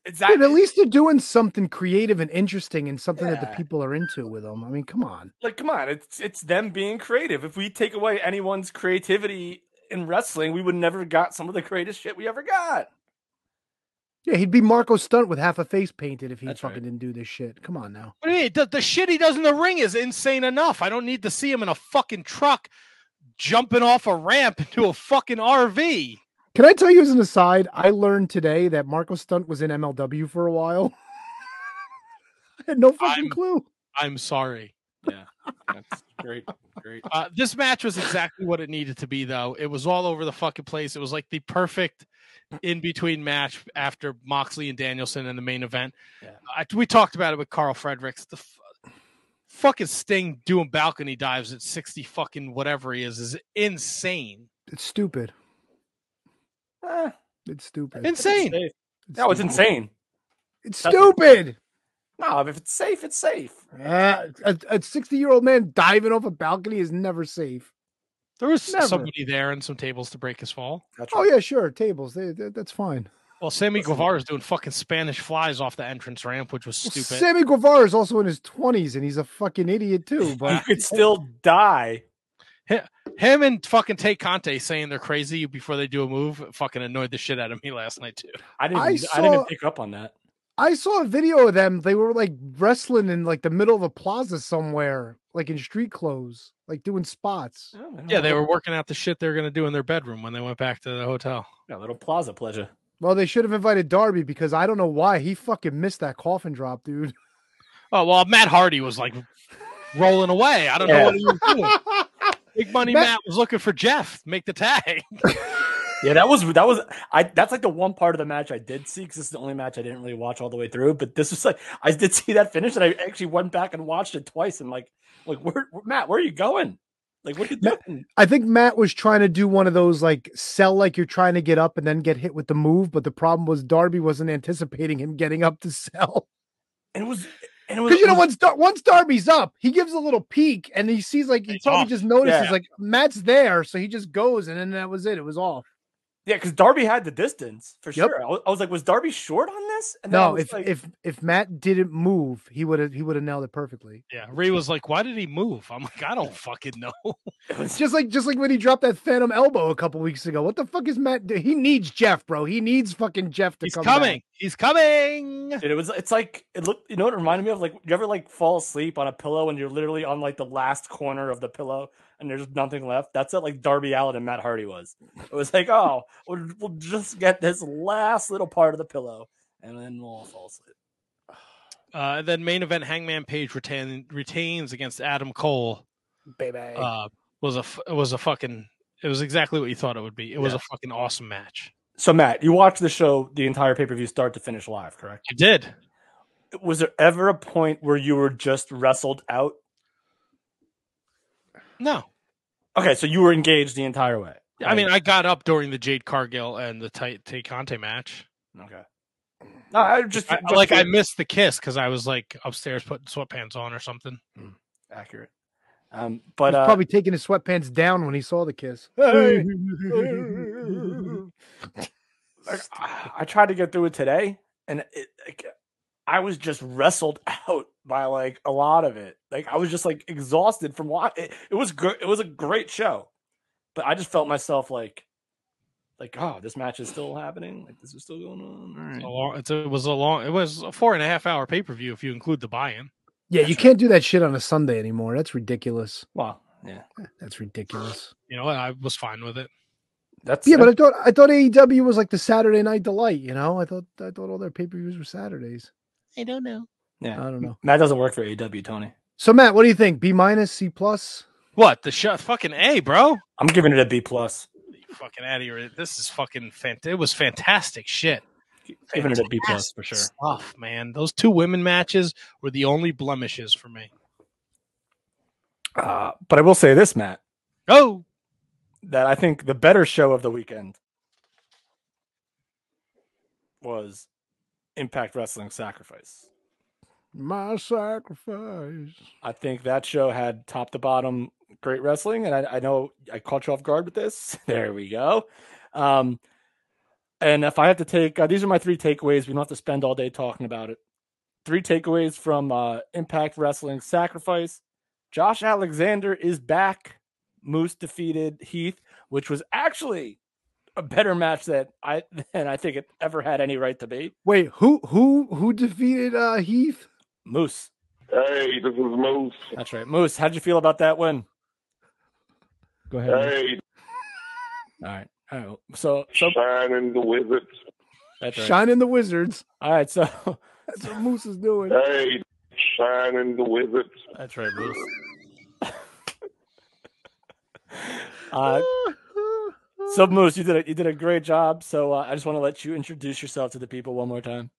It's Dude, at least they're doing something creative and interesting and something that the people are into with them. I mean, come on. like, come on. It's it's them being creative. If we take away anyone's creativity in wrestling, we would never got some of the greatest shit we ever got. Yeah, he'd be Marko Stunt with half a face painted if he That's fucking right. didn't do this shit. Come on now. What do mean? The, the shit he does in the ring is insane enough. I don't need to see him in a fucking truck jumping off a ramp into a fucking RV. Can I tell you as an aside? I learned today that Marko Stunt was in MLW for a while. I had no fucking I'm- clue. I'm sorry. Yeah, that's great, great. Uh, this match was exactly what it needed to be, though. It was all over the fucking place. It was like the perfect in between match after Moxley and Danielson in the main event. Yeah. I, we talked about it with Carl Fredericks. The f- fucking Sting doing balcony dives at 60 fucking whatever he is is insane. It's stupid. Eh, It's stupid. Insane. safe. It's No, it's stupid. insane. It's That's it. stupid. No, if it's safe, it's safe. Uh, a 60 year old man diving off a balcony is never safe. There was Never. somebody there and some tables to break his fall. That's Oh, yeah, sure. Tables. They, they- that's fine. Well, Sammy Listen. Guevara is doing fucking Spanish flies off the entrance ramp, which was Well, stupid. Sammy Guevara is also in his 20s and he's a fucking idiot too. But you But could still die. Him and fucking Tay Conti saying they're crazy before they do a move fucking annoyed the shit out of me last night too. I didn't. I I, didn't saw- even pick up on that. I saw a video of them. They were like wrestling in like the middle of a plaza somewhere, like in street clothes, like doing spots. Oh, Yeah, they were working out the shit they were gonna do in their bedroom when they went back to the hotel. Yeah, little plaza pleasure. Well, they should have invited Darby because I don't know why he fucking missed that coffin drop, dude. Oh well, Matt Hardy was like rolling away. I don't know what he was doing. Big Money Matt- Matt was looking for Jeff, make the tag. Yeah, that was that was I. That's like the one part of the match I did see because this is the only match I didn't really watch all the way through. But this was like I did see that finish, and I actually went back and watched it twice. And like, like where, where- Matt, where are you going? Like, what are you Matt- doing? I think Matt was trying to do one of those like sell like you're trying to get up and then get hit with the move, but the problem was Darby wasn't anticipating him getting up to sell. And it was, And it was, Because you know, once Dar- once Darby's up, he gives a little peek and he sees like he He's probably off. just notices Yeah. like Matt's there, so he just goes and then that was it. It was off. Yeah, because Darby had the distance for Yep. sure. I was, I was like, was Darby short on this? And No, if like, if if Matt didn't move, he would have he would have nailed it perfectly. Yeah, Ray was like, "Why did he move?" I'm like, "I don't fucking know." it's Just like just like when he dropped that phantom elbow a couple weeks ago. What the fuck is Matt? do- He needs Jeff, bro. He needs fucking Jeff to come. He's come coming. back. He's coming. Dude, it was it's like it looked you know what it reminded me of? Like you ever like fall asleep on a pillow and you're literally on like the last corner of the pillow and there's nothing left? That's what like Darby Allin and Matt Hardy was. It was like, oh, we'll, we'll just get this last little part of the pillow and then we'll all fall asleep. Uh, and then main event Hangman Page retain, retains against Adam Cole. Baby. Uh, was a f- was a fucking. It was exactly what you thought it would be. It was Yeah. a fucking awesome match. So Matt, you watched the show the entire pay-per-view start to finish live, correct? You did. Was there ever a point where you were just wrestled out? No, Okay, so you were engaged the entire way. I mean I got up during the Jade Cargill and the Tay Tay Conti match. okay. No, I just, I, just like I missed the kiss because I was like upstairs putting sweatpants on or something. accurate. Um, but He's uh, probably taking his sweatpants down when he saw the kiss. like, I I tried to get through it today, and it, like, I was just wrestled out by like a lot of it. Like I was just like exhausted from watching. It, it was good. It was a great show, but I just felt myself like, like oh, this match is still happening. Like this is still going on. All right. A long, it's a, it was a long. It was a four and a half hour pay per view if you include the buy-in. yeah, you can't do that shit on a Sunday anymore. That's ridiculous. Well, yeah, That's ridiculous. You know, I was fine with it. that's Yeah, but I thought I thought AEW was like the Saturday night delight. You know, I thought I thought all their pay per views were Saturdays. I don't know. Yeah. I don't know. Matt doesn't work for AW, Tony. So Matt, what do you think? B minus, C plus? What the shot? Fucking a, bro. I'm giving it a B plus. Fucking out of here. This is fucking fant- It was fantastic shit. Giving it a B plus for sure. Stuff, man. Those two women matches were the only blemishes for me. Uh, but I will say this, Matt. Oh, that I think the better show of the weekend was Impact Wrestling Sacrifice. My sacrifice. I think that show had top to bottom great wrestling, and I, I know I caught you off guard with this. There we go. Um, and if I have to take, uh, these are my three takeaways. We don't have to spend all day talking about it. Three takeaways from uh, Impact Wrestling Sacrifice. Josh Alexander is back. Moose defeated Heath, which was actually a better match that I than I think it ever had any right to be. Wait, who who who defeated uh Heath? Moose. Hey, this is Moose. That's right. Moose, how'd you feel about that win? Go ahead. Moose. Hey, All right. All right. So so shining the wizards. that's right. Shining the Wizards. All right. So That's what Moose is doing. Hey, shining the wizards. that's right, Moose. uh, so Moose, you did a, you did a great job. So uh, I just want to let you introduce yourself to the people one more time.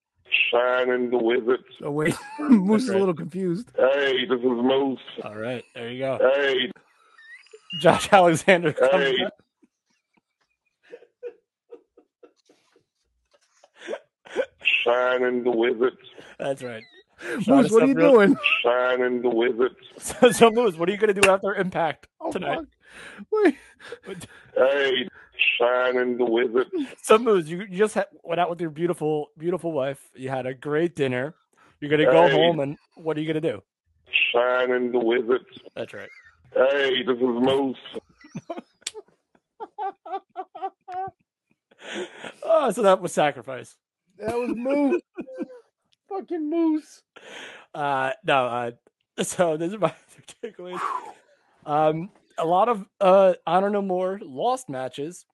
Shining the wizards. oh wait, Moose is a little confused. Hey, this is Moose. All right. There you go. Hey, Josh Alexander. comes Hey. shining the wizards. That's right. Moose, what are you real- doing? Shining the wizards. So, so Moose, what are you going to do after Impact Oh, tonight? fuck. Wait, Hey, shining the wizard. So Moose, you, you just had, went out with your beautiful, beautiful wife. You had a great dinner. You're going to go Hey. home, and what are you going to do? Shining the wizard. That's right. Hey, this is Moose. Oh, so that was sacrifice. that was Moose. Fucking Moose. Uh, no, uh, so these are my three takeaways. Um, a lot of uh, honor no more lost matches,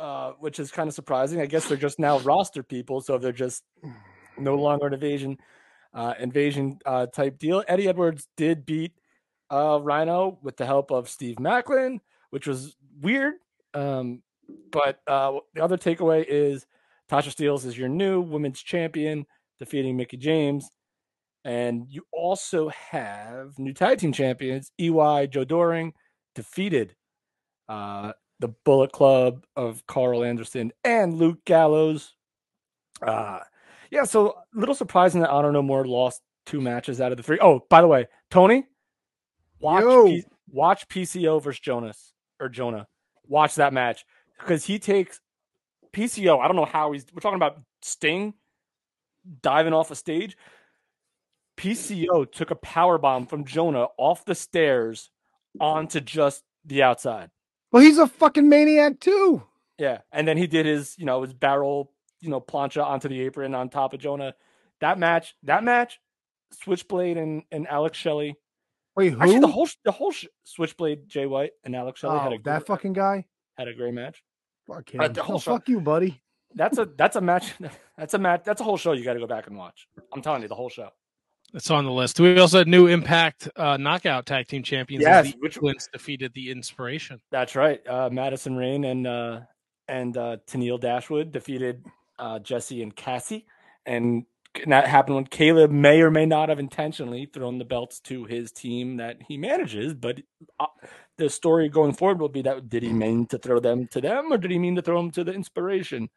uh, which is kind of surprising. I guess they're just now roster people, so they're just no longer an invasion, uh, invasion uh, type deal. Eddie Edwards did beat uh, Rhino with the help of Steve Maclin, which was weird. Um, but uh, the other takeaway is Tasha Steelz is your new women's champion, defeating Mickie James. And you also have new tag team champions, EY Joe Doering defeated uh, the Bullet Club of Karl Anderson and Luke Gallows. Uh, yeah, so a little surprising that Honor No More lost two matches out of the three. Oh, by the way, Tony, watch. P- watch PCO versus Jonas or Jonah. Watch that match because he takes PCO. I don't know how he's. We're talking about Sting diving off a stage. PCO took a power bomb from Jonah off the stairs onto just the outside. Well, he's a fucking maniac too. Yeah, and then he did his, you know, his barrel, you know, plancha onto the apron on top of Jonah. That match, that match, Switchblade and and Alex Shelley. Wait, who? Actually, the whole the whole sh- Switchblade, Jay White and Alex Shelley had oh, a that great, fucking guy. had a great match. Fuck Uh, him. the whole Oh, show- fuck you, buddy. That's a that's a match. That's a match. That's a whole show you got to go back and watch. I'm telling you, the whole show. It's on the list. We also had new Impact uh, Knockout Tag Team Champions. Yes, the which- Twins defeated the Inspiration. That's right. Uh, Madison Rayne and uh, and uh, Tenille Dashwood defeated uh, Jesse and Cassie, and that happened when Caleb may or may not have intentionally thrown the belts to his team that he manages. But uh, the story going forward will be that did he mean to throw them to them, or did he mean to throw them to the Inspiration?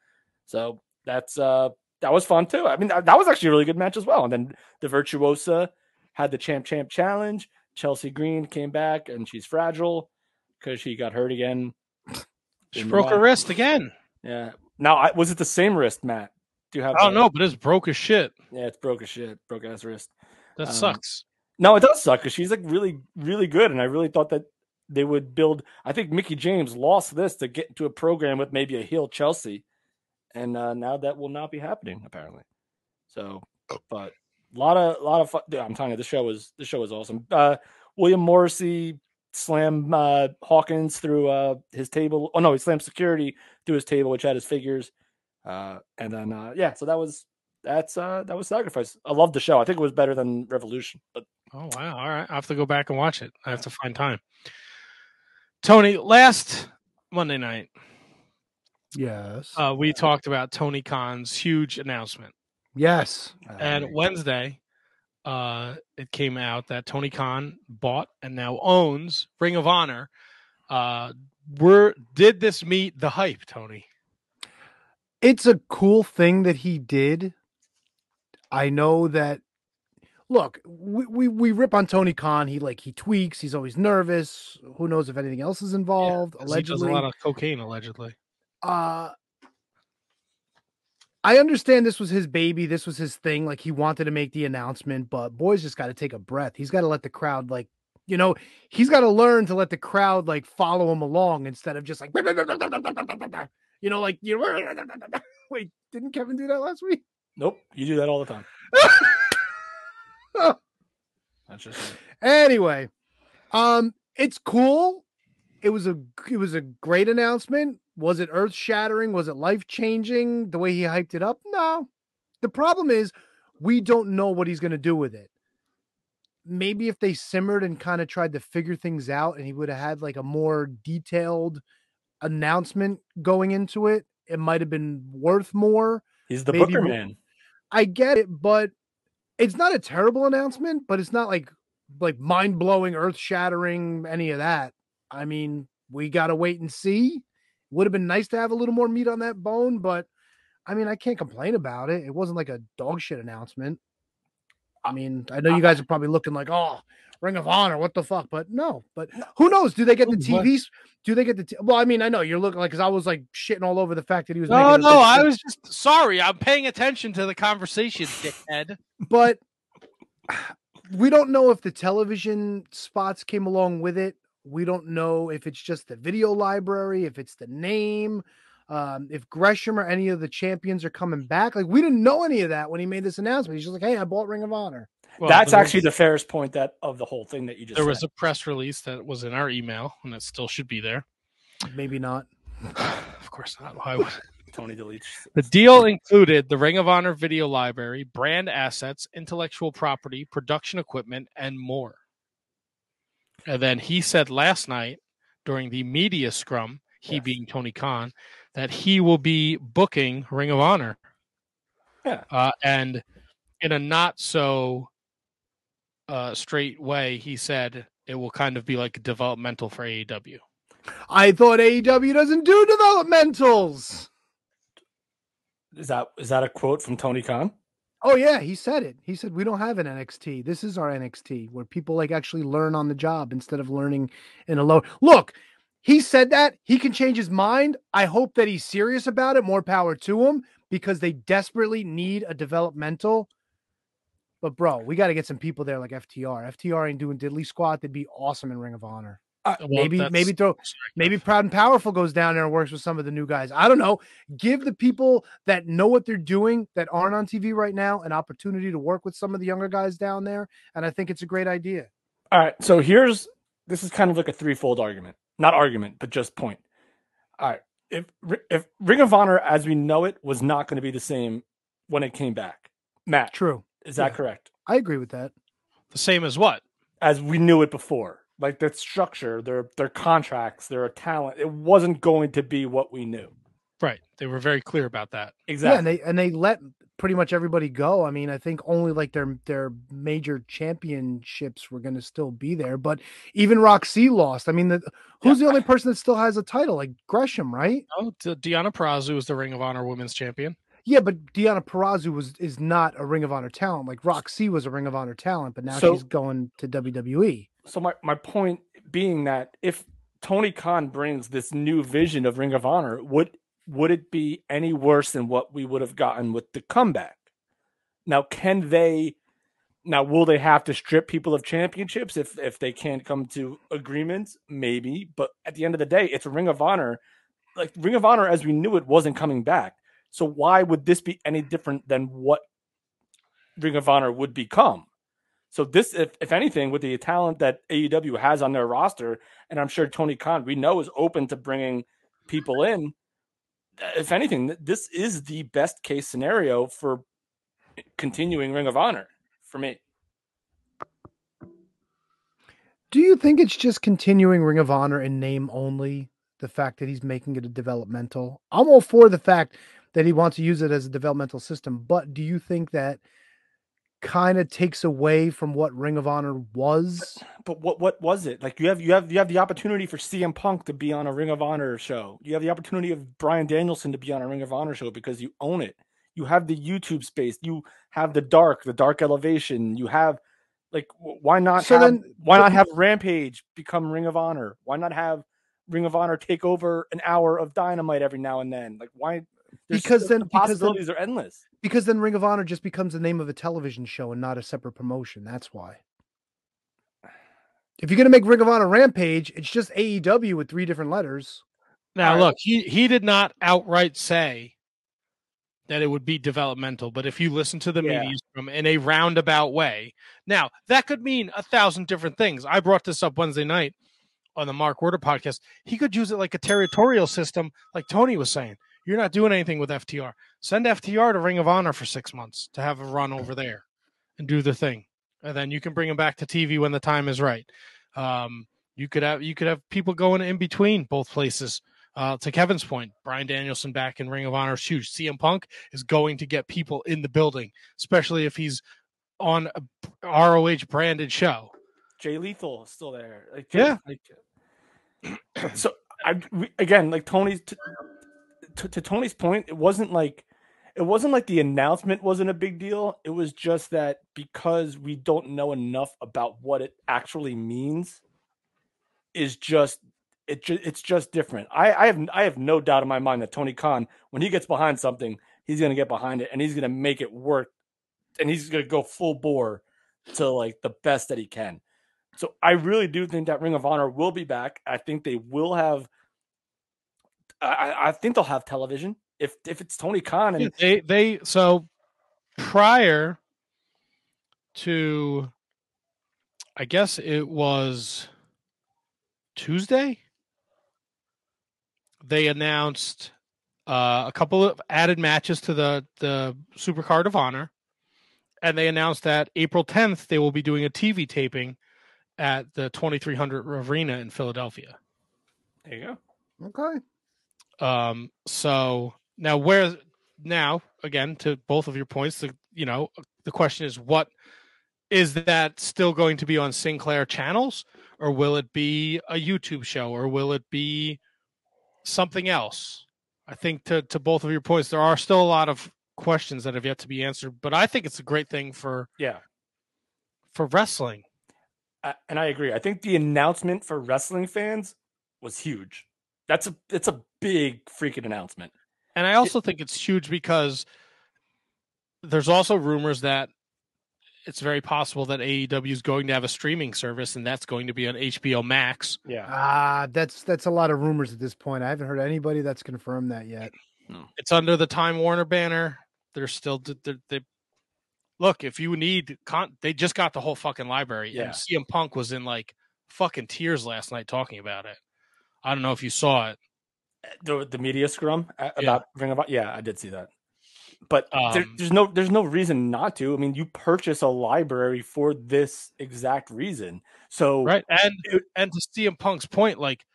So that's uh, that was fun too. I mean, that, that was actually a really good match as well. And then the Virtuosa had the Champ Champ Challenge. Chelsea Green came back, and she's fragile because she got hurt again. She broke her wrist again. Yeah. Now, I, was it the same wrist, Matt? Do you have? I don't know, but it's broke as shit. Yeah, it's broke as shit. Broke ass wrist. That Um, sucks. No, it does suck because she's like really, really good, and I really thought that they would build. I think Mickie James lost this to get into a program with maybe a heel Chelsea, and uh, now that will not be happening apparently. So, but a lot of, a lot of fun. Dude, I'm telling you, the show was the show was awesome. Uh, William Morrissey slammed uh, Hawkins through uh, his table. Oh no, he slammed security through his table, which had his figures. Uh, and then uh, yeah, so that was that's uh, that was sacrifice. I love the show. I think it was better than Revolution, but Oh wow! All right, I have to go back and watch it. I have to find time. Tony, last Monday night, Yes. uh, we talked about Tony Khan's huge announcement, yes. and Wednesday, uh, it came out that Tony Khan bought and now owns Ring of Honor. Uh, were did this meet the hype, Tony? it's a cool thing that he did. I know that. Look, we, we we rip on Tony Khan. He like he tweaks. He's always nervous. Who knows if anything else is involved? 'Cause He does a lot of cocaine, allegedly. Uh I understand this was his baby, this was his thing. Like he wanted to make the announcement, but boys just got to take a breath. He's got to let the crowd like, you know, he's got to learn to let the crowd like follow him along instead of just like, you know, like you. Wait, didn't Kevin do that last week? Nope, you do that all the time. That's just it. Anyway, um, it's cool. It was a it was a great announcement. Was it earth shattering? Was it life changing? The way he hyped it up? No. The problem is we don't know what he's going to do with it. Maybe if they simmered and kind of tried to figure things out, and he would have had like a more detailed announcement going into it, it might have been worth more. He's the Maybe Booker man. I get it, but it's not a terrible announcement, but it's not like like mind blowing, earth shattering, any of that. I mean, we gotta wait and see. Would have been nice to have a little more meat on that bone, but I mean, I can't complain about it. It wasn't like a dog shit announcement. I mean, I know you guys are probably looking like, oh, Ring of Honor, what the fuck? But no, but who knows? Do they get the TVs? Do they get the? T- well, I mean, I know you're looking like because I was like shitting all over the fact that he was. No, no, I was just sorry. I'm paying attention to the conversation, dickhead. but we don't know if the television spots came along with it. We don't know if it's just the video library, if it's the name, um, if Gresham or any of the champions are coming back. Like we didn't know any of that when he made this announcement. He's just like, "Hey, I bought Ring of Honor." Well, That's actually was, the fairest point that of the whole thing that you just there said. was a press release that was in our email, and it still should be there. Maybe not. of course not. Why would Tony deletes. The deal included the Ring of Honor video library, brand assets, intellectual property, production equipment, and more. And then he said last night during the media scrum, he Yes. being Tony Khan, that he will be booking Ring of Honor. Yeah. Uh, and in a not so uh, straight way, he said it will kind of be like developmental for AEW. I thought AEW doesn't do developmentals. Is that is that a quote from Tony Khan? Oh yeah, he said it. He said we don't have an NXT. This is our NXT where people like actually learn on the job instead of learning in a low. Look, he said that he can change his mind. I hope that he's serious about it. More power to him because they desperately need a developmental. But bro, we got to get some people there like FTR. FTR ain't doing diddly squat. They'd be awesome in Ring of Honor. Uh, well, maybe maybe throw maybe Proud and Powerful goes down there and works with some of the new guys. I don't know. Give the people that know what they're doing that aren't on TV right now an opportunity to work with some of the younger guys down there, and I think it's a great idea. All right, so here's this is kind of like a threefold argument, not argument, but just point. All right, if if Ring of Honor as we know it was not going to be the same when it came back, Matt, True. is that Yeah. correct? I agree with that. the same as what? As we knew it before, like their structure, their their contracts, their talent, it wasn't going to be what we knew. Right. They were very clear about that. Exactly. Yeah, Exactly. and they and they let pretty much everybody go. I mean, I think only like their their major championships were going to still be there, but even Roxy lost. I mean, the, who's the only person that still has a title? Like Gresham, right? Oh, D- Deonna Purrazzo is the Ring of Honor Women's Champion. Yeah, but Deonna Purrazzo was is not a Ring of Honor talent. Like Roxy was a Ring of Honor talent, but now So- she's going to. WWE. So my, my point being that if Tony Khan brings this new vision of Ring of Honor, would would it be any worse than what we would have gotten with the comeback? Now, can they? Now, will they have to strip people of championships if if they can't come to agreements? Maybe, but at the end of the day, it's a Ring of Honor. Like Ring of Honor, as we knew it, wasn't coming back. So why would this be any different than what Ring of Honor would become? So this, if, if anything, with the talent that AEW has on their roster, and I'm sure Tony Khan we know is open to bringing people in. Uh, if anything, this is the best case scenario for continuing Ring of Honor for me. Do you think it's just continuing Ring of Honor in name only? The fact that he's making it a developmental. I'm all for the fact that he wants to use it as a developmental system, but do you think that kind of takes away from what Ring of Honor was? But what what was it like? You have you have you have the opportunity for CM Punk to be on a Ring of Honor show. You have the opportunity of Bryan Danielson to be on a Ring of Honor show because you own it. You have the YouTube space. You have the dark, the dark elevation. You have like why not? So have, then- why not have Rampage become Ring of Honor? Why not have Ring of Honor take over an hour of Dynamite every now and then? Like why? There's- Because then- the because then- possibilities are endless. Because then Ring of Honor just becomes the name of a television show and not a separate promotion. That's why. If you're gonna make Ring of Honor Rampage, it's just AEW with three different letters. Now, All right. look, he he did not outright say that it would be developmental, but if you listen to the Yeah. media from in a roundabout way, now that could mean a thousand different things. I brought this up Wednesday night on the Mark Werder podcast. He could use it like a territorial system, like Tony was saying. You're not doing anything with FTR. Send FTR to Ring of Honor for six months to have a run over there and do the thing, and then you can bring them back to TV when the time is right. Um, you could have you could have people going in between both places. Uh, to Kevin's point, Bryan Danielson back in Ring of Honor is huge. CM Punk is going to get people in the building, especially if he's on a ROH branded show. Jay Lethal is still there. Like, Yeah. Like, so I we- again like Tony's to, to, to Tony's point, it wasn't like it wasn't like the announcement wasn't a big deal. It was just that because we don't know enough about what it actually means, is just it ju- it's just different. I, I have I have no doubt in my mind that Tony Khan, when he gets behind something, he's gonna get behind it and he's gonna make it work, and he's gonna go full bore to like the best that he can. So I really do think that Ring of Honor will be back. I think they will have. I, I- I think they'll have television if if it's Tony Khan and Yeah, they they so prior to I guess it was Tuesday they announced uh, a couple of added matches to the the Supercard of Honor and they announced that April 10th they will be doing a TV taping at the 2300 Arena in Philadelphia. there you go. Okay. Um, so now where now again to both of your points, the you know the question is what is that still going to be on Sinclair channels or will it be a YouTube show or will it be something else? I think to to both of your points, there are still a lot of questions that have yet to be answered. But I think it's a great thing for Yeah. for wrestling. I, and I agree. I think the announcement for wrestling fans was huge. That's a it's a big freaking announcement. And I also think it's huge because there's also rumors that it's very possible that AEW is going to have a streaming service and that's going to be on HBO Max. Yeah. Ah, that's that's a lot of rumors at this point. I haven't heard anybody that's confirmed that yet. No. It's under the Time Warner banner. They're still they, they look if you need con they just got the whole fucking library. Yeah. And CM Punk was in like fucking tears last night talking about it. I don't know if you saw it. The the media scrum Yeah. about Ring of. Yeah, I did see that. But there, Um, there's no there's no reason not to. I mean, you purchase a library for this exact reason. So Right. And It- and to CM Punk's point, like,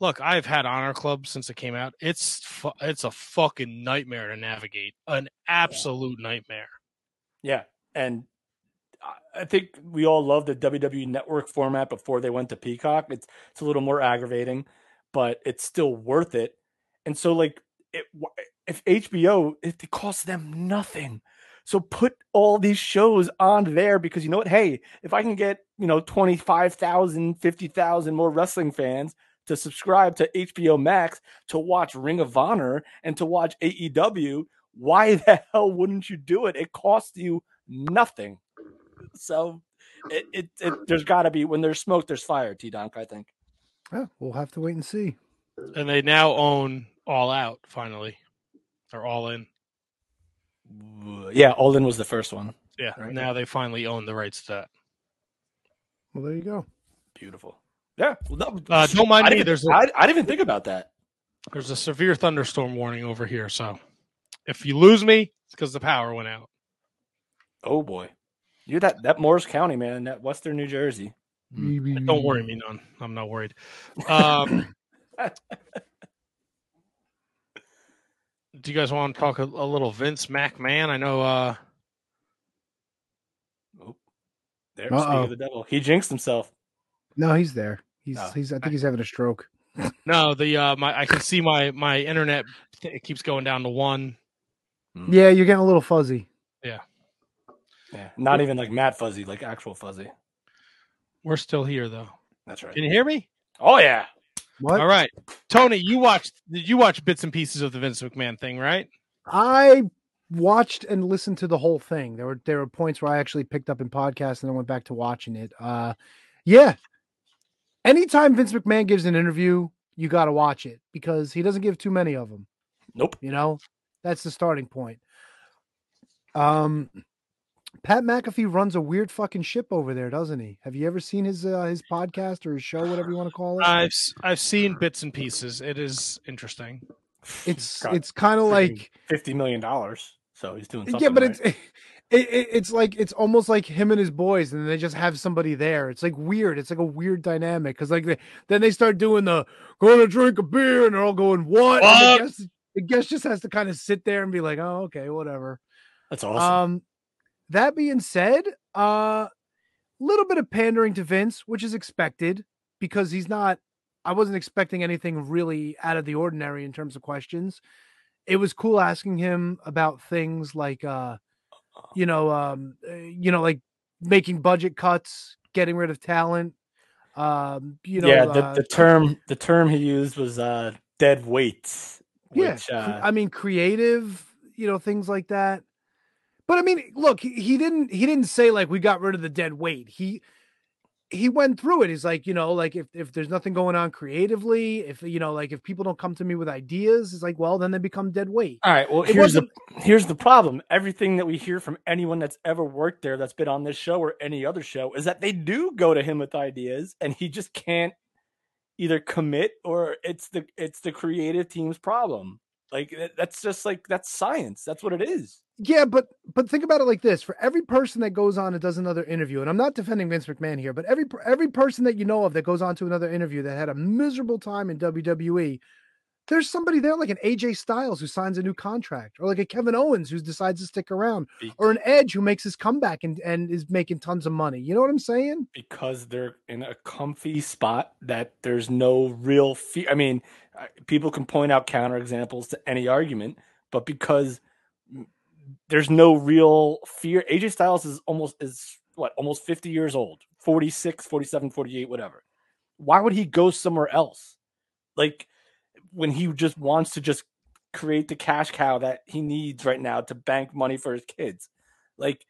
look, I've had Honor Club since it came out. It's fu- it's a fucking nightmare to navigate. An absolute nightmare. Yeah, and I- I think we all love the WWE Network format before they went to Peacock. It's it's a little more aggravating, but it's still worth it. And so, like, it, if HBO, it, it costs them nothing. So put all these shows on there because you know what? Hey, if I can get, you know, 25,000, 50,000 more wrestling fans to subscribe to HBO Max to watch Ring of Honor and to watch AEW, why the hell wouldn't you do it? It costs you nothing. So it, it, it there's got to be when there's smoke, there's fire. T Donk, I think. Yeah, we'll have to wait and see. And they now own All Out. Finally, or All In. Yeah, All In was the first one. Yeah. Right. Now they finally own the rights to that. Well, there you go. Beautiful. Yeah. Well, no, Uh, don't mind I me. didn't, There's a, I, I didn't even think about that. there's a severe thunderstorm warning over here. So if you lose me, it's because the power went out. Oh boy, you're that that Morris County man, in that Western New Jersey. Don't worry me none. I'm not worried. Um, do you guys want to talk a, a little Vince McMahon? I know uh There, Uh-oh. speaking of the devil, he jinxed himself. No, he's there. He's Oh. he's. I think he's having a stroke. no the uh my I can see my my internet it keeps going down to one. Yeah, you're getting a little fuzzy. Yeah, not even like Matt Fuzzy, like actual Fuzzy. We're still here though. That's right. Can you hear me? Oh yeah, What? All right. Tony, you watched did you watch bits and pieces of the Vince McMahon thing, right? I watched and listened to the whole thing. There were there were points where I actually picked up in podcast and I went back to watching it. Uh yeah. Anytime Vince McMahon gives an interview, you got to watch it because he doesn't give too many of them. nope. You know, that's the starting point. Um, Pat McAfee runs a weird fucking ship over there, doesn't he? Have you ever seen his uh, his podcast or his show, whatever you want to call it? I've s- I've seen bits and pieces. It is interesting. it's got it's kind of like fifty million dollars. So he's doing something. yeah, but right. it's it, it, it's like it's almost like him and his boys, and they just have somebody there. It's like weird. It's like a weird dynamic because like they, then they start doing the going to drink a beer, and they're all going what? And What? the guest, the guest just has to kind of sit there and be like, oh okay, whatever. that's awesome. Um, that being said, a uh, little bit of pandering to Vince, which is expected because he's not. I wasn't expecting anything really out of the ordinary in terms of questions. It was cool asking him about things like, uh, you know, um, uh, you know, like making budget cuts, getting rid of talent. Um, you know, yeah, the, uh, the term the term he used was uh, dead weight. yeah Which, uh, i mean creative you know things like that but i mean look he, he didn't he didn't say like we got rid of the dead weight he he went through it he's like you know like if, if there's nothing going on creatively if you know like if people don't come to me with ideas it's like well then they become dead weight All right. Well, It here's the here's the problem. Everything that we hear from anyone that's ever worked there, that's been on this show or any other show, is that they do go to him with ideas, and he just can't either commit or it's the it's the creative team's problem. Like that's just like that's science. That's what it is. Yeah, but but think about it like this: for every person that goes on and does another interview, and I'm not defending Vince McMahon here, but every every person that you know of that goes on to another interview that had a miserable time in WWE, there's somebody there like an AJ Styles who signs a new contract, or like a Kevin Owens who decides to stick around, or an Edge who makes his comeback and and is making tons of money. You know what I'm saying? because they're in a comfy spot that there's no real fear. I mean, people can point out counterexamples to any argument, but because there's no real fear. AJ Styles is almost is what almost 50 years old, 46, 47, 48, whatever. Why would he go somewhere else? Like when he just wants to just create the cash cow that he needs right now to bank money for his kids. Like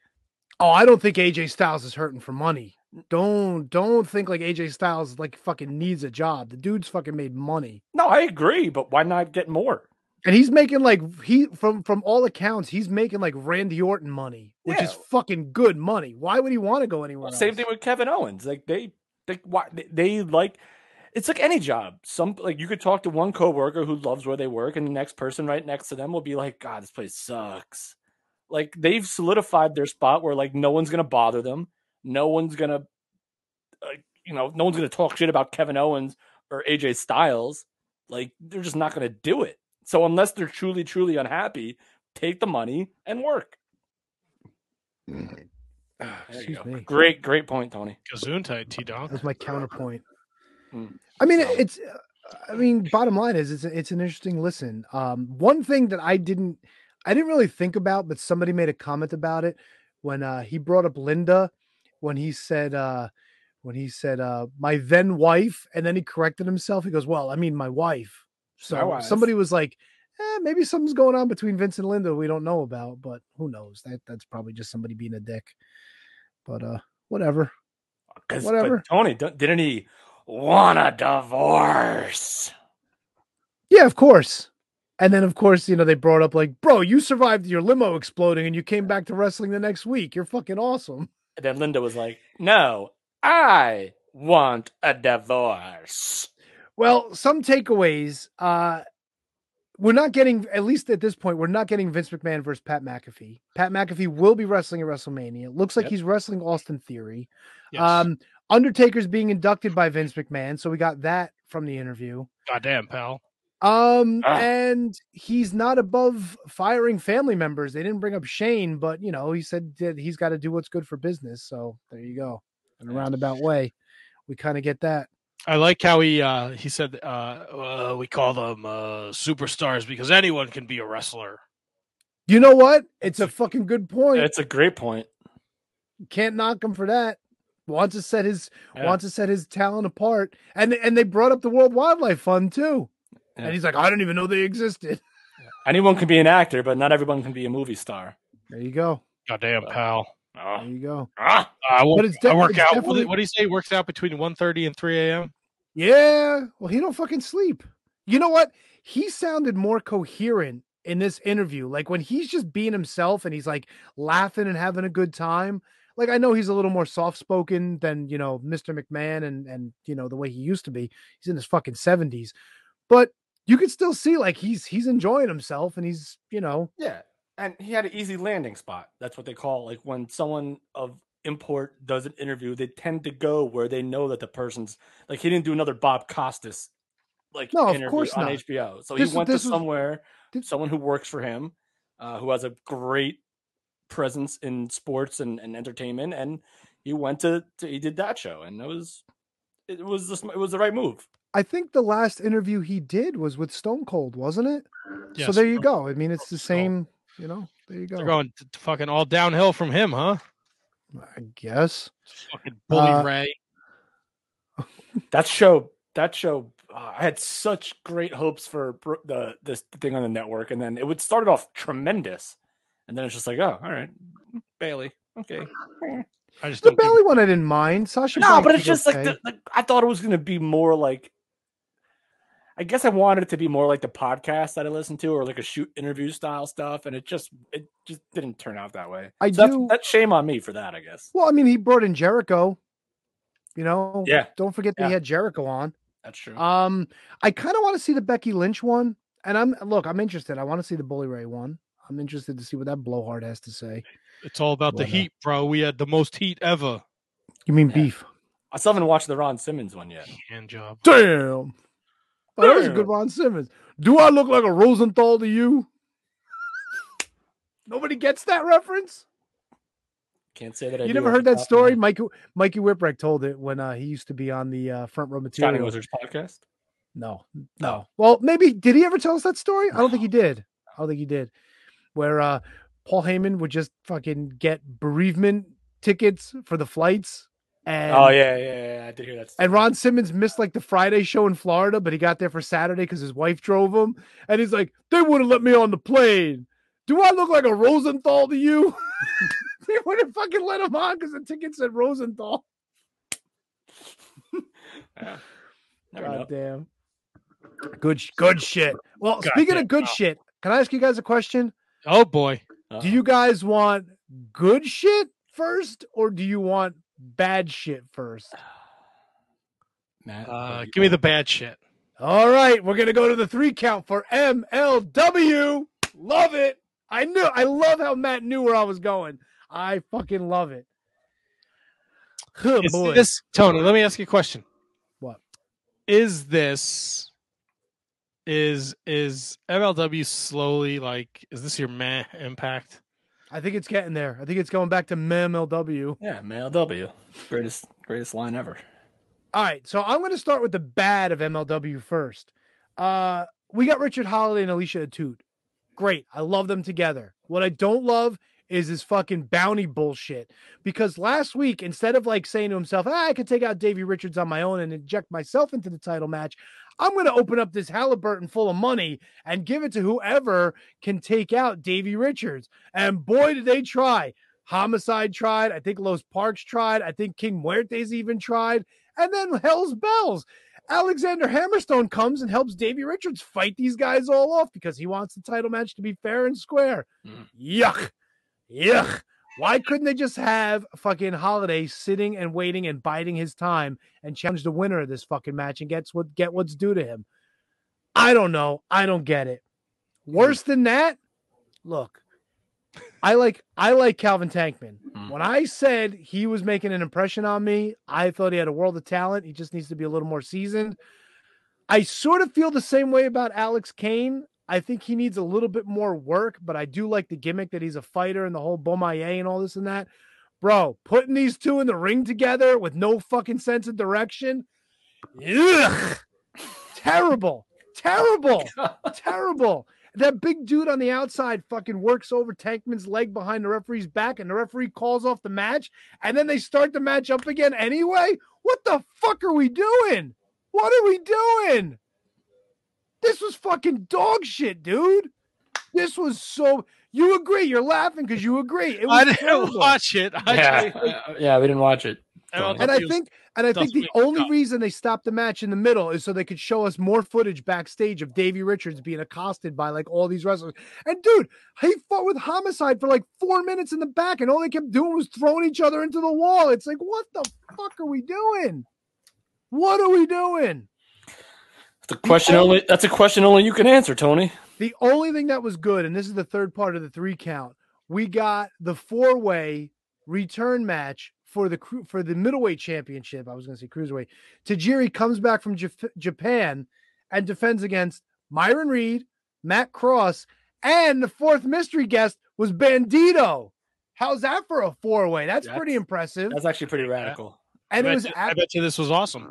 Oh, I don't think AJ Styles is hurting for money. Don't don't think like AJ Styles like fucking needs a job. The dude's fucking made money. no, I agree, but why not get more? And he's making like he from from all accounts, he's making like Randy Orton money, which is fucking good money. Why would he want to go anywhere? Well, same thing with Kevin Owens. Like they, they, why, they, they like. It's like any job. Some like you could talk to one coworker who loves where they work, and the next person right next to them will be like, "God, this place sucks." Like they've solidified their spot where like no one's gonna bother them. No one's gonna, like, you know, no one's gonna talk shit about Kevin Owens or AJ Styles. Like they're just not gonna do it. So unless they're truly, truly unhappy, take the money and work. Excuse me. Great, great point, Tony. Gesundheit, T Donk. That's my counterpoint. Mm. I mean, it's. uh, I mean, bottom line is, it's it's an interesting listen. Um, one thing that I didn't, I didn't really think about, but somebody made a comment about it when uh, he brought up Linda, when he said, uh, when he said, uh, my then wife, and then he corrected himself. He goes, "Well, I mean, my wife." So wife. somebody was like, eh, maybe something's going on between Vince and Linda we don't know about, but who knows? That that's probably just somebody being a dick. But uh, whatever. 'Cause- Whatever. But Tony, don't- didn't he want a divorce? Yeah, of course. And then, of course, you know, they brought up like, bro, you survived your limo exploding and you came back to wrestling the next week. You're fucking awesome. And then Linda was like, "No, I want a divorce." Well, some takeaways. Uh, we're not getting, at least at this point, we're not getting Vince McMahon versus Pat McAfee. Pat McAfee will be wrestling at WrestleMania. It looks like Yep. he's wrestling Austin Theory. Yes. Um, Undertaker's being inducted by Vince McMahon. So we got that from the interview. Goddamn, pal. Um, Ah. and he's not above firing family members. They didn't bring up Shane, but you know, he said that he's got to do what's good for business. So there you go. In a roundabout way, we kind of get that. I like how he uh he said uh, uh we call them uh superstars because anyone can be a wrestler. You know what? It's a fucking good point. It's a great point. Can't knock him for that. Wants to set his Yeah. wants to set his talent apart. And and they brought up the World Wildlife Fund too. Yeah. And he's like, I didn't even know they existed. Anyone can be an actor, but not everyone can be a movie star. There you go. Goddamn, pal. Oh. There you go. Ah, I, work, But it's de- I work it's out. What definitely- do, what do you say? Works out between 1.30 and 3 a.m. Yeah. Well, he don't fucking sleep. You know what? He sounded more coherent in this interview. Like when he's just being himself and he's like laughing and having a good time. Like I know he's a little more soft spoken than, you know, Mr. McMahon and and you know the way he used to be. He's in his fucking 70s. But you can still see like he's he's enjoying himself and he's, you know, yeah. And he had an easy landing spot. That's what they call like when someone of import does an interview, they tend to go where they know that the person's like he didn't do another Bob Costas like No, of interview course on not. HBO. So This- he went to this was- somewhere, someone who works for him, uh, who has a great presence in sports and, and entertainment, and he went to, to he did that show, and it was it was the, it was the right move. I think the last interview he did was with Stone Cold, wasn't it? so there you go. I mean, it's the So- same, you know. There you go. They're going to, fucking all downhill from him, huh? I guess. Fucking bully Uh, Ray. That show that show uh, I had such great hopes for the this thing on the network, and then it would started off tremendous, and then it's just like, oh, all right, Bailey, okay. I just The don't think Bailey one I didn't mind. Sasha. No, Banks but it's just okay. like the, the, I thought it was going to be more like. I guess I wanted it to be more like the podcast that I listened to, or like a shoot interview style stuff, and it just it just didn't turn out that way. I So do- that's shame on me for that, I guess. Well, I mean, he brought in Jericho. You know. Yeah. Don't forget that he had Jericho on. That's true. Um, I kind of want to see the Becky Lynch one, and I'm look, I'm interested. I want to see the Bully Ray one. I'm interested to see what that blowhard has to say. it's all about the heat, bro. We had the most heat ever. You mean Yeah. beef? I still haven't watched the Ron Simmons one yet. Hand job. Damn. Oh, that was a good Ron Simmons. Do I look like a Rosenthal to you? Nobody gets that reference. Can't say that I you do never heard that story? my- Mikey Mikey Whipwreck told it when uh, he used to be on the uh, front row Shining material. Wizards podcast. No, no. Well, maybe did he ever tell us that story? I don't think he did. I don't think he did. Where uh Paul Heyman would just fucking get bereavement tickets for the flights. And oh yeah, yeah, yeah. I did hear that. and Ron Simmons missed like the Friday show in Florida, but he got there for Saturday because his wife drove him. And he's like, they wouldn't let me on the plane. Do I look like a Rosenthal to you? they wouldn't fucking let him on because the ticket said Rosenthal. Yeah. Never know. God damn. Good, good shit. Well, God speaking damn. of good shit, can I ask you guys a question? Oh boy. Do uh-huh. you guys want good shit first, or do you want bad shit first? Matt, Uh, give me the bad shit. All right, we're gonna go to the three count for MLW. Love it. I knew. I love how Matt knew where I was going. I fucking love it. Oh, Is boy. this Tony? Let me ask you a question. What? Is this is is MLW slowly like? Is this your meh impact? I think it's getting there. I think it's going back to MLW. Yeah, Male W. Greatest greatest line ever. All right, so I'm going to start with the bad of MLW first. Uh, we got Richard Holliday and Alicia Atout. Great, I love them together. What I don't love is this fucking bounty bullshit. Because last week, instead of like saying to himself, ah, I could take out Davey Richards on my own and inject myself into the title match, I'm going to open up this Halliburton full of money and give it to whoever can take out Davey Richards. And boy, did they try. Homicide tried. I think Los Parks tried. I think King Muertes even tried. And then Hell's Bells. Alexander Hammerstone comes and helps Davey Richards fight these guys all off because he wants the title match to be fair and square. Mm. Yuck. Yuck. Why couldn't they just have fucking Holliday sitting and waiting and biding his time and challenge the winner of this fucking match and gets what get what's due to him? I don't know. I don't get it. Worse than that, look. I like I like Calvin Tankman. Mm. When I said he was making an impression on me, I thought he had a world of talent. He just needs to be a little more seasoned. I sort of feel the same way about Alex Kane. I think he needs a little bit more work, but I do like the gimmick that he's a fighter and the whole Bomaye and all this and that. Bro, putting these two in the ring together with no fucking sense of direction. Ugh. Terrible. Terrible. Oh Terrible. That big dude on the outside fucking works over Tankman's leg behind the referee's back, and the referee calls off the match, and then they start the match up again anyway. What the fuck are we doing? What are we doing? This was fucking dog shit, dude. This was so. You agree? You're laughing because you agree. It was I didn't terrible. watch it. I Yeah, actually- uh, yeah, we didn't watch it. MLW And I think, and I think the only cut. reason they stopped the match in the middle is so they could show us more footage backstage of Davey Richards being accosted by like all these wrestlers. And dude, he fought with Homicide for like four minutes in the back, and all they kept doing was throwing each other into the wall. It's like, what the fuck are we doing? What are we doing? That's a question only. That's a question only you can answer, Tony. The only thing that was good, and this is the third part of the three count, we got the four way return match for the cru- for the middleweight championship. I was going to say cruiserweight. Tajiri comes back from Jap- Japan and defends against Myron Reed, Matt Cross, and the fourth mystery guest was Bandido. How's that for a four way? That's, pretty impressive. That's actually pretty radical. And I it was you- ac- I bet you this was awesome.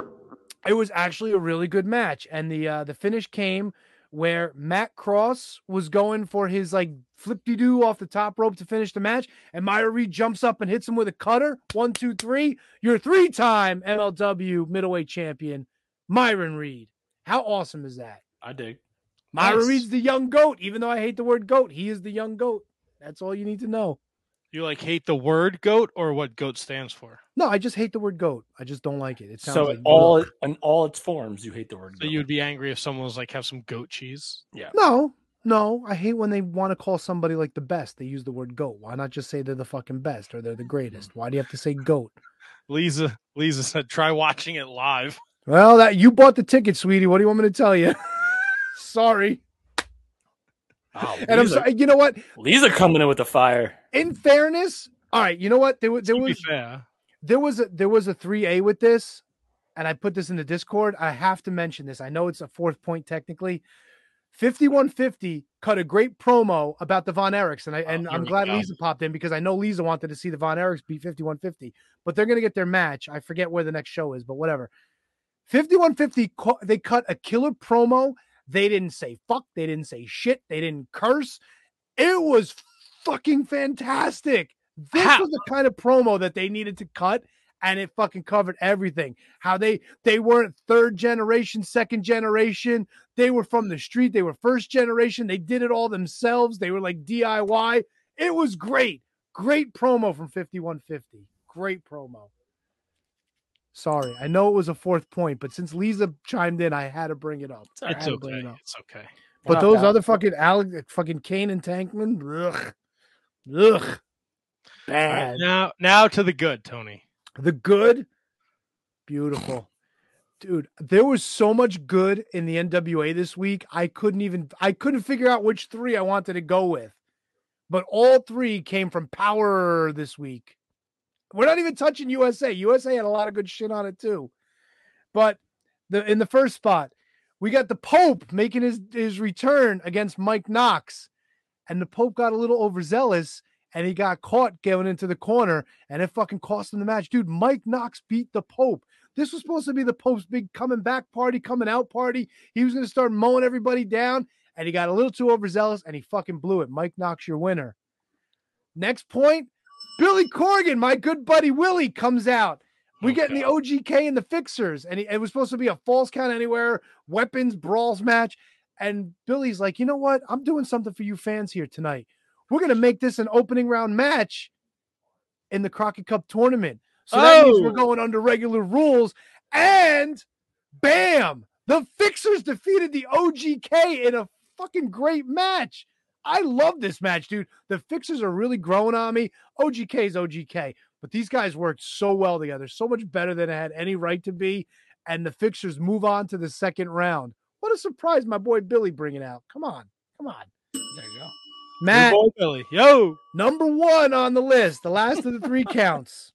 It was actually a really good match and the uh the finish came where Matt Cross was going for his like flip de doo off the top rope to finish the match and Myron Reed jumps up and hits him with a cutter. One two three. Your three-time MLW middleweight champion Myron Reed. How awesome is that? I dig. Myron Nice. Reed's the young goat. Even though I hate the word goat he is the young goat. That's all you need to know. You like hate the word goat or what goat stands for? No I just hate the word goat I just don't like it it sounds So like all goat. in all its forms, you hate the word. So goat. you'd be angry if someone was like have some goat cheese. Yeah. No, no, I hate when they want to call somebody like the best. They use the word goat. Why not just say they're the fucking best or they're the greatest? Why do you have to say goat? Lisa Lisa said try watching it live. Well, that you bought the ticket, sweetie. What do you want me to tell you? Sorry. Wow, ah, And I'm sorry. You know what? Lisa coming in with the fire. In fairness, all right. You know what? There was there To be was fair. There was a there was a three A with this, and I put this in the Discord. I have to mention this. I know it's a fourth point technically. 5150 cut a great promo about the Von Erichs, and I oh, and here I'm glad go. Lisa popped in because I know Lisa wanted to see the Von Erichs beat 5150, but they're gonna get their match. I forget where the next show is, but whatever. 5150 they cut a killer promo. They didn't say fuck, they didn't say shit, they didn't curse. It was fucking fantastic. This How- was the kind of promo that they needed to cut, and it fucking covered everything. How they they weren't third generation, second generation. They were from the street. They were first generation. They did it all themselves. They were like DIY. It was great. Great promo from 5150. Great promo. Sorry, I know it was a fourth point, but since Lisa chimed in, I had to bring it up. It's had to bring okay. it up. It's okay. But Not those bad. other fucking Alex, fucking Kane and Tankman, ugh, ugh, bad. Now, now to the good, Tony. The good, beautiful, dude. There was so much good in the NWA this week. I couldn't even, I couldn't figure out which three I wanted to go with. But all three came from Power this week. We're not even touching USA. USA had a lot of good shit on it too. But the in the first spot, we got the Pope making his his return against Mike Knox, and the Pope got a little overzealous and he got caught going into the corner, and it fucking cost him the match, dude. Mike Knox beat the Pope. This was supposed to be the Pope's big coming back party, coming out party. He was going to start mowing everybody down, and he got a little too overzealous, and he fucking blew it. Mike Knox, your winner. Next point, Billy Corgan, my good buddy Willie, comes out. We Oh, get in the OGK and the Fixers, and he, it was supposed to be a false count anywhere, weapons, brawls match. And Billy's like, you know what? I'm doing something for you fans here tonight. We're going to make this an opening round match in the Crockett Cup tournament. So that means we're Oh. going under regular rules. And bam, the Fixers defeated the OGK in a fucking great match. I love this match, dude. The Fixers are really growing on me. OGK is OGK, but these guys worked so well together, so much better than it had any right to be. And the Fixers move on to the second round. What a surprise, my boy Billy bringing out. Come on, come on, There you go. Matt. Billy. Yo. Number one on the list, the last of the three counts.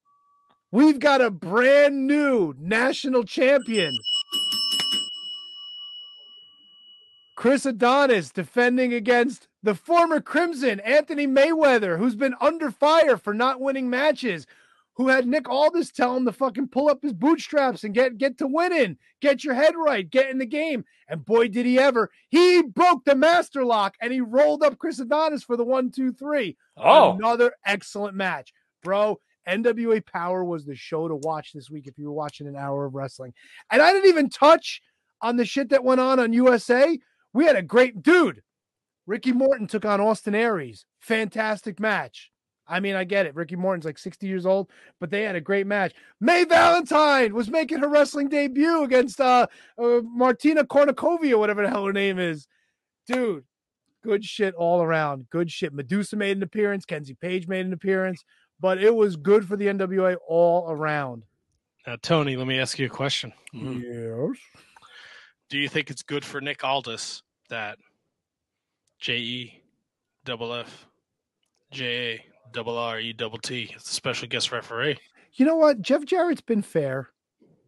We've got a brand new national champion. Chris Adonis defending against the former Crimson, Anthony Mayweather, who's been under fire for not winning matches, who had Nick Aldis tell him to fucking pull up his bootstraps and get, get to winning, get your head right, get in the game. And boy, did he ever. He broke the master lock and he rolled up Chris Adonis for the one, two, three. Oh, Another excellent match, bro. NWA Power was the show to watch this week if you were watching an hour of wrestling. And I didn't even touch on the shit that went on on USA. We had a great dude. Ricky Morton took on Austin Aries. Fantastic match. I mean, I get it. Ricky Morton's like 60 years old, but they had a great match. Mae Valentine was making her wrestling debut against uh, uh Martina Kornikovia, whatever the hell her name is. Dude, good shit all around. Good shit. Medusa made an appearance. Kenzie Paige made an appearance, but it was good for the NWA all around. Now, Tony, let me ask you a question. Mhm. Yes. Do you think it's good for Nick Aldis that J E double F J A double R E double T is the special guest referee? You know what? Jeff Jarrett's been fair.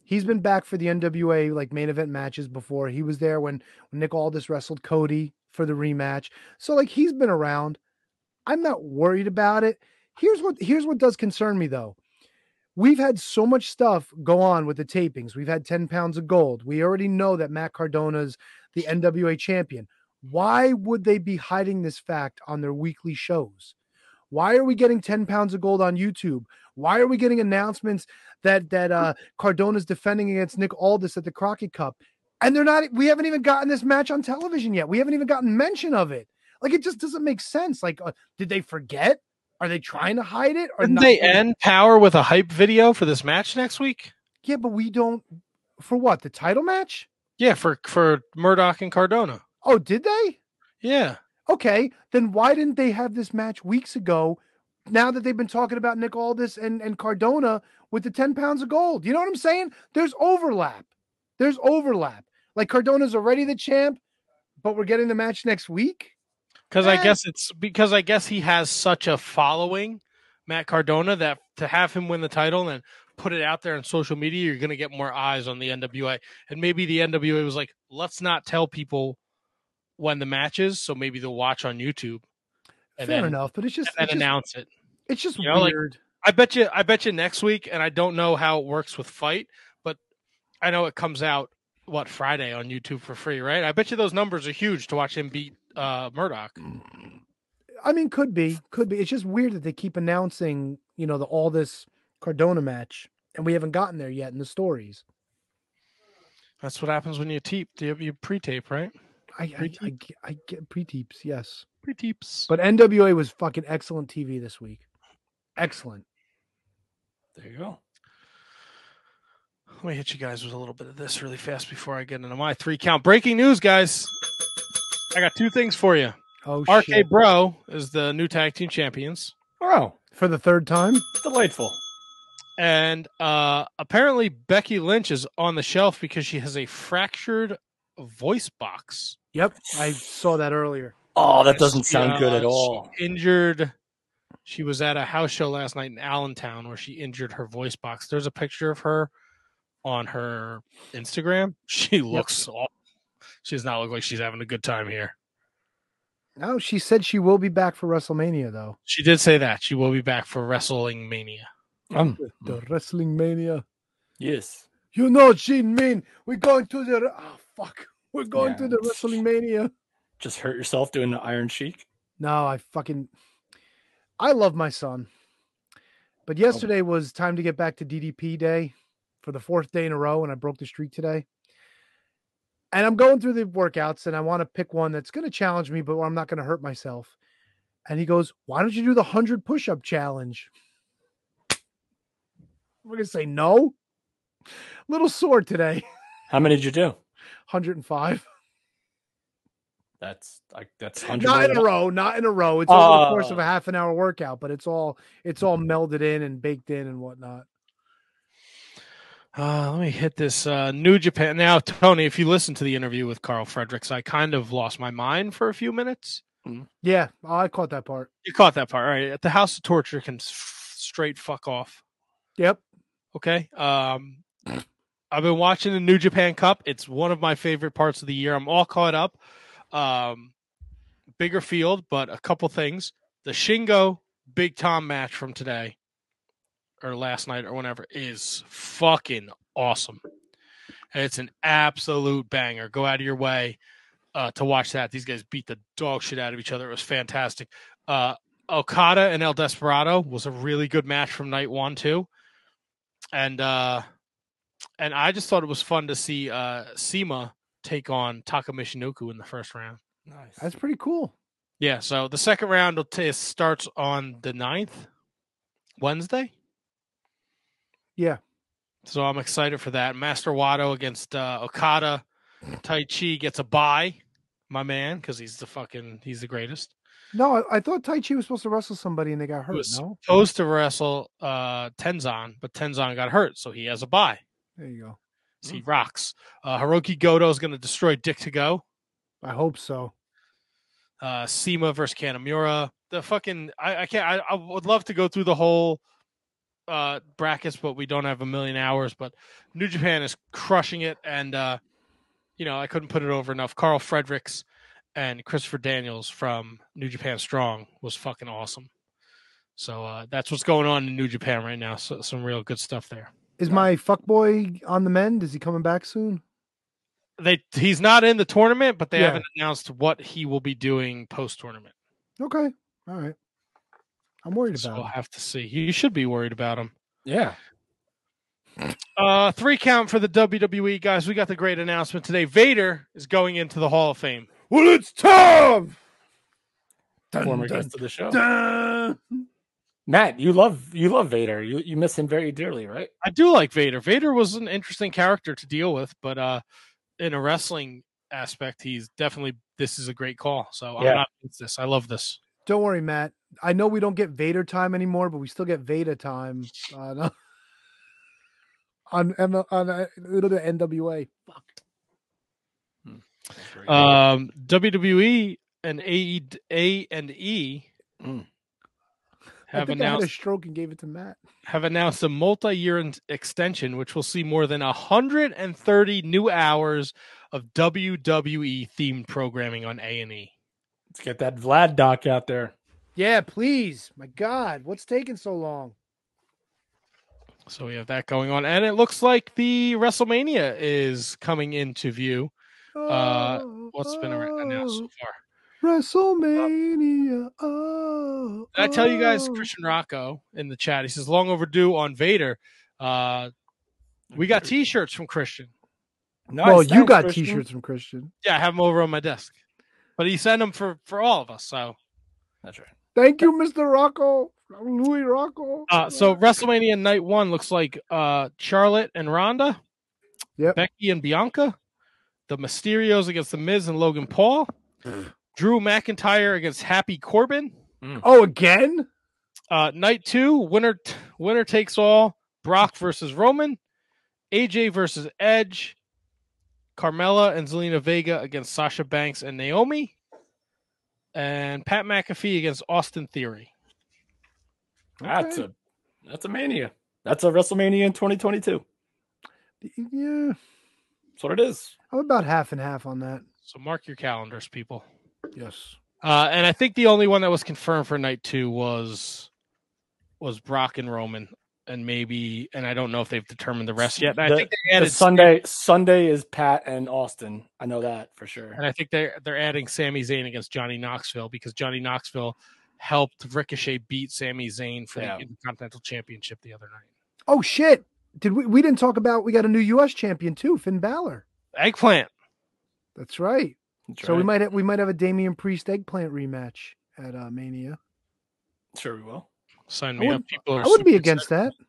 He's been back for the NWA like main event matches before. He was there when, when Nick Aldis wrestled Cody for the rematch. So like he's been around. I'm not worried about it. Here's what here's what does concern me though. We've had so much stuff go on with the tapings. We've had 10 pounds of gold. We already know that Matt Cardona's the NWA champion. Why would they be hiding this fact on their weekly shows? Why are we getting 10 pounds of gold on YouTube? Why are we getting announcements that that uh Cardona's defending against Nick Aldis at the Crockett Cup? And they're not we haven't even gotten this match on television yet. We haven't even gotten mention of it. Like it just doesn't make sense. Like uh, did they forget? Are they trying to hide it or Didn't they end Power with a hype video for this match next week? Yeah, but we don't for what? The title match? Yeah, for for Murdoch and Cardona. Oh, did they? Yeah. Okay, then why didn't they have this match weeks ago? Now that they've been talking about Nick Aldis and, and Cardona with the 10 pounds of gold. You know what I'm saying? There's overlap. There's overlap. Like Cardona's already the champ, but we're getting the match next week. Because I Eh. guess it's because I guess he has such a following, Matt Cardona, that to have him win the title and put it out there on social media, you're going to get more eyes on the NWA. And maybe the NWA was like, let's not tell people when the match is, so maybe they'll watch on YouTube and Fair then, enough, but it's just and it's just, announce it. it's just you know, like- weird. I bet you, I bet you next week, and I don't know how it works with Fight, but I know it comes out what Friday on YouTube for free, right? I bet you those numbers are huge to watch him beat uh, Murdoch. I mean, could be, could be. It's just weird that they keep announcing, you know, the all this Cardona match, and we haven't gotten there yet in the stories. That's what happens when you tape. You pre-tape, right? I I, I, get- I get pre-teeps, yes. Pre-teeps. But NWA was fucking excellent TV this week. Excellent. There you go. Let me hit you guys with a little bit of this really fast before I get into my three count. Breaking news, guys. I got two things for you. Oh RK shit! Bro is the new tag team champions. Oh, For the third time. delightful. And uh apparently Becky Lynch is on the shelf because she has a fractured voice box. Yep, I saw that earlier. Oh, that doesn't sound Yeah, good at she all. Injured. She was at a house show last night in Allentown where she injured her voice box. There's a picture of her on her Instagram. She looks aw- she does not look like she's having a good time here. No, she said she will be back for WrestleMania though. She did say that. She will be back for Wrestling Mania. Um, The Wrestling Mania. yes. You know, Gene Min, we're going to the oh fuck. We're going to Yeah. the Wrestling Mania. Just hurt yourself doing the Iron Sheik. No, I fucking I love my son. But oh. yesterday was time to get back to DDP day for the fourth day in a row, and I broke the streak today. And I'm going through the workouts and I want to pick one that's going to challenge me, but where I'm not going to hurt myself. And he goes, Why don't you do the 100 push up challenge? We're going to say no. Little sore today. How many did you do? 105. That's like that's hundred. Not in a row, not in a row. It's over the course of Oh. a half an hour workout, but it's all it's all melded in and baked in and whatnot. Uh, let me hit this uh, New Japan. Now, Tony, if you listen to the interview with Karl Fredericks, I kind of lost my mind for a few minutes. Yeah, oh, I caught that part. You caught that part, All right? At the House of Torture can s- straight fuck off. Yep. Okay. Um, I've been watching the New Japan Cup. It's one of my favorite parts of the year. I'm all caught up. Um, bigger field, but a couple things. The Shingo Big Tom match from today or last night or whenever is fucking awesome. And it's an absolute banger. Go out of your way uh, to watch that. These guys beat the dog shit out of each other. It was fantastic. Uh, Okada and El Desperado was a really good match from night one too, and uh, and I just thought it was fun to see uh, Sema take on Taka Michinoku in the first round. Nice. That's pretty cool. Yeah, so the second round will t- starts on the 9th, Wednesday. Yeah. So I'm excited for that. Master Wato against uh, Okada. Taichi gets a bye, my man, because he's the fucking he's the greatest. No, I, I thought Taichi was supposed to wrestle somebody and they got He hurt. was No, supposed to wrestle uh, Tenzan, but Tenzan got hurt, so he has a bye. There you go. So he rocks. Uh, Hiroki Goto is going to destroy Dick Togo. I hope so. uh Sema versus Kanamura. The fucking I, I can't I, I would love to go through the whole uh brackets, but we don't have a million hours. But New Japan is crushing it and uh you know, I couldn't put it over enough. Karl Fredericks and Christopher Daniels from New Japan Strong was fucking awesome. So uh that's what's going on in New Japan right now. So some real good stuff there. Is my fuckboy on the mend? Is he coming back soon? They he's not in the tournament, but they Yeah. haven't announced what he will be doing post tournament. Okay. All right. I'm worried So about we'll have to see. You should be worried about him. Yeah. Uh, three count for the WWE guys. We got the great announcement today. Vader is going into the Hall of Fame. Well, it's time. Former guest of the show. dun. Matt, you love you love Vader. You you miss him very dearly, right? I do like Vader. Vader was an interesting character to deal with, but uh, in a wrestling aspect, he's definitely this is a great call. So I'm not against this. I love this. Don't worry, Matt. I know we don't get Vader time anymore, but we still get Vader time on on on, on uh, little bit NWA. Fuck. Um, WWE and A A and E Mm. I have announced I had a stroke and gave it to Matt. have announced a multi-year extension, which will see more than 130 new hours of WWE themed programming on A and E. Let's get that Vlad doc out there. Yeah, please. My God, what's taking so long? So we have that going on, and it looks like the WrestleMania is coming into view. Uh, What's been announced so far? WrestleMania. Oh, Did I tell you guys, oh. Christian Rocco in the chat, he says, long overdue on Vader. Uh, we got t shirts from Christian. Nice, well, you thanks, got Christian. T-shirts from Christian. Yeah, I have them over on my desk. But he sent them for, for all of us. So, That's right. Thank you, Mr. Rocco, Louis Rocco. uh, so WrestleMania night one looks like uh, Charlotte and Ronda, Yep. Becky and Bianca, the Mysterios against the Miz and Logan Paul, Drew McIntyre against Happy Corbin. oh, again? Uh, night two, winner winner takes all. Brock versus Roman, AJ versus Edge, Carmella and Zelina Vega against Sasha Banks and Naomi, and Pat McAfee against Austin Theory. That's a that's a mania. That's a WrestleMania in 2022. Yeah, That's what it is. I'm about half and half on that. So mark your calendars, people. Yes. Uh, and I think the only one that was confirmed for night two was was Brock and Roman, and maybe, and I don't know if they've determined the rest yet. And I think they The added Sunday Sunday is Pat and Austin. I know that for sure. And I think they're they're adding Sami Zayn against Johnny Knoxville because Johnny Knoxville helped Ricochet beat Sami Zayn for Yeah. the Intercontinental Championship the other night. Oh shit! Did we? We didn't talk about. We got a new U.S. champion too, Finn Balor. Eggplant. That's right. That's So we might have, we might have a Damian Priest eggplant rematch at uh, Mania. sure we will. Sign I me up. People are I wouldn't be against excited. that.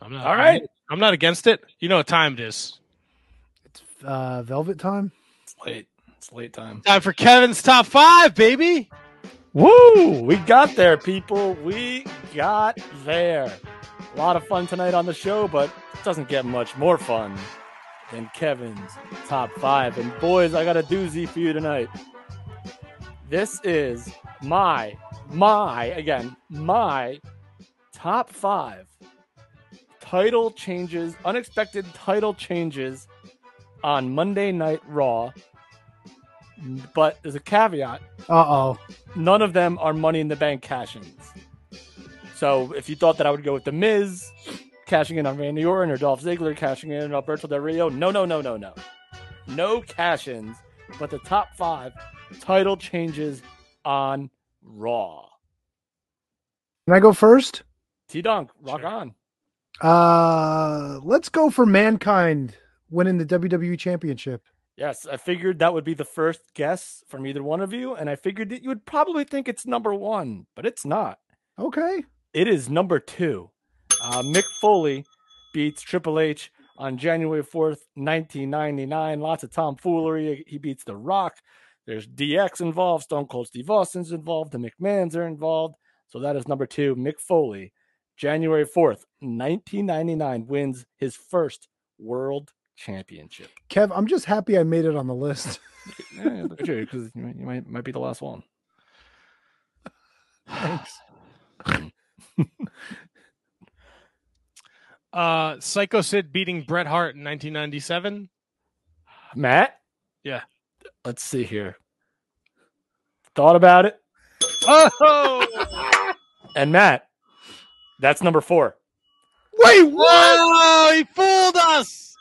I'm not. All right. I'm not against it. You know what time it is. It's uh, Velvet time. It's late. It's late time. Time for Kevin's top five, baby. Woo! We got there, people. We got there. A lot of fun tonight on the show, but it doesn't get much more fun than Kevin's top five. And boys, I got a doozy for you tonight. This is my, my, again, my top five title changes, unexpected title changes on Monday Night Raw. But there's a caveat Uh oh. none of them are money in the bank cash ins. So if you thought that I would go with The Miz cashing in on Randy Orton or Dolph Ziggler cashing in on Alberto Del Rio, no, no, no, no, no. No cash ins, but the top five title changes on Raw. Can I go first? T Dunk, rock Sure. on. Uh, let's go for Mankind winning the WWE Championship. Yes, I figured that would be the first guess from either one of you, and I figured that you would probably think it's number one, but it's not. Okay. It is number two. Uh, Mick Foley beats Triple H on January 4th, 1999. Lots of tomfoolery. He beats The Rock. There's DX involved. Stone Cold Steve Austin's involved. The McMahons are involved. So that is number two. Mick Foley, January 4th, 1999, wins his first world championship. Kev, I'm just happy I made it on the list. Yeah, look at you, because you might, you might, might be the last one. Thanks. Uh, Psycho Sid beating Bret Hart in 1997. Matt? Yeah. Let's see here. Thought about it. Oh, And Matt, that's number four. Wait, what? Whoa, he fooled us.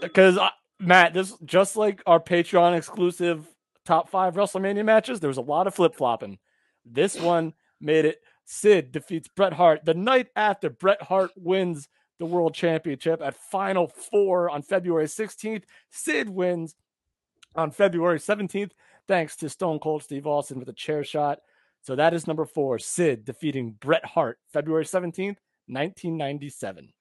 Because Matt, this just like our Patreon exclusive top five WrestleMania matches, there was a lot of flip flopping. This one made it Sid defeats Bret Hart the night after Bret Hart wins the World Championship at Final Four on February 16th. Sid wins on February 17th, thanks to Stone Cold Steve Austin with a chair shot. So that is number four. Sid defeating Bret Hart February 17th, 1997.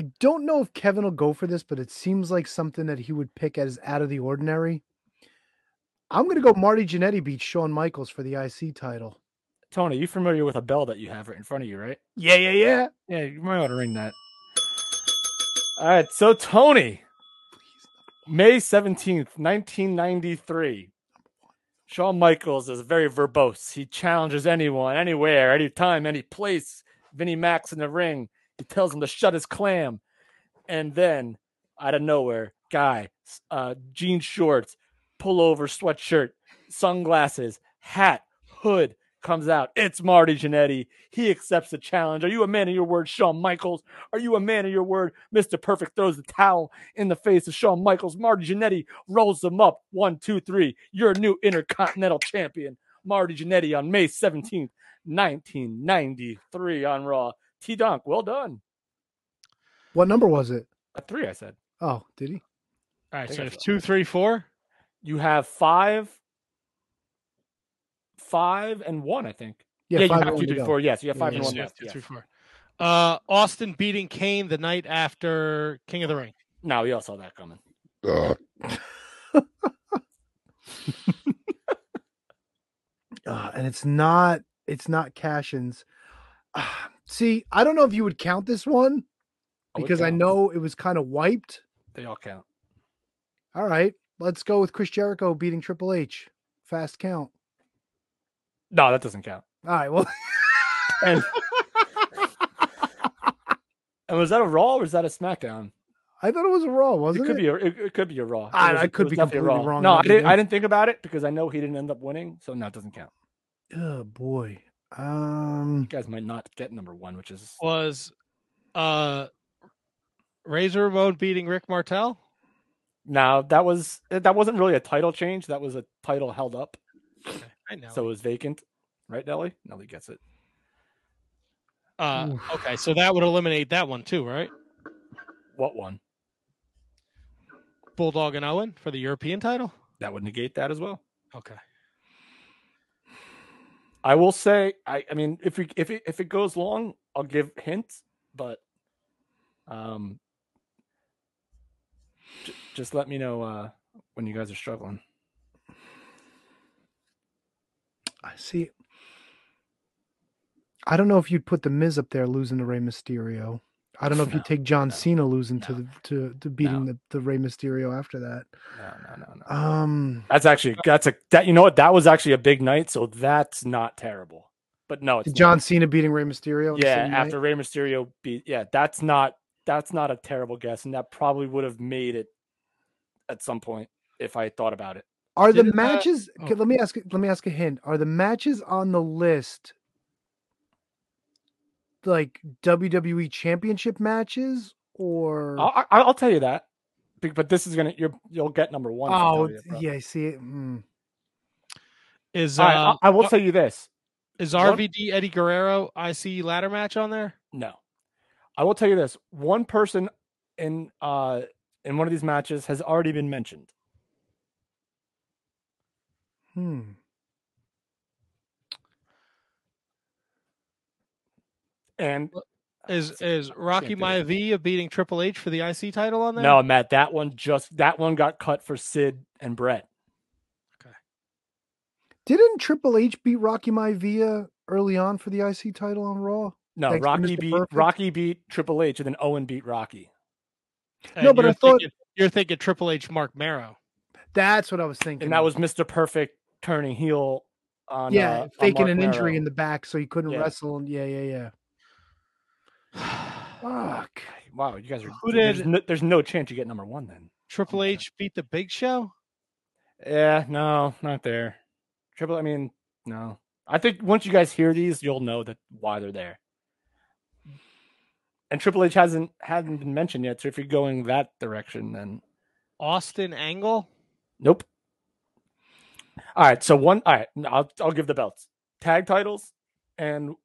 I don't know if Kevin will go for this, but it seems like something that he would pick as out of the ordinary. I'm going to go Marty Jannetty beats Shawn Michaels for the IC title. Tony, you familiar with a bell that you have right in front of you, right? Yeah, yeah, yeah. Yeah, you might want to ring that. All right, so Tony, May 17th, 1993. Shawn Michaels is very verbose. He challenges anyone, anywhere, anytime, any place. Vinnie Max in the ring. He tells him to shut his clam. And then, out of nowhere, guy, uh, jean shorts, pullover sweatshirt, sunglasses, hat, hood, comes out. It's Marty Jannetty. He accepts the challenge. Are you a man of your word, Shawn Michaels? Are you a man of your word? Mr. Perfect throws the towel in the face of Shawn Michaels. Marty Jannetty rolls him up. One, two, three. You're a new Intercontinental Champion. Marty Jannetty on May 17th, 1993 on Raw. T Dunk, well done. What number was it? A three, I said. Oh, did he? All right, so I if two, three, four. You have five, five, and one, I think. Yeah, Yeah, five you have and two, one to three, go. four. Yes, you have five yeah, and one yeah, left. two, yes. three, four. Uh, Austin beating Kane the night after King of the Ring. No, we all saw that coming. Uh, and it's not it's not Cashin's. Ah, see, I don't know if you would count this one because I count. know it was kind of wiped. they all count. All right, let's go with Chris Jericho beating Triple H. Fast count. No, that doesn't count. All right, well, And and was that a Raw or was that a SmackDown? I thought it was a Raw, It wasn't it? could it? be a it, it could be a Raw. It I- was- I could was be definitely a completely wrong No, I didn't. I didn't think about it because I know he didn't end up winning, so no, it doesn't count. Oh boy. Um, You guys might not get number one, which is Was uh, Razor Ramon beating Rick Martel? now that was that wasn't really a title change. That was a title held up, I know. So it was vacant. Right, Nelly? Nelly gets it. uh, Oof. okay, so that would eliminate that one too, right? What one? Bulldog and Owen for the European title. That would negate that as well. Okay. I will say, I, I mean, if we if it, if it goes long, I'll give hints, but um, j- just let me know uh, when you guys are struggling. I see. I don't know if you'd put the Miz up there losing to Rey Mysterio. I don't know if No, you'd take John no, Cena losing to the to, to beating no. the, the Rey Mysterio after that. No, no, no, no. Um, That's actually that's a that you know what that was actually a big night, so that's not terrible. But no, it's John Cena beating Rey Mysterio. not. on the Yeah, same night? after Rey Mysterio beat, yeah, that's not that's not a terrible guess, and that probably would have made it at some point if I thought about it. Are the Didn't, uh, matches? oh. let me ask. Let me ask a hint. Are the matches on the list like WWE Championship matches or? I'll, I- I'll tell you that, but this is gonna you're you'll get number one. oh, tell you yeah. I See it. Mm. Is All right, uh, I, I will tell you this. is one- RVD Eddie Guerrero IC ladder match on there? No, I will tell you this. One person in uh in one of these matches has already been mentioned. Hmm. And Is is Rocky can't. Maivia beating Triple H for the IC title on that? no, Matt, that one just that one got cut for Sid and Bret. Okay. Didn't Triple H beat Rocky Maivia early on for the IC title on Raw? No, Thanks Rocky beat Perfect? Rocky beat Triple H, and then Owen beat Rocky. And No, but you're I thought- thinking, you're thinking Triple H Marc Mero. That's what I was thinking. And that was Mr. Perfect turning heel on yeah, uh, faking Marc an injury Mero. in the back so he couldn't Yeah. wrestle. And yeah, yeah, yeah. Fuck. Wow, you guys are. Who there's, did- no, there's no chance you get number one then. Triple Okay. H beat the Big Show. Yeah, no, not there. Triple. I mean, no. I think once you guys hear these, you'll know that why they're there. And Triple H hasn't hadn't been mentioned yet. So if you're going that direction, then Austin Angle. nope. All right, so one. All right, I'll I'll give the belts, tag titles, and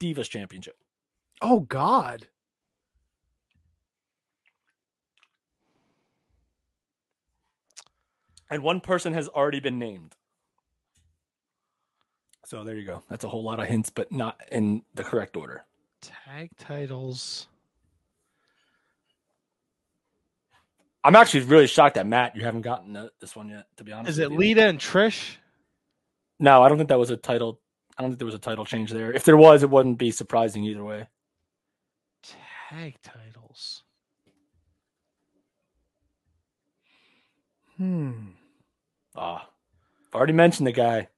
Divas Championship. Oh God. And one person has already been named. So there you go. That's a whole lot of hints, but not in the correct order. Tag titles. I'm actually really shocked that Matt, you haven't gotten this one yet. To be honest, Is it. Lita and Trish? No, I don't think that was a title. I don't think there was a title change there. If there was, it wouldn't be surprising either way. Tag titles. Hmm. Ah, I've already mentioned the guy.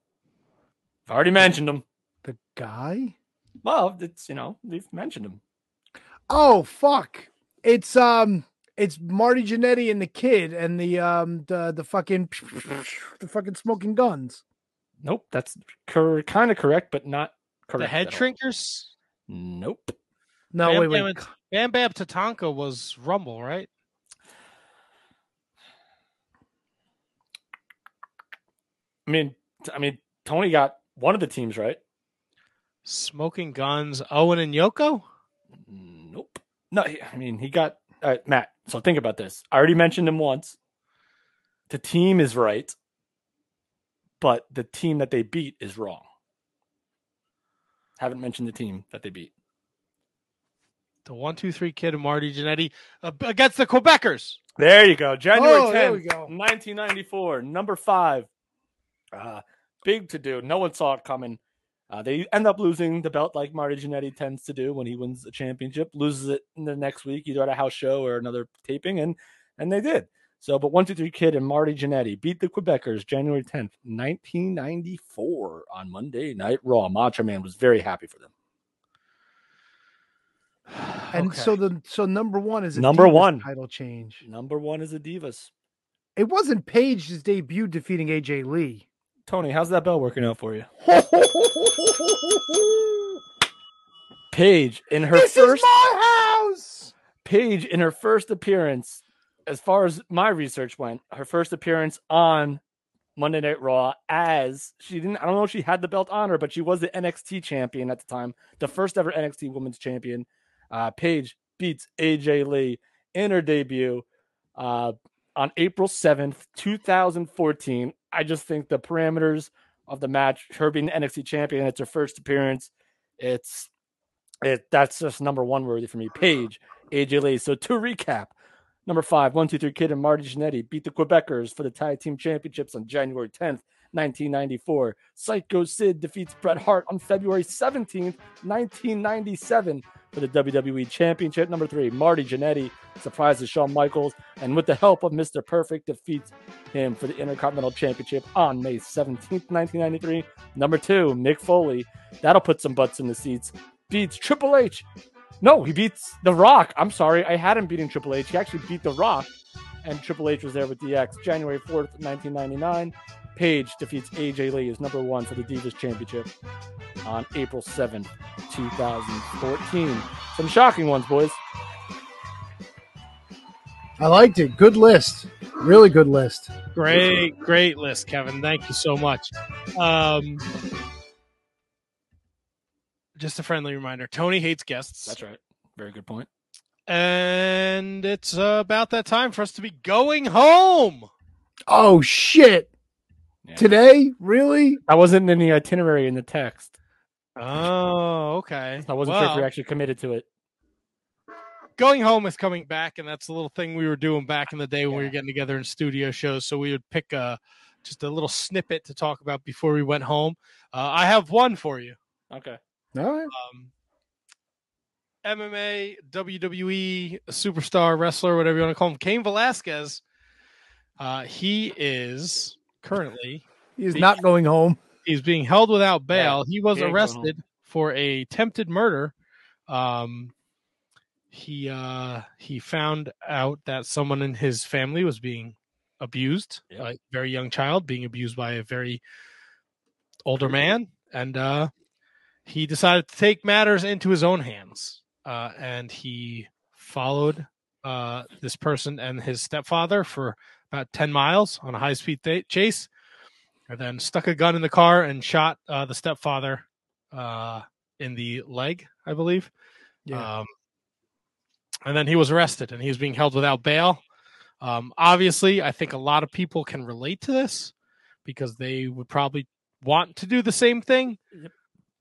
I've already mentioned him. The guy? Well, it's you know we've mentioned him. Oh fuck. It's um it's Marty Jannetty and the kid and the um the the fucking the fucking smoking guns. Nope, that's cor- kind of correct, but not correct. the head at all. shrinkers. Nope. No, Bam wait, Bam, wait. and- Bam Bam Tatanka was Rumble, right? I mean, t- I mean, Tony got one of the teams right. Smoking Guns, Owen and Yoko. Nope. No, I mean, he got uh, Matt. So think about this. I already mentioned him once. The team is right, but the team that they beat is wrong. Haven't mentioned the team that they beat. The one, two, three kid and Marty Jannetty uh, against the Quebecers. There you go. January Oh, 10th, we go. 1994, number five. Uh, big to do. No one saw it coming. Uh, they end up losing the belt like Marty Jannetty tends to do when he wins a championship, loses it in the next week, either at a house show or another taping, and and they did. So, but one, two, three kid and Marty Jannetty beat the Quebecers January 10th, 1994 on Monday Night Raw. Macho Man was very happy for them. And Okay. so the so number one is a Number Divas one. title change. Number one is a Divas. It wasn't Paige's debut defeating AJ Lee. Tony, how's that bell working out for you? Paige in her this first is my house. Paige in her first appearance, as far as my research went, her first appearance on Monday Night Raw as she didn't I don't know if she had the belt on her, but she was the NXT champion at the time, the first ever NXT women's champion. Uh Paige beats AJ Lee in her debut uh on April 7th, 2014. I just think the parameters of the match, her being the NXT champion, it's her first appearance. It's it that's just number one worthy for me. Paige, AJ Lee. So to recap, number five, one, two, three kid and Marty Jannetty beat the Quebecers for the tag team championships on January 10th, 1994. Psycho Sid defeats Bret Hart on February 17th, 1997 for the WWE Championship. Number three, Marty Jannetty surprises Shawn Michaels and with the help of Mr. Perfect defeats him for the Intercontinental Championship on May 17th, 1993. Number two, Mick Foley. That'll put some butts in the seats. Beats Triple H. No, he beats The Rock. I'm sorry. I had him beating Triple H. He actually beat The Rock. And Triple H was there with DX. January 4th, 1999. Paige defeats AJ Lee as number one for the Divas Championship on April 7th, 2014. Some shocking ones, boys. I liked it. Good list. Really good list. Great, great list, Kevin. Thank you so much. Um, just a friendly reminder: Tony hates guests, That's right. Very good point. and it's uh, about that time for us to be going home. Oh shit. Yeah. Today? Really? I wasn't in the itinerary in the text. Oh, okay. I wasn't sure if Well, we actually committed to it. going home is coming back, and that's the little thing we were doing back in the day when we were getting together in studio shows. So we would pick a just a little snippet to talk about before we went home. Uh, I have one for you. Okay. All right. um, MMA, WWE superstar wrestler, whatever you want to call him, Cain Velasquez. Uh, he is currently He's the- not going home. he's being held without bail. he was he ain't going arrested for a attempted murder. Um, he uh, he found out that someone in his family was being abused, Yep. a very young child being abused by a very older man, and uh, he decided to take matters into his own hands. Uh, and he followed uh, this person and his stepfather for about 10 miles on a high speed th- chase and then stuck a gun in the car and shot uh, the stepfather uh, in the leg, I believe. Yeah. Um, and then he was arrested and he was being held without bail. Um, obviously, I think a lot of people can relate to this because they would probably want to do the same thing. Yep.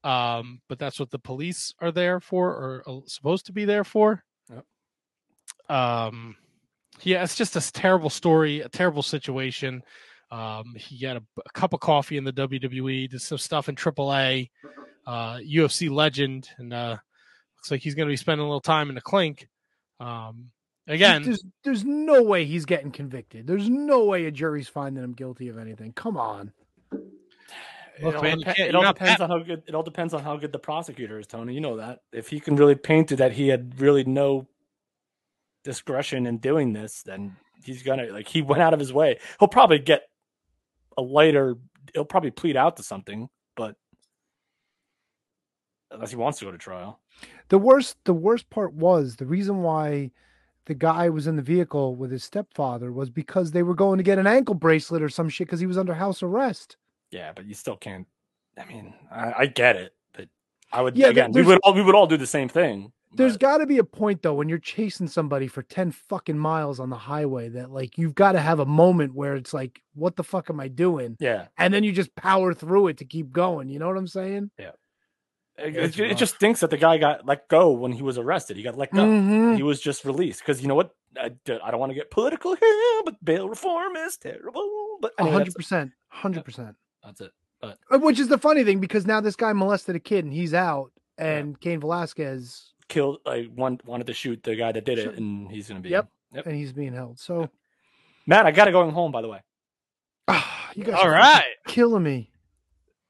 Um, but that's what the police are there for or uh, supposed to be there for. Yep. Um, yeah, it's just a terrible story, a terrible situation. Um, he got a, a cup of coffee in the WWE, did some stuff in AAA, uh, UFC legend, and uh, looks like he's going to be spending a little time in the clink. Um, again, there's there's no way he's getting convicted. There's no way a jury's finding him guilty of anything. Come on. Look, it all, man, you depen- it all you're not depends on how good it all depends on how good the prosecutor is, Tony. You know that. If he can really paint it that he had really no discretion in doing this, then he's gonna like he went out of his way. He'll probably get a lighter he'll probably plead out to something, but unless he wants to go to trial. The worst the worst part was the reason why the guy was in the vehicle with his stepfather was because they were going to get an ankle bracelet or some shit because he was under house arrest. Yeah, but you still can't. I mean, I, I get it, but I would Yeah, again. We would all we would all do the same thing. There's but- got to be a point though when you're chasing somebody for 10 fucking miles on the highway that like you've got to have a moment where it's like what the fuck am I doing? yeah. And then you just power through it to keep going, you know what I'm saying? It, it- it just stinks that the guy got let go when he was arrested. He got let go. Mhm. He was just released because you know what? I don't want to get political here, but bail reform is terrible. But A anyway, hundred percent, hundred percent. that's it. Uh, Which is the funny thing because now this guy molested a kid and he's out, and Cain Velasquez Killed. I want, wanted to shoot the guy that did it, and he's gonna be. Yep. Yep. and he's being held. So, Matt, I got to going home. By the way, ah, you guys All are right. killing me.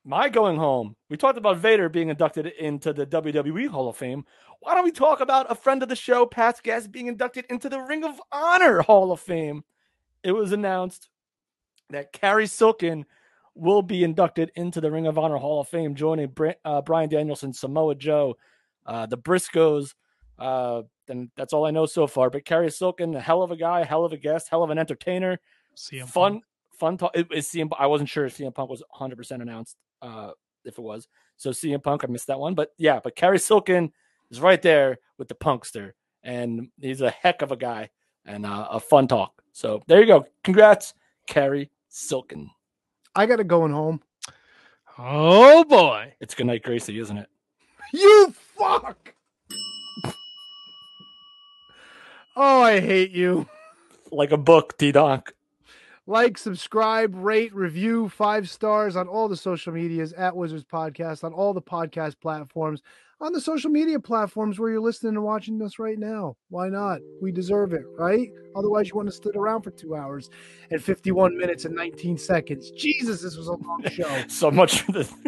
my going home. We talked about Vader being inducted into the WWE Hall of Fame. Why don't we talk about a friend of the show, Pat's guest, being inducted into the Ring of Honor Hall of Fame? It was announced that Cary Silkin will be inducted into the Ring of Honor Hall of Fame, joining Bri- uh, Bryan Danielson, Samoa Joe, uh, the Briscoes. Uh, and that's all I know so far. But Cary Silkin, a hell of a guy, hell of a guest, hell of an entertainer CM fun Punk. fun talk it, it's CM I wasn't sure if CM Punk was 100% announced uh if it was so CM Punk I missed that one but yeah but Cary Silkin is right there with the punkster and he's a heck of a guy and uh, a fun talk so there you go congrats Cary Silkin I got to going home. Oh boy. it's good night Gracie isn't it You fuck. Oh, I hate you. like a book T Donk Like, subscribe, rate, review, five stars on all the social medias at Wizards Podcast, on all the podcast platforms, on the social media platforms where you're listening and watching us right now. Why not? We deserve it, right? Otherwise, you want to sit around for two hours and 51 minutes and 19 seconds. Jesus, this was a long show. so much for this.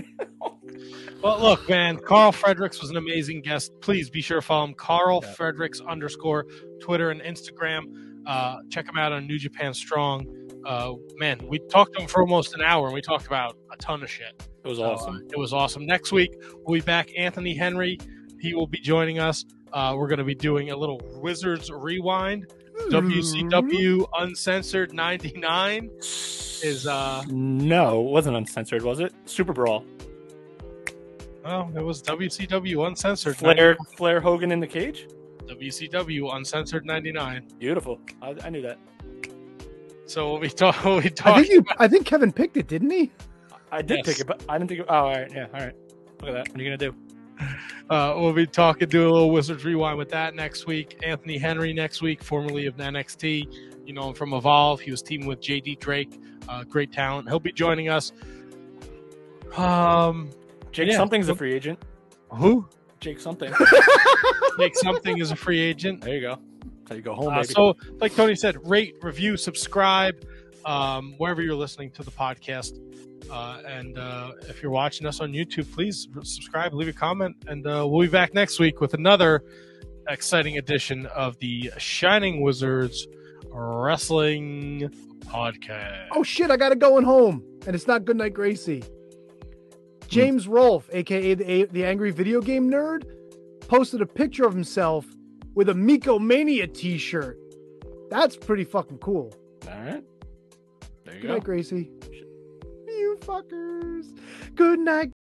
Well, look, man, Karl Fredericks was an amazing guest. Please be sure to follow him, Karl Yeah. Fredericks underscore Twitter and Instagram. Uh, check him out on New Japan Strong. Uh, man, we talked to him for almost an hour and we talked about a ton of shit. it was uh, awesome it was awesome. Next week, we'll be back. Anthony Henry, he will be joining us. Uh, we're going to be doing a little Wizards Rewind. WCW Uncensored 99 is, uh, no it wasn't uncensored was it Super Brawl oh, it was WCW Uncensored. Flair Flair Hogan in the cage WCW Uncensored 99. beautiful I, I knew that So we'll be, talk- we'll be I think you. I think Kevin picked it, didn't he? I did Yes. pick it, but I didn't think. It, oh, all right, yeah, all right. Look at that. What are you gonna do? Uh, we'll be talking, do a little Wizards Rewind with that next week. Anthony Henry next week, formerly of NXT. You know him from Evolve. He was teaming with JD Drake. Uh, great talent. He'll be joining us. Um, Jake Yeah. something's a free agent. who? Jake something. Jake something is a free agent. there you go. So you go home, Uh, so, like Tony said, rate, review, subscribe, um, wherever you're listening to the podcast. Uh, and uh, if you're watching us on YouTube, please subscribe, leave a comment, and uh, we'll be back next week with another exciting edition of the Shining Wizards Wrestling Podcast. Oh shit! I got to going home, and it's not Goodnight Gracie. James Rolfe, aka the, the angry video game nerd, posted a picture of himself with a Miko Mania T-shirt. That's pretty fucking cool. all right. There you Good go. night, Gracie. You fuckers. Good night,